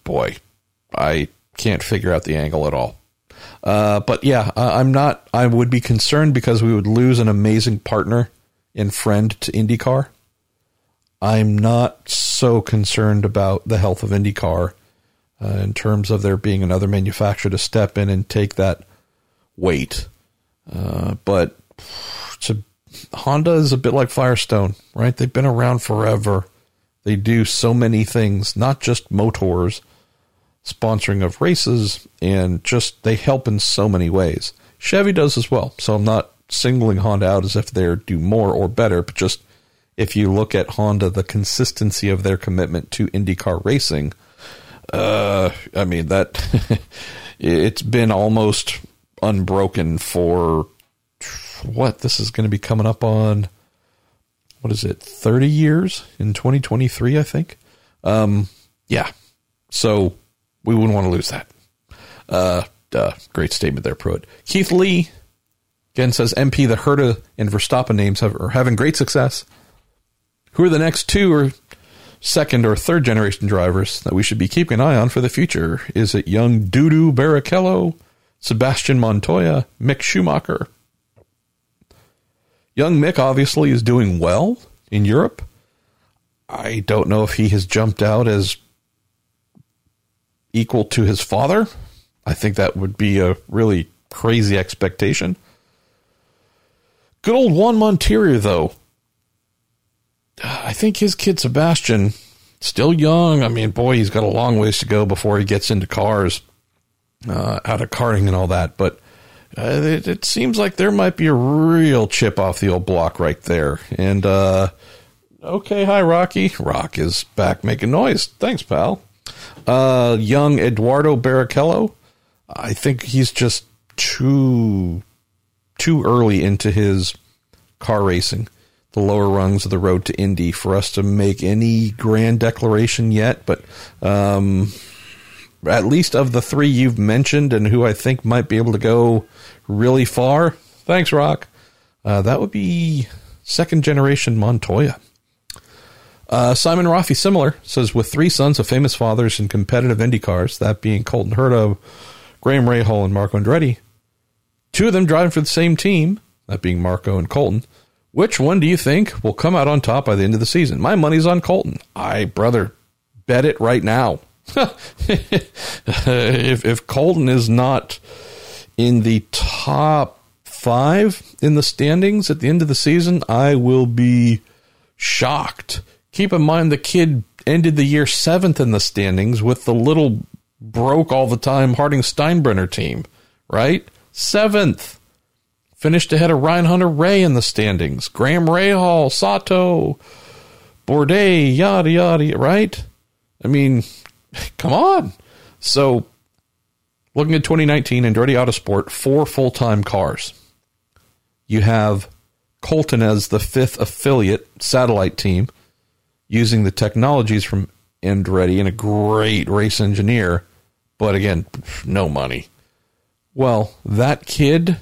boy, I can't figure out the angle at all. Uh, but yeah, I'm not. I would be concerned because we would lose an amazing partner and friend to IndyCar. I'm not so concerned about the health of IndyCar uh, in terms of there being another manufacturer to step in and take that weight. Uh, but a, Honda is a bit like Firestone, right? They've been around forever. They do so many things, not just motors, sponsoring of races, and just they help in so many ways. Chevy does as well. So I'm not singling Honda out as if they do more or better, but just if you look at Honda, the consistency of their commitment to IndyCar racing, uh, I mean that it's been almost unbroken for what this is going to be coming up on. What is it? Thirty years in 2023, I think. Um, yeah. So we wouldn't want to lose that. Uh, duh. Great statement there, Pruett. Keith Lee again says MP the Herta and Verstappen names have, are having great success. Who are the next two or second or third generation drivers that we should be keeping an eye on for the future? Is it young Dudu Barrichello, Sebastian Montoya, Mick Schumacher? Young Mick obviously is doing well in Europe. I don't know if he has jumped out as equal to his father. I think that would be a really crazy expectation. Good old Juan Montoya, though. I think his kid Sebastian, still young. I mean, boy, he's got a long ways to go before he gets into cars, uh, out of karting and all that. But uh, it, it, seems like there might be a real chip off the old block right there. And uh, okay, hi Rocky. Rock is back making noise. Thanks, pal. Uh, young Eduardo Barrichello. I think he's just too too early into his car racing the lower rungs of the road to Indy for us to make any grand declaration yet. But um, at least of the three you've mentioned and who I think might be able to go really far, thanks, Rock. Uh, that would be second generation Montoya. Uh, Simon Rafi, similar, says with three sons of famous fathers in competitive Indy cars, that being Colton Herta, Graham Rahal, and Marco Andretti, two of them driving for the same team, that being Marco and Colton. Which one do you think will come out on top by the end of the season? My money's on Colton. I, brother, bet it right now. if, if Colton is not in the top five in the standings at the end of the season, I will be shocked. Keep in mind the kid ended the year seventh in the standings with the little broke all the time Harding Steinbrenner team, right? Seventh. Finished ahead of Ryan Hunter-Reay in the standings. Graham Rahal, Sato, Bourdais, yada, yada, right? I mean, come on. So, looking at 2019, Andretti Autosport, four full time cars. You have Colton as the fifth affiliate satellite team using the technologies from Andretti and a great race engineer, but again, no money. Well, that kid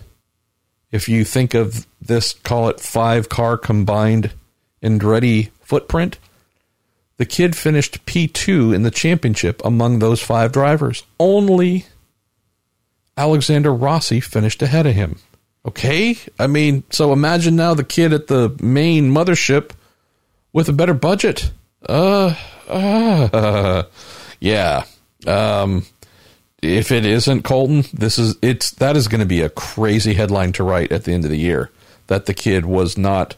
if you think of this, call it five car combined Andretti footprint, the kid finished P2 in the championship among those five drivers. Only Alexander Rossi finished ahead of him. Okay? I mean, so imagine now the kid at the main mothership with a better budget. Uh, uh, uh yeah. Um, if it isn't Colton, this is it's that is going to be a crazy headline to write at the end of the year that the kid was not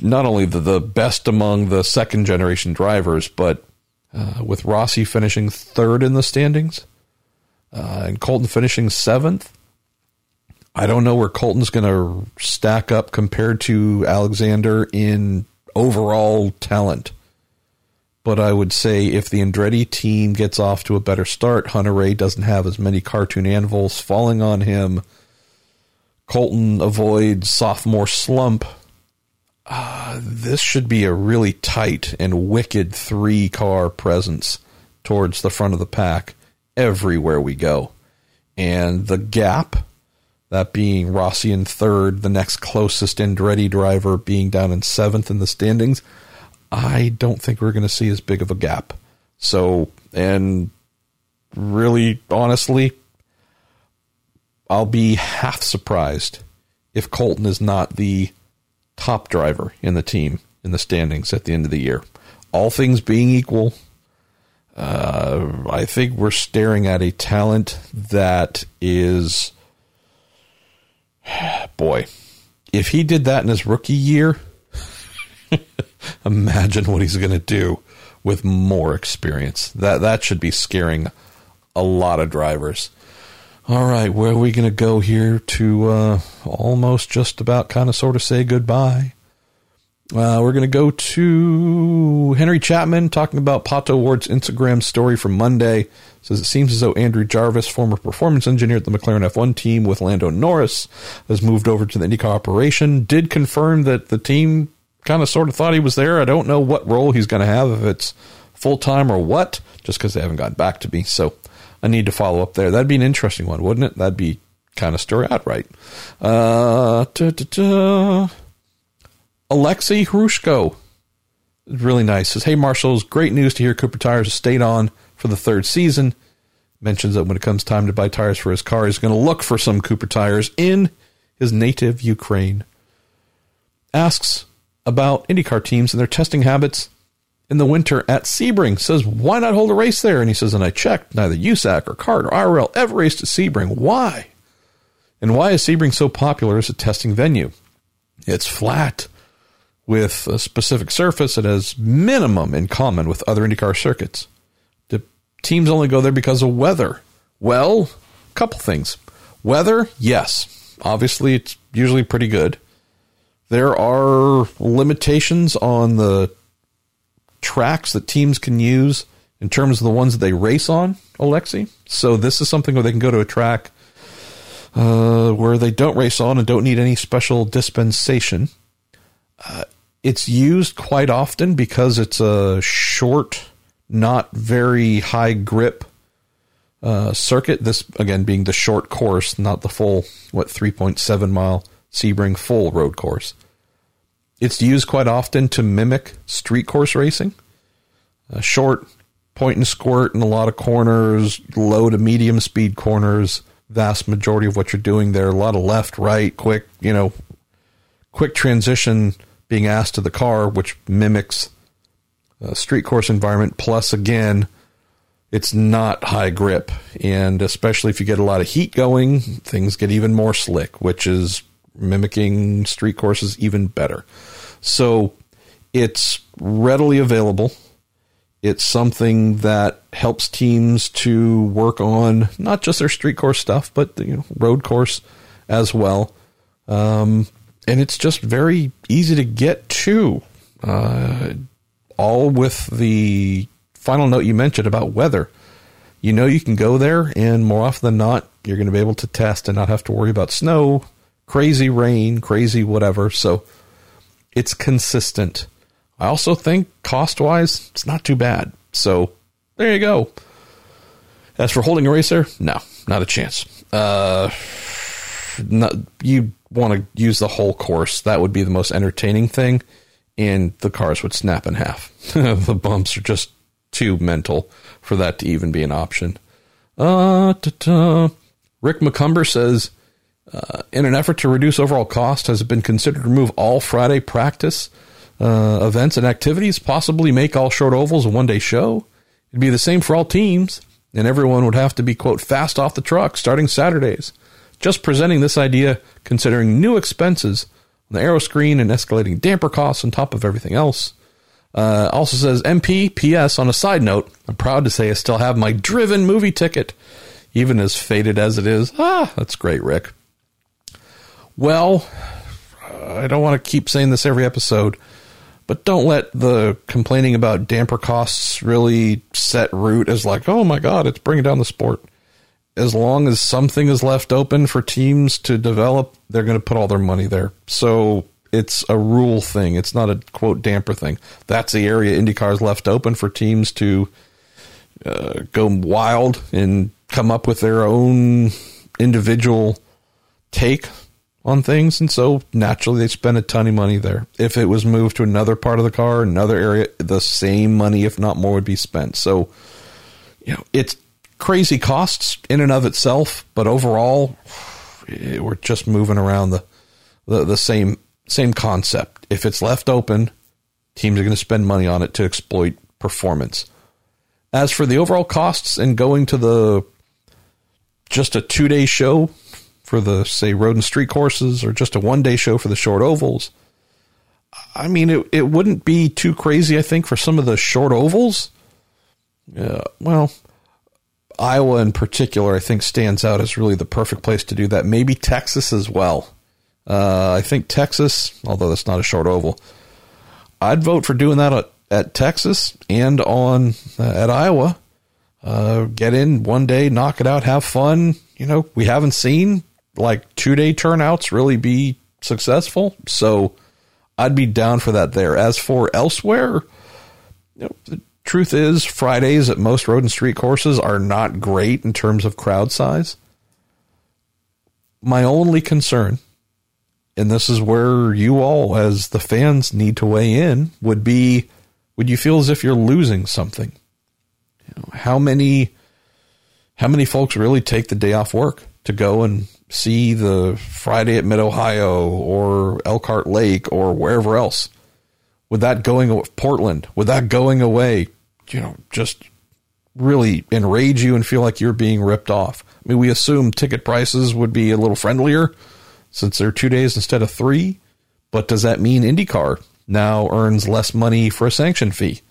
not only the, the best among the second generation drivers, but uh, with Rossi finishing third in the standings uh, and Colton finishing seventh. I don't know where Colton's going to stack up compared to Alexander in overall talent. But I would say if the Andretti team gets off to a better start, Hunter-Reay doesn't have as many cartoon anvils falling on him. Colton avoids sophomore slump. Uh, this should be a really tight and wicked three car presence towards the front of the pack everywhere we go. And the gap, that being Rossi in third, the next closest Andretti driver being down in seventh in the standings, I don't think we're going to see as big of a gap. So, and really, honestly, I'll be half surprised if Colton is not the top driver in the team in the standings at the end of the year. All things being equal, uh, I think we're staring at a talent that is, boy, if he did that in his rookie year, imagine what he's going to do with more experience. That that should be scaring a lot of drivers. All right, where are we going to go here to uh, almost just about kind of sort of say goodbye? Uh, we're going to go to Henry Chapman talking about Pato O'Ward's Instagram story from Monday. Says it seems as though Andrew Jarvis, former performance engineer at the McLaren F1 team with Lando Norris, has moved over to the IndyCar operation. Did confirm that the team kind of sort of thought he was there. I don't know what role he's going to have, if it's full time or what, just because they haven't gotten back to me. So I need to follow up there. That'd be an interesting one, wouldn't it? That'd be kind of story outright. Uh, Alexei Hrushko. Really nice. Says, Hey, Marshall, great news to hear Cooper Tires has stayed on for the third season. Mentions that when it comes time to buy tires for his car, he's going to look for some Cooper tires in his native Ukraine. Asks about IndyCar teams and their testing habits in the winter at Sebring. Says, why not hold a race there? And he says, and I checked, neither USAC or CART or IRL ever raced at Sebring. Why? And why is Sebring so popular as a testing venue? It's flat with a specific surface. It has minimum in common with other IndyCar circuits. The teams only go there because of weather. Well, a couple things. Weather, yes. Obviously, it's usually pretty good. There are limitations on the tracks that teams can use in terms of the ones that they race on, Alexi. So this is something where they can go to a track uh, where they don't race on and don't need any special dispensation. Uh, it's used quite often because it's a short, not very high grip uh, circuit. This, again, being the short course, not the full, what, 3.7 mile Sebring full road course. It's used quite often to mimic street course racing. A short point and squirt in a lot of corners, low to medium speed corners, vast majority of what you're doing there. A lot of left, right, quick, you know, quick transition being asked to the car, which mimics a street course environment. Plus, again, it's not high grip. And especially if you get a lot of heat going, things get even more slick, which is mimicking street courses even better. So it's readily available. It's something that helps teams to work on not just their street course stuff, but the you know, road course as well. Um, and it's just very easy to get to. Uh, all with the final note you mentioned about weather. You know you can go there, and more often than not, you're going to be able to test and not have to worry about snow, crazy rain, crazy whatever. So it's consistent. I also think cost wise, it's not too bad. So there you go. As for holding a racer, no, not a chance. Uh, not, you want to use the whole course. That would be the most entertaining thing, and the cars would snap in half. the bumps are just too mental for that to even be an option. Uh, Rick McCumber says, uh, in an effort to reduce overall cost, has it been considered to remove all Friday practice uh, events and activities, possibly make all short ovals a one day show? It'd be the same for all teams, and everyone would have to be, quote, fast off the truck starting Saturdays. Just presenting this idea, considering new expenses on the aero screen and escalating damper costs on top of everything else. Uh, also says MP PS on a side note, I'm proud to say I still have my driven movie ticket, even as faded as it is. Ah, that's great, Rick. Well, I don't want to keep saying this every episode, but don't let the complaining about damper costs really set root as like, oh my God, it's bringing down the sport as long as something is left open for teams to develop, they're going to put all their money there. So it's a rule thing. It's not a quote damper thing. That's the area IndyCar is left open for teams to uh, go wild and come up with their own individual take on things. And so naturally they spend a ton of money there. If it was moved to another part of the car, another area, the same money, if not more, would be spent. So, you know, it's crazy costs in and of itself, but overall, eh, we're just moving around the, the, the same same concept. If it's left open, teams are going to spend money on it to exploit performance. As for the overall costs and going to the just a two day show for the say road and street courses or just a one day show for the short ovals, I mean it it wouldn't be too crazy. I think for some of the short ovals. Yeah, well, Iowa in particular, I think stands out as really the perfect place to do that. Maybe Texas as well. Uh, I think Texas, although that's not a short oval, I'd vote for doing that at, at Texas and on uh, at Iowa. Uh, get in one day, knock it out, have fun. You know, we haven't seen like two day turnouts really be successful. So I'd be down for that there. As for elsewhere, you know, the truth is Fridays at most road and street courses are not great in terms of crowd size. My only concern, and this is where you all as the fans need to weigh in, would be would you feel as if you're losing something? You know, how many how many folks really take the day off work to go and see the Friday at Mid Ohio or Elkhart Lake or wherever else. With that going Portland, with that going away, you know, just really enrage you and feel like you're being ripped off. I mean, we assume ticket prices would be a little friendlier since they're two days instead of three. But does that mean IndyCar now earns less money for a sanction fee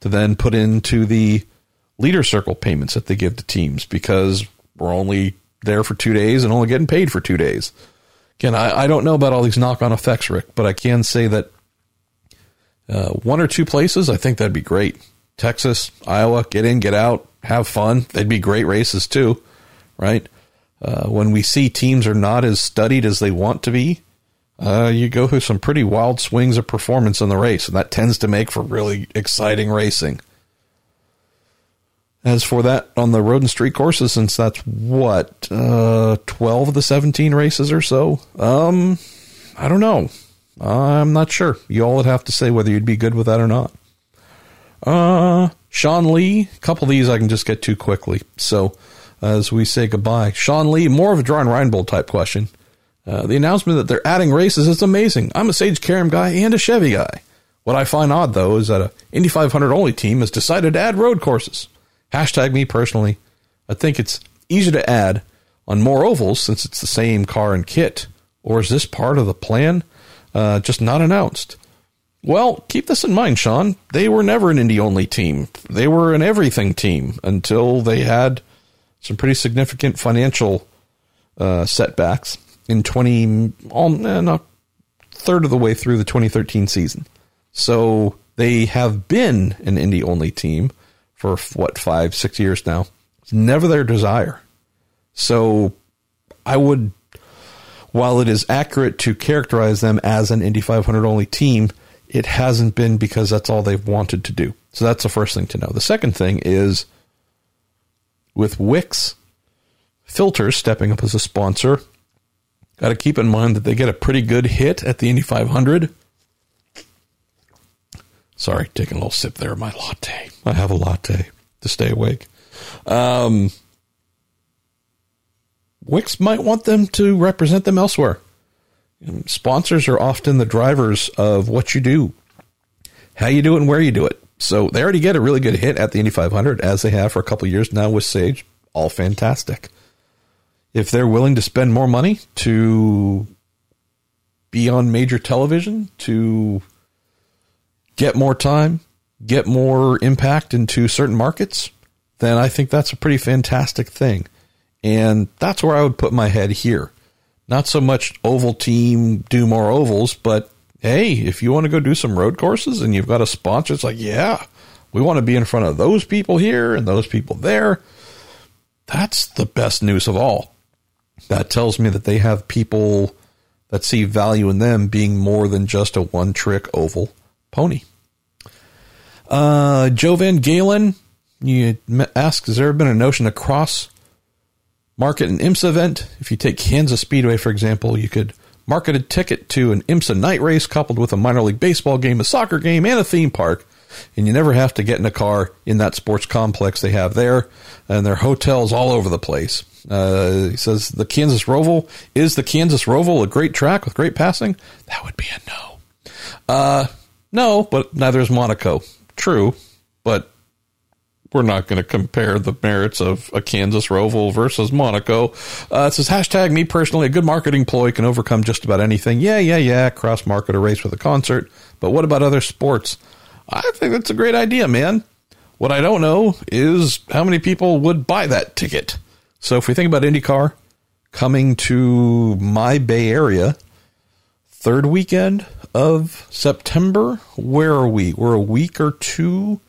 to then put into the leader circle payments that they give to teams because we're only there for two days and only getting paid for two days. Again, I, I don't know about all these knock on effects, Rick, but I can say that uh, one or two places, I think that'd be great. Texas, Iowa, get in, get out, have fun. They'd be great races too, right? Uh, when we see teams are not as studied as they want to be, uh, you go through some pretty wild swings of performance in the race, and that tends to make for really exciting racing. As for that on the road and street courses, since that's what uh, twelve of the seventeen races or so, um, I don't know. I'm not sure. You all would have to say whether you'd be good with that or not. Uh, Sean Lee, a couple of these I can just get to quickly. So as we say goodbye, Sean Lee, more of a John Reinbold type question. Uh, the announcement that they're adding races is amazing. I'm a Sage Karam guy and a Chevy guy. What I find odd though is that a Indy 500 only team has decided to add road courses. Hashtag me personally. I think it's easier to add on more ovals since it's the same car and kit. Or is this part of the plan? Uh, just not announced. Well, keep this in mind, Sean. They were never an Indy only team. They were an everything team until they had some pretty significant financial uh, setbacks in 20, all, eh, not third of the way through the 2013 season. So they have been an Indy only team for what five, six years now. It's never their desire. So I would, while it is accurate to characterize them as an Indy 500 only team, it hasn't been because that's all they've wanted to do. So that's the first thing to know. The second thing is with Wix Filters stepping up as a sponsor, got to keep in mind that they get a pretty good hit at the Indy 500 Sorry, taking a little sip there of my latte. I have a latte to stay awake. Um, Wix might want them to represent them elsewhere. Sponsors are often the drivers of what you do, how you do it, and where you do it. So they already get a really good hit at the Indy 500, as they have for a couple years now with Sage. All fantastic. If they're willing to spend more money to be on major television, to get more time, get more impact into certain markets, then I think that's a pretty fantastic thing. And that's where I would put my head here. Not so much oval team, do more ovals, but hey, if you want to go do some road courses and you've got a sponsor, it's like, yeah, we want to be in front of those people here and those people there. That's the best news of all. That tells me that they have people that see value in them being more than just a one trick oval pony. Uh, Joe Van Galen, you ask, has there been a notion of cross market an IMSA event? If you take Kansas Speedway, for example, you could market a ticket to an IMSA night race coupled with a minor league baseball game, a soccer game, and a theme park. And you never have to get in a car in that sports complex they have there. And there are hotels all over the place. Uh, he says the Kansas Roval is the Kansas Roval a great track with great passing? That would be a no. Uh, no, but neither is Monaco. True, but we're not going to compare the merits of a Kansas Roval versus Monaco. Uh, it says hashtag me personally, a good marketing ploy can overcome just about anything. Yeah, yeah, yeah. Cross market a race with a concert, but what about other sports? I think that's a great idea, man. What I don't know is how many people would buy that ticket. So if we think about IndyCar coming to my Bay Area, third weekend of September. Where are we? We're a week or two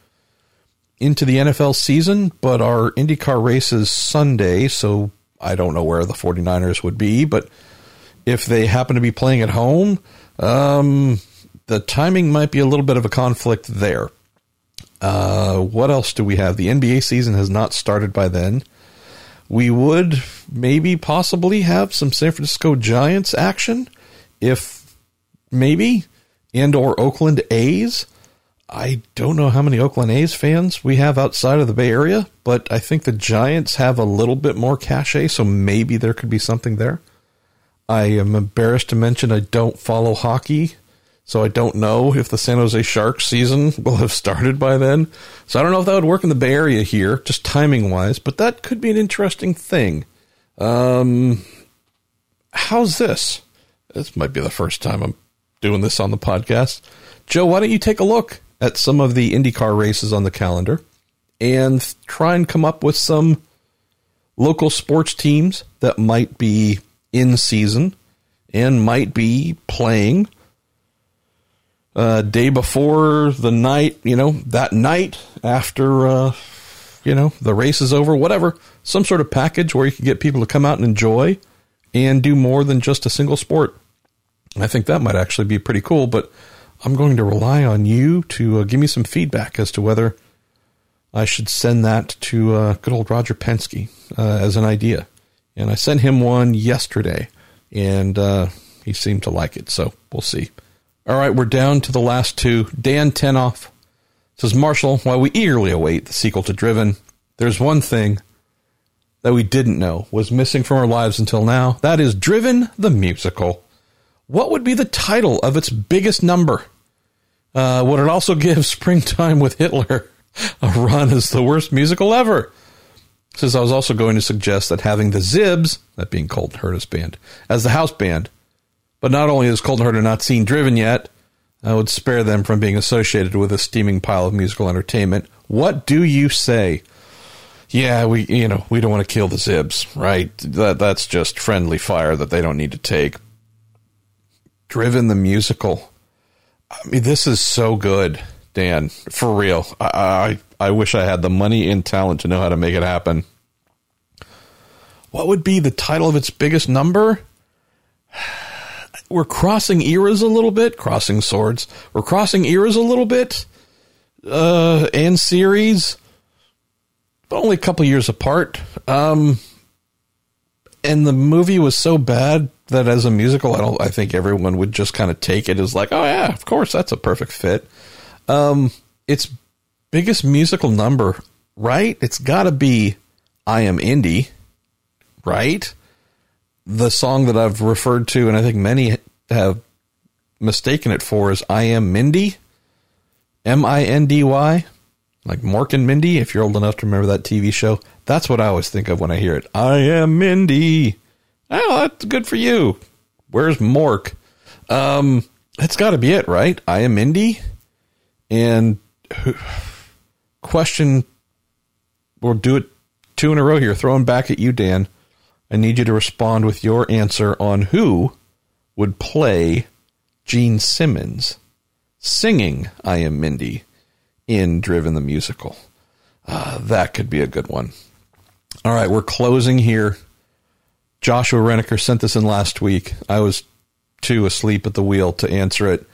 into the NFL season, but our IndyCar race is Sunday, so I don't know where the 49ers would be, but if they happen to be playing at home, um, the timing might be a little bit of a conflict there. Uh, what else do we have? The NBA season has not started by then. We would maybe possibly have some San Francisco Giants action if maybe and or Oakland A's. I don't know how many Oakland A's fans we have outside of the Bay Area, but I think the Giants have a little bit more cachet, so maybe there could be something there. I am embarrassed to mention I don't follow hockey, so I don't know if the San Jose Sharks season will have started by then. So I don't know if that would work in the Bay Area here, just timing wise, but that could be an interesting thing. Um, how's this? This might be the first time I'm doing this on the podcast. Joe, why don't you take a look at some of the IndyCar races on the calendar and try and come up with some local sports teams that might be in season and might be playing uh, day before the night, you know, that night after, uh, you know, the race is over, whatever, some sort of package where you can get people to come out and enjoy and do more than just a single sport. I think that might actually be pretty cool, but I'm going to rely on you to uh, give me some feedback as to whether I should send that to uh, good old Roger Penske uh, as an idea. And I sent him one yesterday, and uh, he seemed to like it, so we'll see. All right, we're down to the last two. Dan Tenoff says, Marshall, while we eagerly await the sequel to Driven, there's one thing that we didn't know was missing from our lives until now. That is Driven the Musical. What would be the title of its biggest number? Uh, would it also give Springtime with Hitler a run as the worst musical ever? Says I was also going to suggest that having the Zibs, that being Colton Herta's band, as the house band, but not only is Colton Herta not seen Driven yet, I would spare them from being associated with a steaming pile of musical entertainment. What do you say? Yeah, we you know we don't want to kill the Zibs, right? That that's just friendly fire that they don't need to take. Driven the musical. I mean, this is so good, Dan. For real. I, I I wish I had the money and talent to know how to make it happen. What would be the title of its biggest number? We're crossing eras a little bit, crossing swords. We're crossing eras a little bit, uh, and series, but only a couple years apart. Um, and the movie was so bad that as a musical, I don't. I think everyone would just kind of take it as like, oh yeah, of course, that's a perfect fit. Um, its biggest musical number, right? It's got to be "I Am Indy," right? The song that I've referred to, and I think many have mistaken it for, is "I Am Mindy," M I N D Y, like Mork and Mindy. If you're old enough to remember that TV show, that's what I always think of when I hear it. I am Mindy. Oh, that's good for you. Where's Mork? Um, that's got to be it, right? I am Mindy. And question, we'll do it two in a row here. Throwing back at you, Dan. I need you to respond with your answer on who would play Gene Simmons singing I Am Mindy in Driven the Musical. Uh, that could be a good one. All right, we're closing here. Joshua Reniker sent this in last week. I was too asleep at the wheel to answer it. it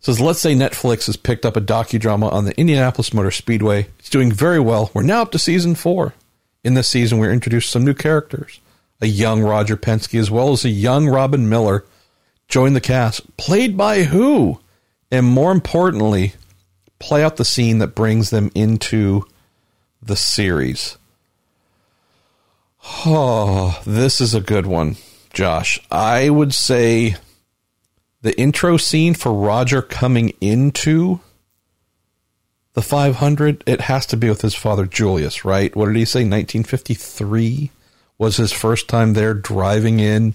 says, let's say Netflix has picked up a docudrama on the Indianapolis Motor Speedway. It's doing very well. We're now up to season four. In this season, we're introduced some new characters. A young Roger Penske, as well as a young Robin Miller, join the cast. Played by who? And more importantly, play out the scene that brings them into the series. Oh, this is a good one, Josh. I would say the intro scene for Roger coming into the 500, it has to be with his father Julius, right? What did he say? 1953 was his first time there driving in.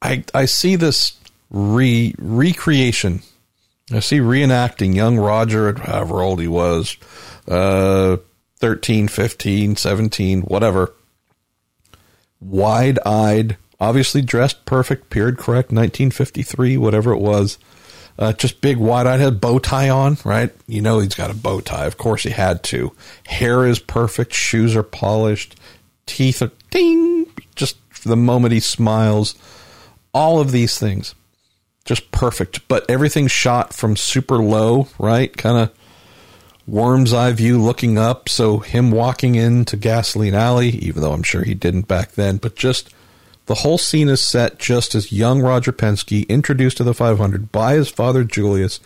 I I see this re recreation. I see reenacting young Roger at however old he was. Uh 13, 15, 17, whatever, wide eyed, obviously dressed perfect, period correct, 1953, whatever it was. Uh, just big wide eyed head, bow tie on, right? You know he's got a bow tie. Of course he had to. Hair is perfect, shoes are polished, teeth are ding, just the moment he smiles. All of these things, just perfect. But everything shot from super low, right? Kind of worm's eye view looking up. So him walking into Gasoline Alley, even though I'm sure he didn't back then, but just the whole scene is set just as young Roger Penske introduced to the 500 by his father Julius,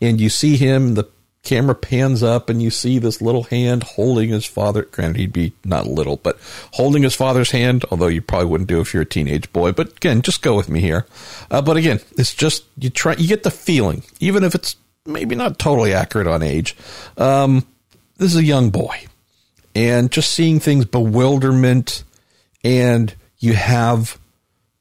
and you see him. The camera pans up, and you see this little hand holding his father. Granted, he'd be not little, but holding his father's hand. Although you probably wouldn't do if you're a teenage boy. But again, just go with me here. Uh, but again, it's just you try. You get the feeling, even if it's maybe not totally accurate on age. Um, this is a young boy, and just seeing things bewilderment and you have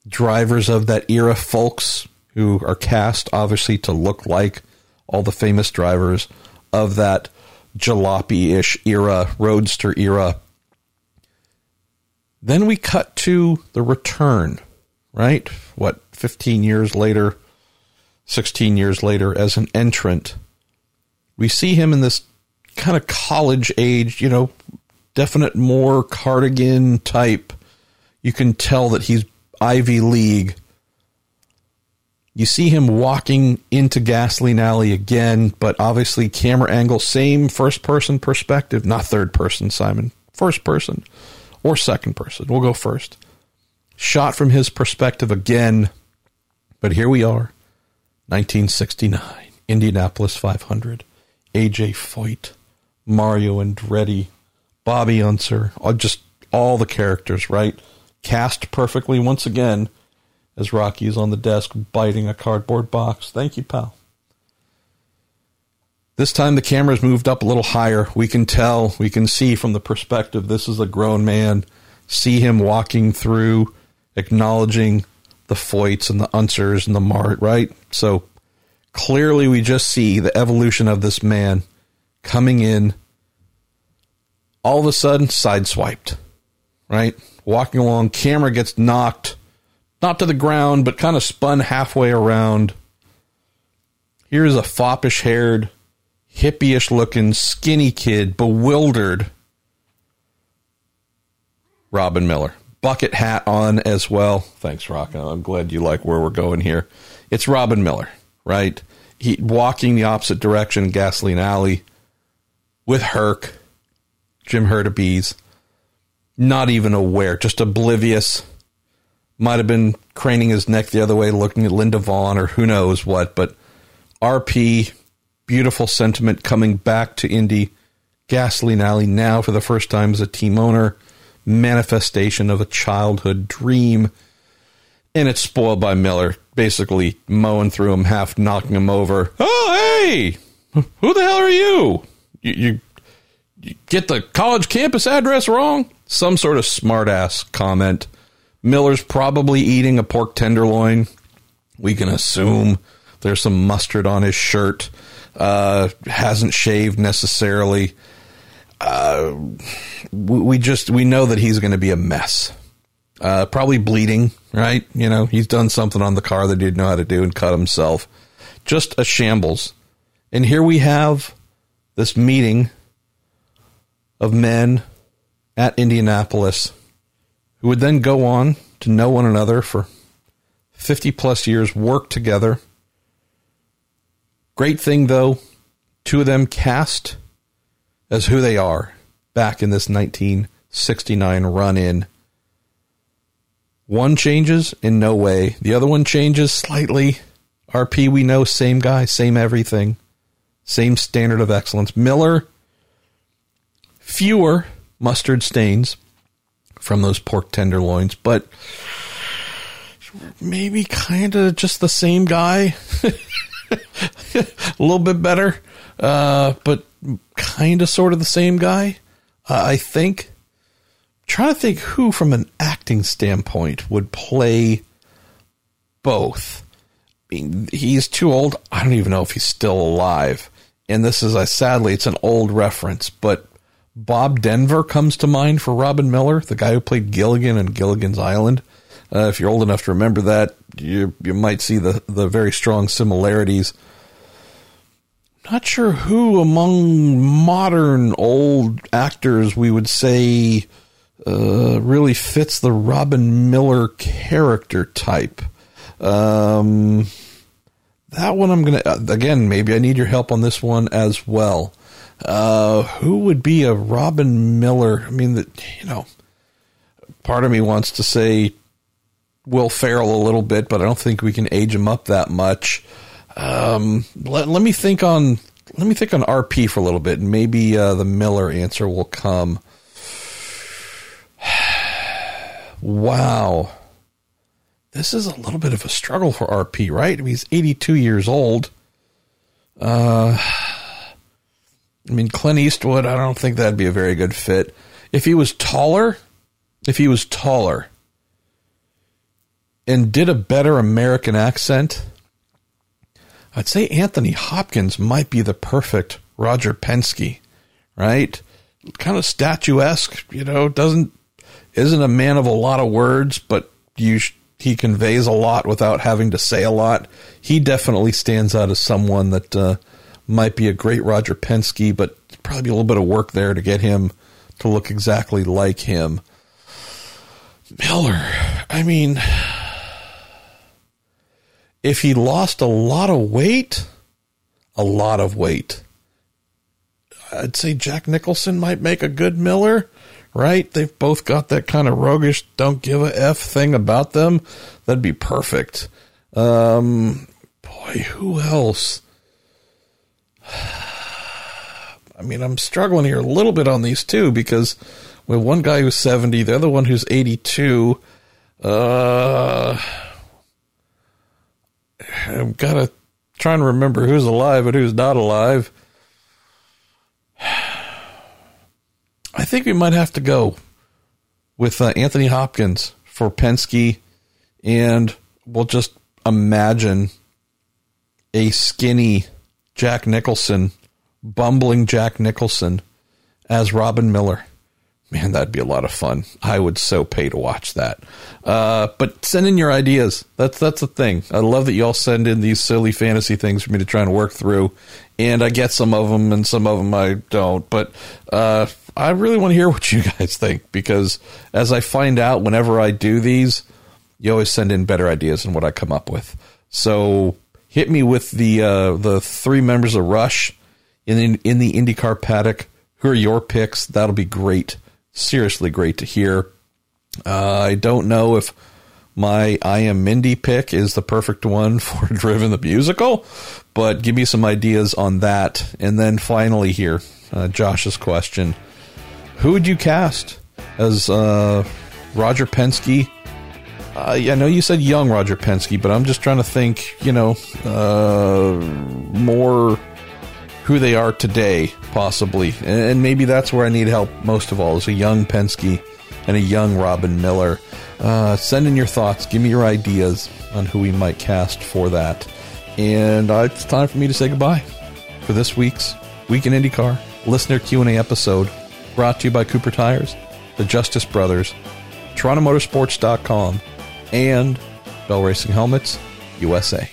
drivers of that era, folks who are cast obviously to look like all the famous drivers of that jalopy ish era, roadster era. Then we cut to the return, right? What, 15 years later, 16 years later, as an entrant. We see him in this kind of college age, you know, definite more cardigan type you can tell that he's Ivy League. You see him walking into Gasoline Alley again, but obviously camera angle, same first person perspective, not third person, Simon. First person or second person. We'll go first. Shot from his perspective again, but here we are, 1969, Indianapolis 500. AJ Foyt, Mario Andretti, Bobby Unser, just all the characters, right? cast perfectly once again as Rocky is on the desk biting a cardboard box. Thank you, pal. This time the camera's moved up a little higher. We can tell, we can see from the perspective this is a grown man. See him walking through, acknowledging the Foyts and the Unsers and the Mart, right? So clearly we just see the evolution of this man coming in. All of a sudden, sideswiped, right? walking along, camera gets knocked, not to the ground, but kind of spun halfway around. Here's a foppish haired, hippie-ish looking, skinny kid, bewildered. Robin Miller. Bucket hat on as well. Thanks, Rock. I'm glad you like where we're going here. It's Robin Miller, right? He walking the opposite direction, Gasoline Alley, with Herc, Jim Hurtubise not even aware, just oblivious. Might have been craning his neck the other way, looking at Linda Vaughn or who knows what. But RP, beautiful sentiment coming back to Indy. Gasoline Alley now for the first time as a team owner. Manifestation of a childhood dream. And it's spoiled by Miller, basically mowing through him, half knocking him over. Oh, hey! Who the hell are you? You, you, you get the college campus address wrong? some sort of smartass comment. Miller's probably eating a pork tenderloin. We can assume there's some mustard on his shirt. Uh, hasn't shaved necessarily. Uh, we just we know that he's going to be a mess. Uh, probably bleeding, right? You know, he's done something on the car that he didn't know how to do and cut himself. Just a shambles. And here we have this meeting of men at Indianapolis, who would then go on to know one another for 50 plus years, work together. Great thing, though, two of them cast as who they are back in this 1969 run in. One changes in no way, the other one changes slightly. RP, we know, same guy, same everything, same standard of excellence. Miller, fewer mustard stains from those pork tenderloins, but maybe kind of just the same guy. a little bit better, uh, but kind of sort of the same guy. Uh, I think. trying to think who, from an acting standpoint, would play both. I mean, he's too old. I don't even know if he's still alive. And this is, a, sadly, it's an old reference, but Bob Denver comes to mind for Robin Miller, the guy who played Gilligan in Gilligan's Island. Uh, if you're old enough to remember that, you you might see the the very strong similarities. Not sure who among modern old actors we would say uh, really fits the Robin Miller character type. Um, that one I'm gonna uh, again. Maybe I need your help on this one as well. Uh, who would be a Robin Miller? I mean, that you know, part of me wants to say Will Ferrell a little bit, but I don't think we can age him up that much. Um, let, let me think on let me think on RP for a little bit, and maybe uh, the Miller answer will come. wow, this is a little bit of a struggle for RP, right? I mean, he's 82 years old. Uh, I mean, Clint Eastwood, I don't think that'd be a very good fit. If he was taller, if he was taller and did a better American accent, I'd say Anthony Hopkins might be the perfect Roger Penske, right? Kind of statuesque, you know, doesn't isn't a man of a lot of words, but you he conveys a lot without having to say a lot. He definitely stands out as someone that uh, might be a great Roger Penske, but probably a little bit of work there to get him to look exactly like him. Miller, I mean, if he lost a lot of weight, a lot of weight, I'd say Jack Nicholson might make a good Miller, right? They've both got that kind of roguish, don't give a F thing about them. That'd be perfect. Um, boy, who else? I mean, I'm struggling here a little bit on these two because with one guy who's 70, the other one who's 82. Uh, I've got to try and remember who's alive and who's not alive. I think we might have to go with uh, Anthony Hopkins for Penske, and we'll just imagine a skinny Jack Nicholson, bumbling Jack Nicholson as Robin Miller. Man, that'd be a lot of fun. I would so pay to watch that. Uh, but send in your ideas. That's that's the thing. I love that y'all send in these silly fantasy things for me to try and work through. And I get some of them, and some of them I don't. But uh, I really want to hear what you guys think because as I find out whenever I do these, you always send in better ideas than what I come up with. So hit me with the uh, the three members of Rush in the, in the IndyCar paddock. Who are your picks? That'll be great seriously great to hear. Uh, I don't know if my I Am Mindy pick is the perfect one for Driven the Musical, but give me some ideas on that. And then finally, here, uh, Josh's question Who would you cast as uh, Roger Penske? Uh, I know you said young Roger Penske, but I'm just trying to think, you know, uh, more who they are today, possibly. And maybe that's where I need help most of all, is a young Penske and a young Robin Miller. Uh, send in your thoughts. Give me your ideas on who we might cast for that. And uh, it's time for me to say goodbye for this week's Week in IndyCar listener Q&A episode brought to you by Cooper Tires, the Justice Brothers, TorontoMotorsports.com, and Bell Racing Helmets USA.